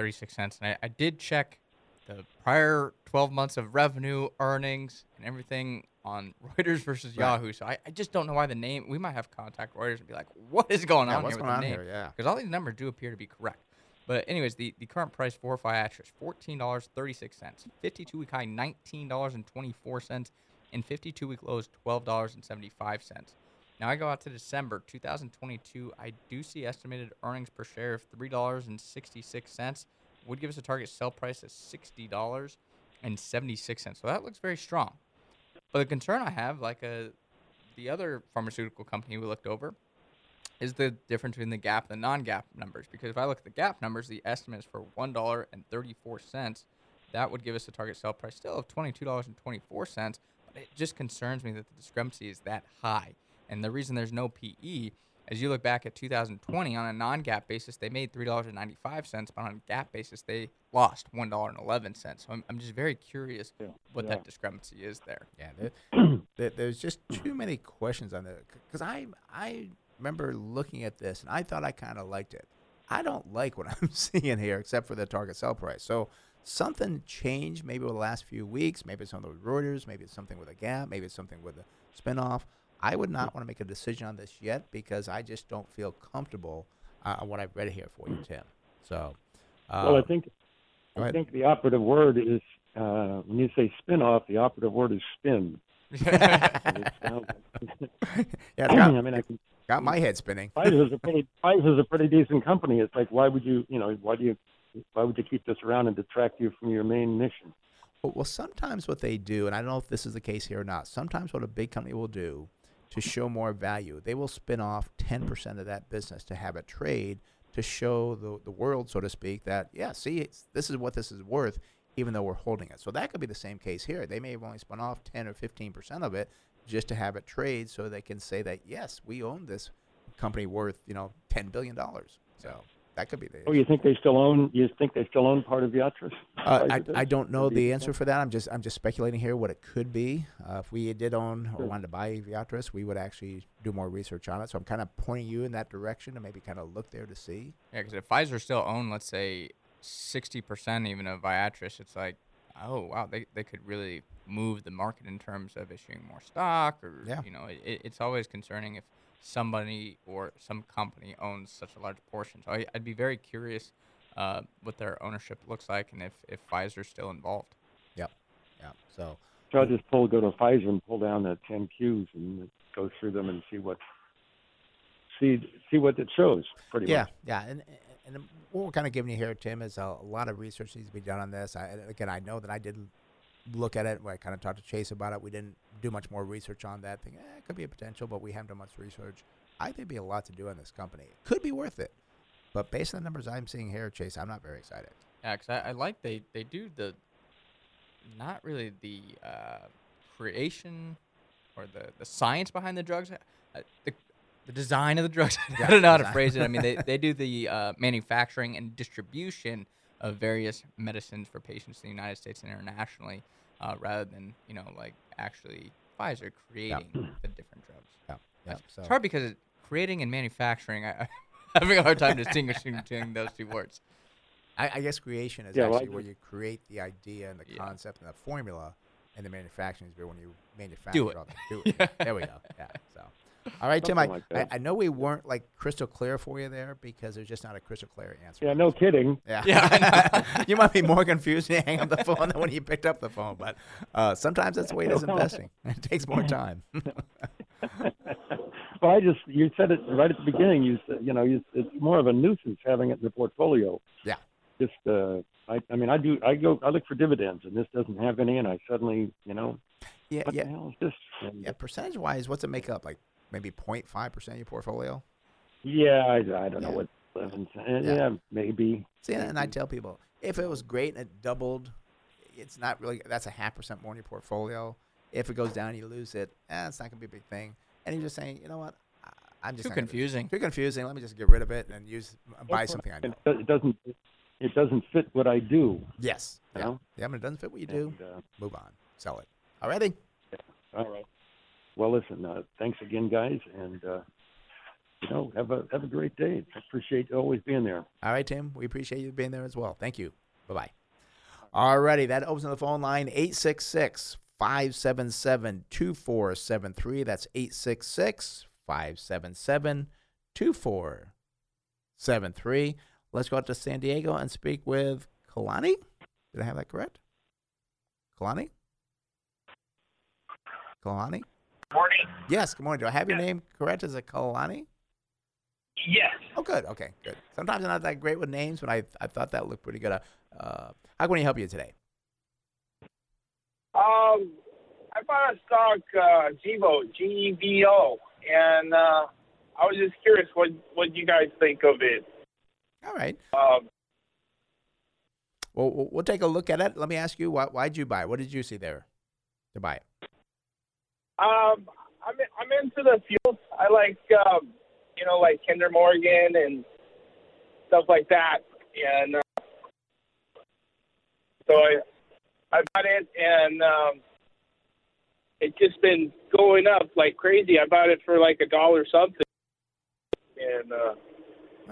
I, I did check the prior twelve months of revenue, earnings, and everything on Reuters versus Right. Yahoo. So I, I just don't know why the name. We might have contact Reuters and be like, "What is going Yeah, on what's here going with on the name?" here? Yeah. because all these numbers do appear to be correct. But anyways, the, the current price for Viatris fourteen dollars thirty six cents, fifty two week high nineteen dollars and twenty four cents, and fifty two week lows twelve dollars and seventy five cents. Now I go out to December 2022. I do see estimated earnings per share of three dollars and sixty six cents. Would give us a target sell price of sixty dollars and seventy six cents. So that looks very strong. But the concern I have, like a the other pharmaceutical company we looked over, is the difference between the GAAP and the non-GAAP numbers. Because if I look at the GAAP numbers, the estimate is for one dollar and thirty-four cents. That would give us a target sell price still of twenty-two dollars and twenty-four cents. But it just concerns me that the discrepancy is that high. And the reason there's no PE, as you look back at 2020 on a non-GAAP basis, they made three dollars and ninety-five cents, but on a GAAP basis, they lost one dollar and eleven cents. So I'm, I'm just very curious what Yeah. that discrepancy is there. Yeah, there, there, there's just too many questions on that because I I remember looking at this and I thought I kind of liked it. I don't like what I'm seeing here except for the target sell price. So something changed maybe over the last few weeks. Maybe it's something with Reuters. Maybe it's something with a GAAP. Maybe it's something with a spinoff. I would not want to make a decision on this yet because I just don't feel comfortable uh, on what I've read here for you, Tim. So, uh, well, I think I think the operative word is uh, when you say spin off, the operative word is spin. Yeah, got, I mean, I can, got my head spinning. Pfizer's a pretty Pfizer's a pretty decent company. It's like why would you you know why do you why would you keep this around and detract you from your main mission? Well, sometimes what they do, and I don't know if this is the case here or not, sometimes what a big company will do to show more value, they will spin off 10% of that business to have it trade to show the, the world, so to speak, that, yeah, see, this is what this is worth, even though we're holding it. So that could be the same case here. They may have only spun off 10 or 15% of it just to have it trade so they can say that, yes, we own this company worth, you know, $10 billion. So that could be the Oh, you think they still own? You think they still own part of Viatris? Uh, I, I don't know the answer for that. I'm just I'm just speculating here what it could be. Uh, if we did own or Sure. wanted to buy Viatris, we would actually do more research on it. So I'm kind of pointing you in that direction to maybe kind of look there to see. Yeah, because if Pfizer still owned, let's say, sixty percent even of Viatris, it's like, oh wow, they, they could really move the market in terms of issuing more stock, or Yeah. you know, it, it's always concerning if somebody or some company owns such a large portion. So I, I'd be very curious uh, what their ownership looks like and if if Pfizer's still involved. Yep. Yep. So So I'll just pull, go to Pfizer and pull down the 10 Qs and go through them and see what, see see what it shows. Pretty yeah, much. yeah, Yeah. and and what we're kind of giving you here, Tim, is a, a lot of research needs to be done on this. I, again, I know that I didn't look at it. I kind of talked to Chase about it. We didn't do much more research on that. Think eh, it could be a potential, but we haven't done much research. I think be a lot to do on this company. It could be worth it, but based on the numbers I'm seeing here, Chase, I'm not very excited. Yeah, 'cause I, I like they they do the not really the uh, creation or the, the science behind the drugs, uh, the the design of the drugs. I don't know how to phrase it. I mean, they, they do the uh, manufacturing and distribution of various medicines for patients in the United States and internationally, uh, rather than you know like actually Pfizer creating the different drugs. Yeah, yeah. It's hard because creating and manufacturing, I, I'm having a hard time distinguishing between those two words. I, I guess creation is Yeah, well, actually where you create the idea and the Yeah. concept and the formula, and the manufacturing is where when you manufacture Do it. all the- Do it. There we go. Yeah. So, all right, Tim. I, like I. I know we weren't like crystal clear for you there because there's just not a crystal clear answer. Yeah, no kidding. Yeah. Yeah, you might be more confused when you hang up the phone than when you picked up the phone, but uh, sometimes that's the way it is investing. It takes more time. well, I just you said it right at the beginning. You said you know you, it's more of a nuisance having it in the portfolio. Yeah. Just uh, I I mean I do I go I look for dividends and this doesn't have any and I suddenly you know yeah, what yeah, the hell is this? Yeah. Percentage wise, what's it make up? Like maybe 0.5 percent of your portfolio. Yeah, I, I don't know what eleven cents. Yeah. Yeah. maybe. See, and I tell people if it was great and it doubled, it's not really that's a half percent more in your portfolio. If it goes down, you lose it. Eh, it's not gonna be a big thing. And you're just saying, you know what? I, I'm just Too not gonna- confusing. Too confusing. Let me just get rid of it and use buy something I know. It, it doesn't it doesn't fit what I do. Yes. You Yeah. know? Yeah. But it doesn't fit what you do. And, uh, Move on. Sell it. Alrighty. all right. Well, listen. Uh, thanks again, guys, and uh, you know have a have a great day. I appreciate you always being there. All right, Tim. We appreciate you being there as well. Thank you. Bye bye. All righty, that opens on the phone line 866 577 2473. That's 866 577 2473. Let's go out to San Diego and speak with Kalani. Did I have that correct? Kalani? Kalani? Morning. Yes, good morning. Do I have your name correct? Is it Kalani? Yes. Oh, good. Okay, good. Sometimes I'm not that great with names, but I I thought that looked pretty good. Uh, uh, how can we help you today? Um, I bought a stock, uh, Gevo, G E V O, and uh, I was just curious what what you guys think of it. All right. Um, Well, we'll we'll take a look at it. Let me ask you, why why'd you buy? it? What did you see there to buy it? Um, I'm I'm into the fuels. I like um, you know like Kinder Morgan and stuff like that, and uh, so I I bought it, and um, it's just been going up like crazy. I bought it for like a dollar something, and uh,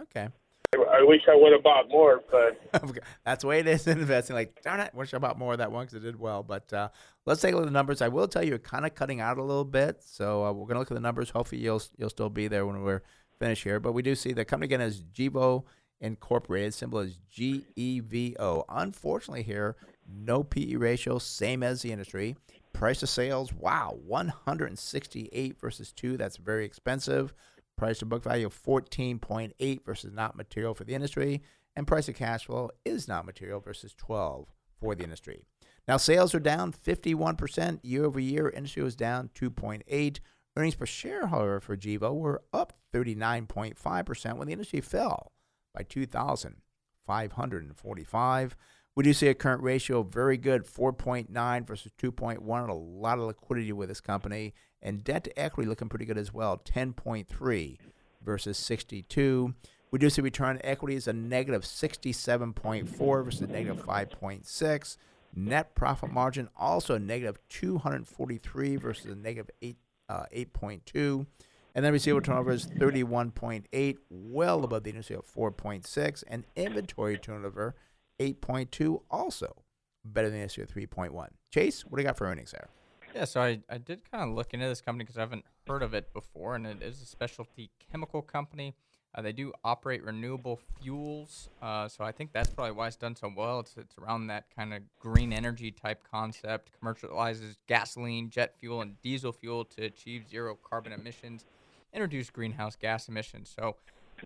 Okay. I, wish I would have bought more, but That's the way it is in investing. Like, darn it, wish I bought more of that one because it did well. But uh, let's take a look at the numbers. I will tell you, kind of cutting out a little bit. So uh, we're going to look at the numbers. Hopefully, you'll you'll still be there when we're finished here. But we do see the company again is Gevo Incorporated. Symbol is G E V O. Unfortunately, here no PE ratio, same as the industry. Price to sales, wow, 168 versus two. That's very expensive. Price to book value of 14.8 versus not material for the industry. And price to cash flow is not material versus 12 for the industry. Now, sales are down 51% year over year. Industry was down 2.8. Earnings per share, however, for Gevo were up 39.5% when the industry fell by 2,545. We do see a current ratio very good, 4.9 versus 2.1. and A lot of liquidity with this company. And debt to equity looking pretty good as well, 10.3 versus 62. We do see return on equity is a negative 67.4 versus negative 5.6. Net profit margin also negative 243 versus a negative 8, uh, 8.2. And then receivable turnover is 31.8, well above the industry of 4.6. And inventory turnover, 8.2, also better than the industry of 3.1. Chase, what do you got for earnings there? Yeah, so I, I did kind of look into this company because I haven't heard of it before, and it is a specialty chemical company. Uh, they do operate renewable fuels, uh, so I think that's probably why it's done so well. It's it's around that kind of green energy type concept. Commercializes gasoline, jet fuel, and diesel fuel to achieve zero carbon emissions and reduce greenhouse gas emissions. So,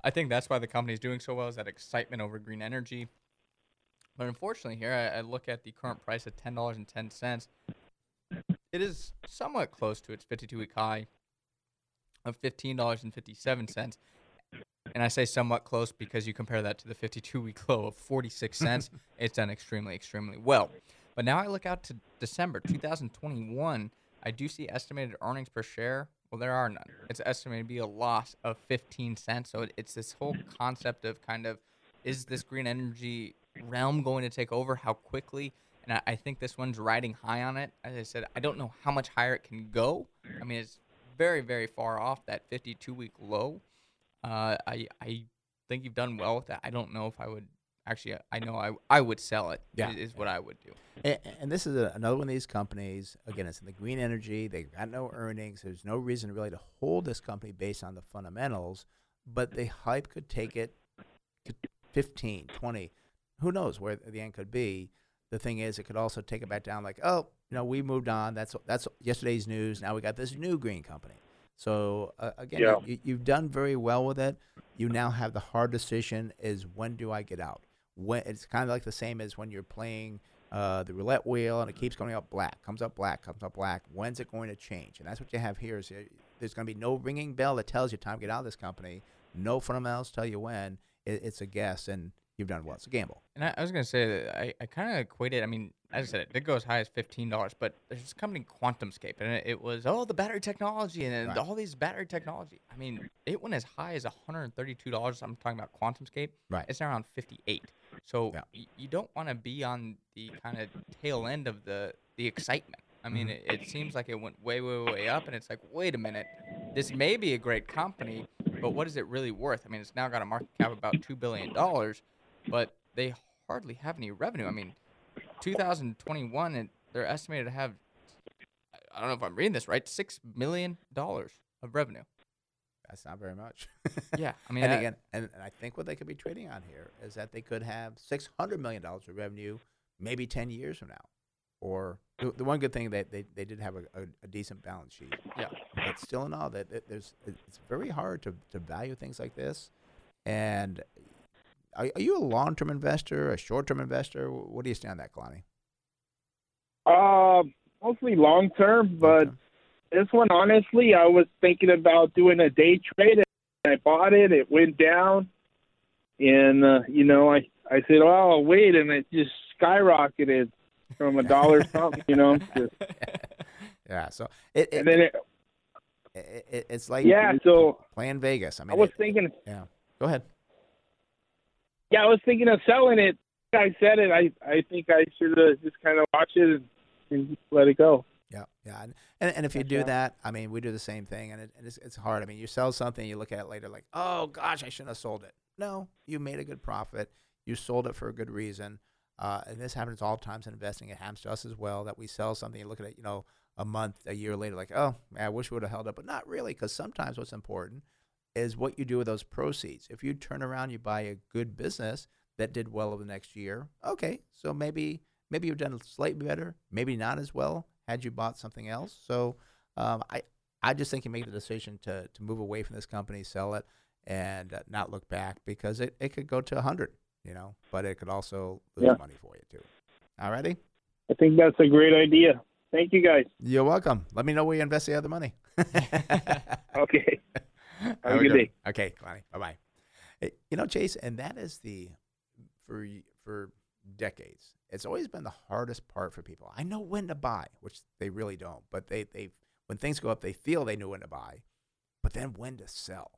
I think that's why the company is doing so well. Is that excitement over green energy? But unfortunately, here I, I look at the current price at ten dollars and ten cents. It is somewhat close to its 52-week high of fifteen dollars and fifty-seven cents. And I say somewhat close because you compare that to the 52 week low of 46 cents. it's done extremely, extremely well. But now I look out to December 2021. I do see estimated earnings per share. Well, there are none. It's estimated to be a loss of 15 cents. So it's this whole concept of kind of is this green energy realm going to take over? How quickly? And I, think this one's riding high on it. As I said, I don't know how much higher it can go. I mean, it's very, very far off that 52 week low. Uh, I I think you've done well with that. I don't know if I would actually. I know I I would sell it. Yeah. is, is what I would do. And, and this is a, another one of these companies. Again, it's in the green energy. They got no earnings. There's no reason really to hold this company based on the fundamentals. But the hype could take it to 15, 20. Who knows where the end could be? The thing is, it could also take it back down. Like, oh, you know, we moved on. That's that's yesterday's news. Now we got this new green company. So uh, again, Yeah. you, you've done very well with it. You now have the hard decision: is when do I get out? When it's kind of like the same as when you're playing uh, the roulette wheel and it keeps coming up black, comes up black, comes up black. When's it going to change? And that's what you have here. Is uh, there's going to be no ringing bell that tells you time to get out of this company. No fundamentals tell you when. It, it's a guess, and you've done well. It's a gamble. And I, I was gonna say that I, I kind of equated. I mean, as I said, it did go as high as fifteen dollars, but there's this company QuantumScape, and it, it was oh the battery technology and Right. all these battery technology. I mean, it went as high as one hundred and thirty-two dollars. I'm talking about QuantumScape. Right. It's now around fifty-eight. So Yeah. y- you don't want to be on the kind of tail end of the the excitement. I mean, Mhm. it, it seems like it went way, way, way up, and it's like, wait a minute, this may be a great company, but what is it really worth? I mean, it's now got a market cap of about two billion dollars, but they hardly have any revenue. I mean, 2021, and they're estimated to have, I don't know if I'm reading this right, six million dollars of revenue. That's not very much. Yeah, I mean, and that- again, and, and I think what they could be trading on here is that they could have six hundred million dollars of revenue, maybe ten years from now. Or the, the one good thing that they, they did have a, a, a decent balance sheet. Yeah. But still in all, that that there's it's very hard to, to value things like this. And are, are you a long term investor, a short term investor? What do you stand on that, Kalani? Uh, mostly long term, but this one, honestly, I was thinking about doing a day trade. And I bought it. It went down, and uh, you know, I I said, "Oh, I'll wait," and it just skyrocketed from a dollar something. You know, just, Yeah. So it, it, and then it, it, it- it's like yeah. So playing Vegas. I mean, I was thinking, yeah. Go ahead. Yeah, I was thinking of selling it. I said it. I I think I should have just kind of watch it and, and let it go. Yeah, yeah, and, and, and if you That's do right. that, I mean, we do the same thing, and, it, and it's, it's hard. I mean, you sell something, you look at it later, like, oh gosh, I shouldn't have sold it. No, you made a good profit. You sold it for a good reason. Uh, and this happens all times in investing. It happens to us as well that we sell something, you look at it, you know, a month, a year later, like, oh, man, I wish we would have held up, but not really, because sometimes what's important is what you do with those proceeds. If you turn around, you buy a good business that did well over the next year, okay, so maybe maybe you've done slightly better, maybe not as well had you bought something else. So um, I I just think you make the decision to to move away from this company, sell it, and uh, not look back because it, it could go to hundred, you know, but it could also lose Yeah. money for you too. All righty, I think that's a great idea. Thank you, guys. you're welcome. Let me know where you invest the other money. Okay. Have a good day. Okay, Connie. Bye bye. Eh, you know, Chase, and that is the for for decades. It's always been the hardest part for people. I know when to buy, which they really don't, but they they when things go up, they feel they know when to buy, but then when to sell.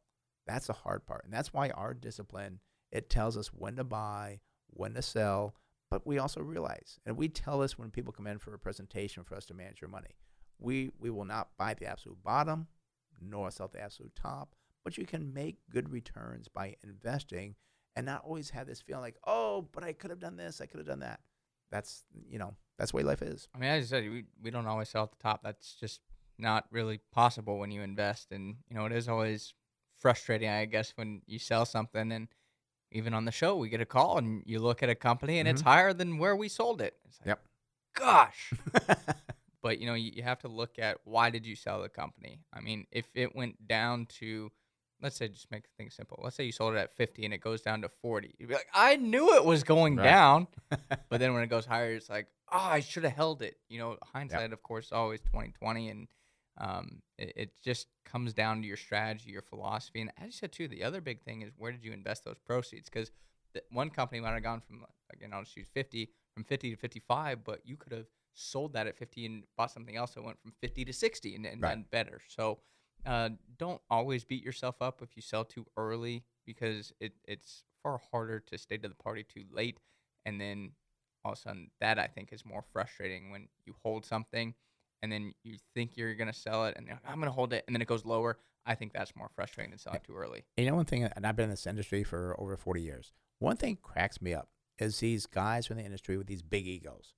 That's the hard part, and that's why our discipline it tells us when to buy, when to sell. But we also realize, and we tell this when people come in for a presentation for us to manage your money, we we will not buy the absolute bottom, nor sell at the absolute top, but you can make good returns by investing and not always have this feeling like, oh, but I could have done this, I could have done that. That's you know, that's the way life is. I mean, as I said, we, we don't always sell at the top. That's just not really possible when you invest. And you know, it is always frustrating, I guess, when you sell something and even on the show we get a call and you look at a company and it's Mhm. higher than where we sold it. It's like, Yep. Gosh. but you know, you, you have to look at why did you sell the company? I mean, if it went down to let's say just make things simple. Let's say you sold it at 50 and it goes down to 40. You'd be like, I knew it was going Right. down. but then when it goes higher, it's like, oh, I should have held it. You know, hindsight, of course, always 2020. And um, it, it just comes down to your strategy, your philosophy. And as you said, too, the other big thing is where did you invest those proceeds? Because one company might have gone from, again, I'll just use 50, from 50 to 55, but you could have sold that at 50 and bought something else that went from 50 to 60 and, and Right. done better. So uh, don't always beat yourself up if you sell too early because it, it's far harder to stay to the party too late. And then all of a sudden, that I think is more frustrating when you hold something and then you think you're going to sell it and like, I'm going to hold it and then it goes lower. I think that's more frustrating than selling too early. You know, one thing, and I've been in this industry for over 40 years. One thing cracks me up is these guys from the industry with these big egos.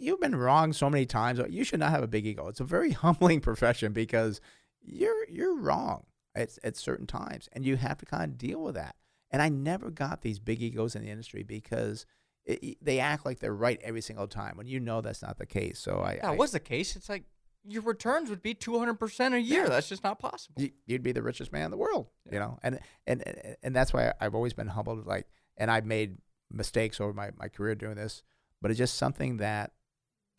You, you've been wrong so many times. Uh, you should not have a big ego. It's a very humbling profession because you're you're wrong at, at certain times, and you have to kind of deal with that. And I never got these big egos in the industry because it, they act like they're right every single time when you know that's not the case. So I, That I was the case. It's like your returns would be 200% a year. That's just not possible. you- you'd be the richest man in the world, you know. And and and- and that's why I've always been humbled. Like, and I've made mistakes over my, my career doing this, but it's just something that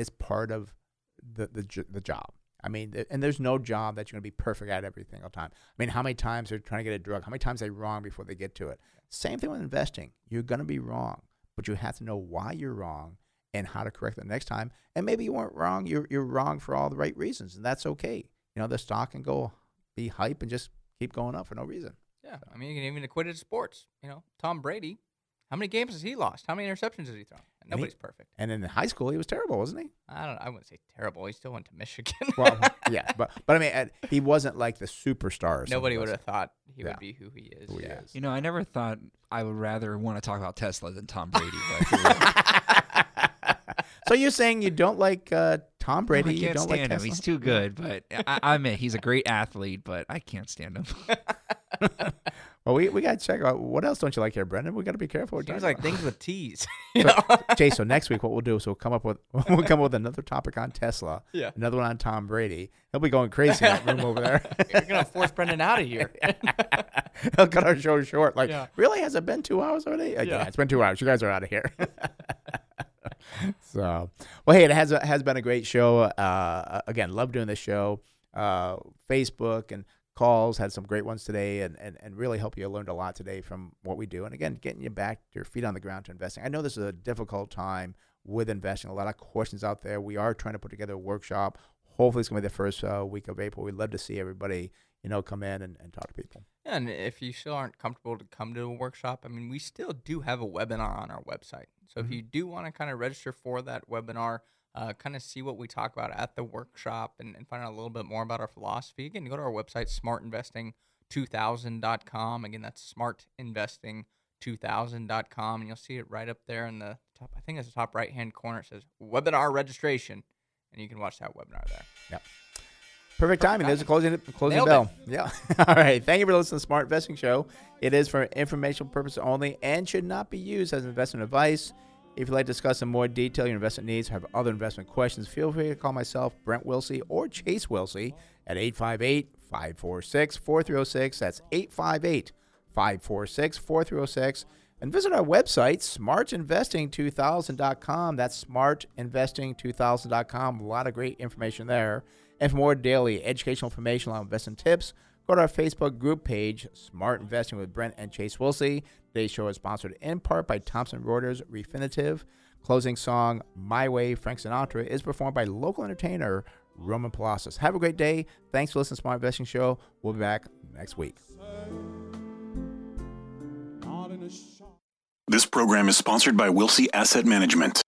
is part of the the the job. I mean, and there's no job that you're gonna be perfect at every single time. I mean, how many times they're trying to get a drug? How many times they're wrong before they get to it? Same thing with investing. You're gonna be wrong, but you have to know why you're wrong and how to correct it next time. And maybe you weren't wrong. You're you're wrong for all the right reasons, and that's okay. You know, the stock can go be hype and just keep going up for no reason. Yeah, I mean, you can even equate it to sports. You know, Tom Brady, how many games has he lost? How many interceptions has he thrown? And he- Nobody's perfect. And in high school, he was terrible, wasn't he? I don't. I wouldn't say terrible. He still went to Michigan. Well, yeah, but but I mean, uh, he wasn't like the superstar. Nobody would have thought he Yeah. would be who he is. Who he yeah. is. You know, I never thought I would rather want to talk about Tesla than Tom Brady. But So you're saying you don't like uh, Tom Brady? I you can't don't like him. Tesla? He's too good. But I, I admit he's a great athlete, but I can't stand him. Well, we, we got to check out what else don't you like here, Brendan? We got to be careful. we're Seems like things with T's. about. So, Jay, so next week what we'll do is we'll come up with we'll come up with another topic on Tesla, Yeah. another one on Tom Brady. He'll be going crazy in that room over there. You're gonna force Brendan out of here. He'll cut our show short. Like, Yeah. really? Has it been two hours already? Uh, yeah. Yeah. it's been two hours. You guys are out of here. so, well, hey, it has has been a great show. Uh, again, love doing this show. Uh, Facebook and calls had some great ones today, and, and and really hope you learned a lot today from what we do. And again, getting you back your feet on the ground to investing. I know this is a difficult time with investing. A lot of questions out there. We are trying to put together a workshop. Hopefully, it's going to be the first uh, week of April. We'd love to see everybody, you know, come in and, and talk to people. And if you still aren't comfortable to come to a workshop, I mean, we still do have a webinar on our website. So if you do want to kind of register for that webinar, uh, kind of see what we talk about at the workshop and, and find out a little bit more about our philosophy, again, go to our website, smartinvesting2000.com. Again, that's smartinvesting2000.com, and you'll see it right up there in the top. I think it's the top right hand corner. It says webinar registration, and you can watch that webinar there. Yep. Perfect timing. There's a closing closing Nailed bell. Yeah. All right. Thank you for listening to the Smart Investing Show. It is for informational purposes only and should not be used as investment advice. If you'd like to discuss in more detail your investment needs or have other investment questions, feel free to call myself, Brent Wilsey, or Chase Wilsey at 858 546 4306. That's 858 546 4306. And visit our website, smartinvesting2000.com. That's smartinvesting2000.com. A lot of great information there. And for more daily educational information on investing tips, go to our Facebook group page, Smart Investing with Brent and Chase Wilsey. Today's show is sponsored in part by Thomson Reuters Refinitiv. Closing song, My Way, Frank Sinatra, is performed by local entertainer Roman Palacios. Have a great day. Thanks for listening to Smart Investing Show. We'll be back next week. This program is sponsored by Wilsey Asset Management.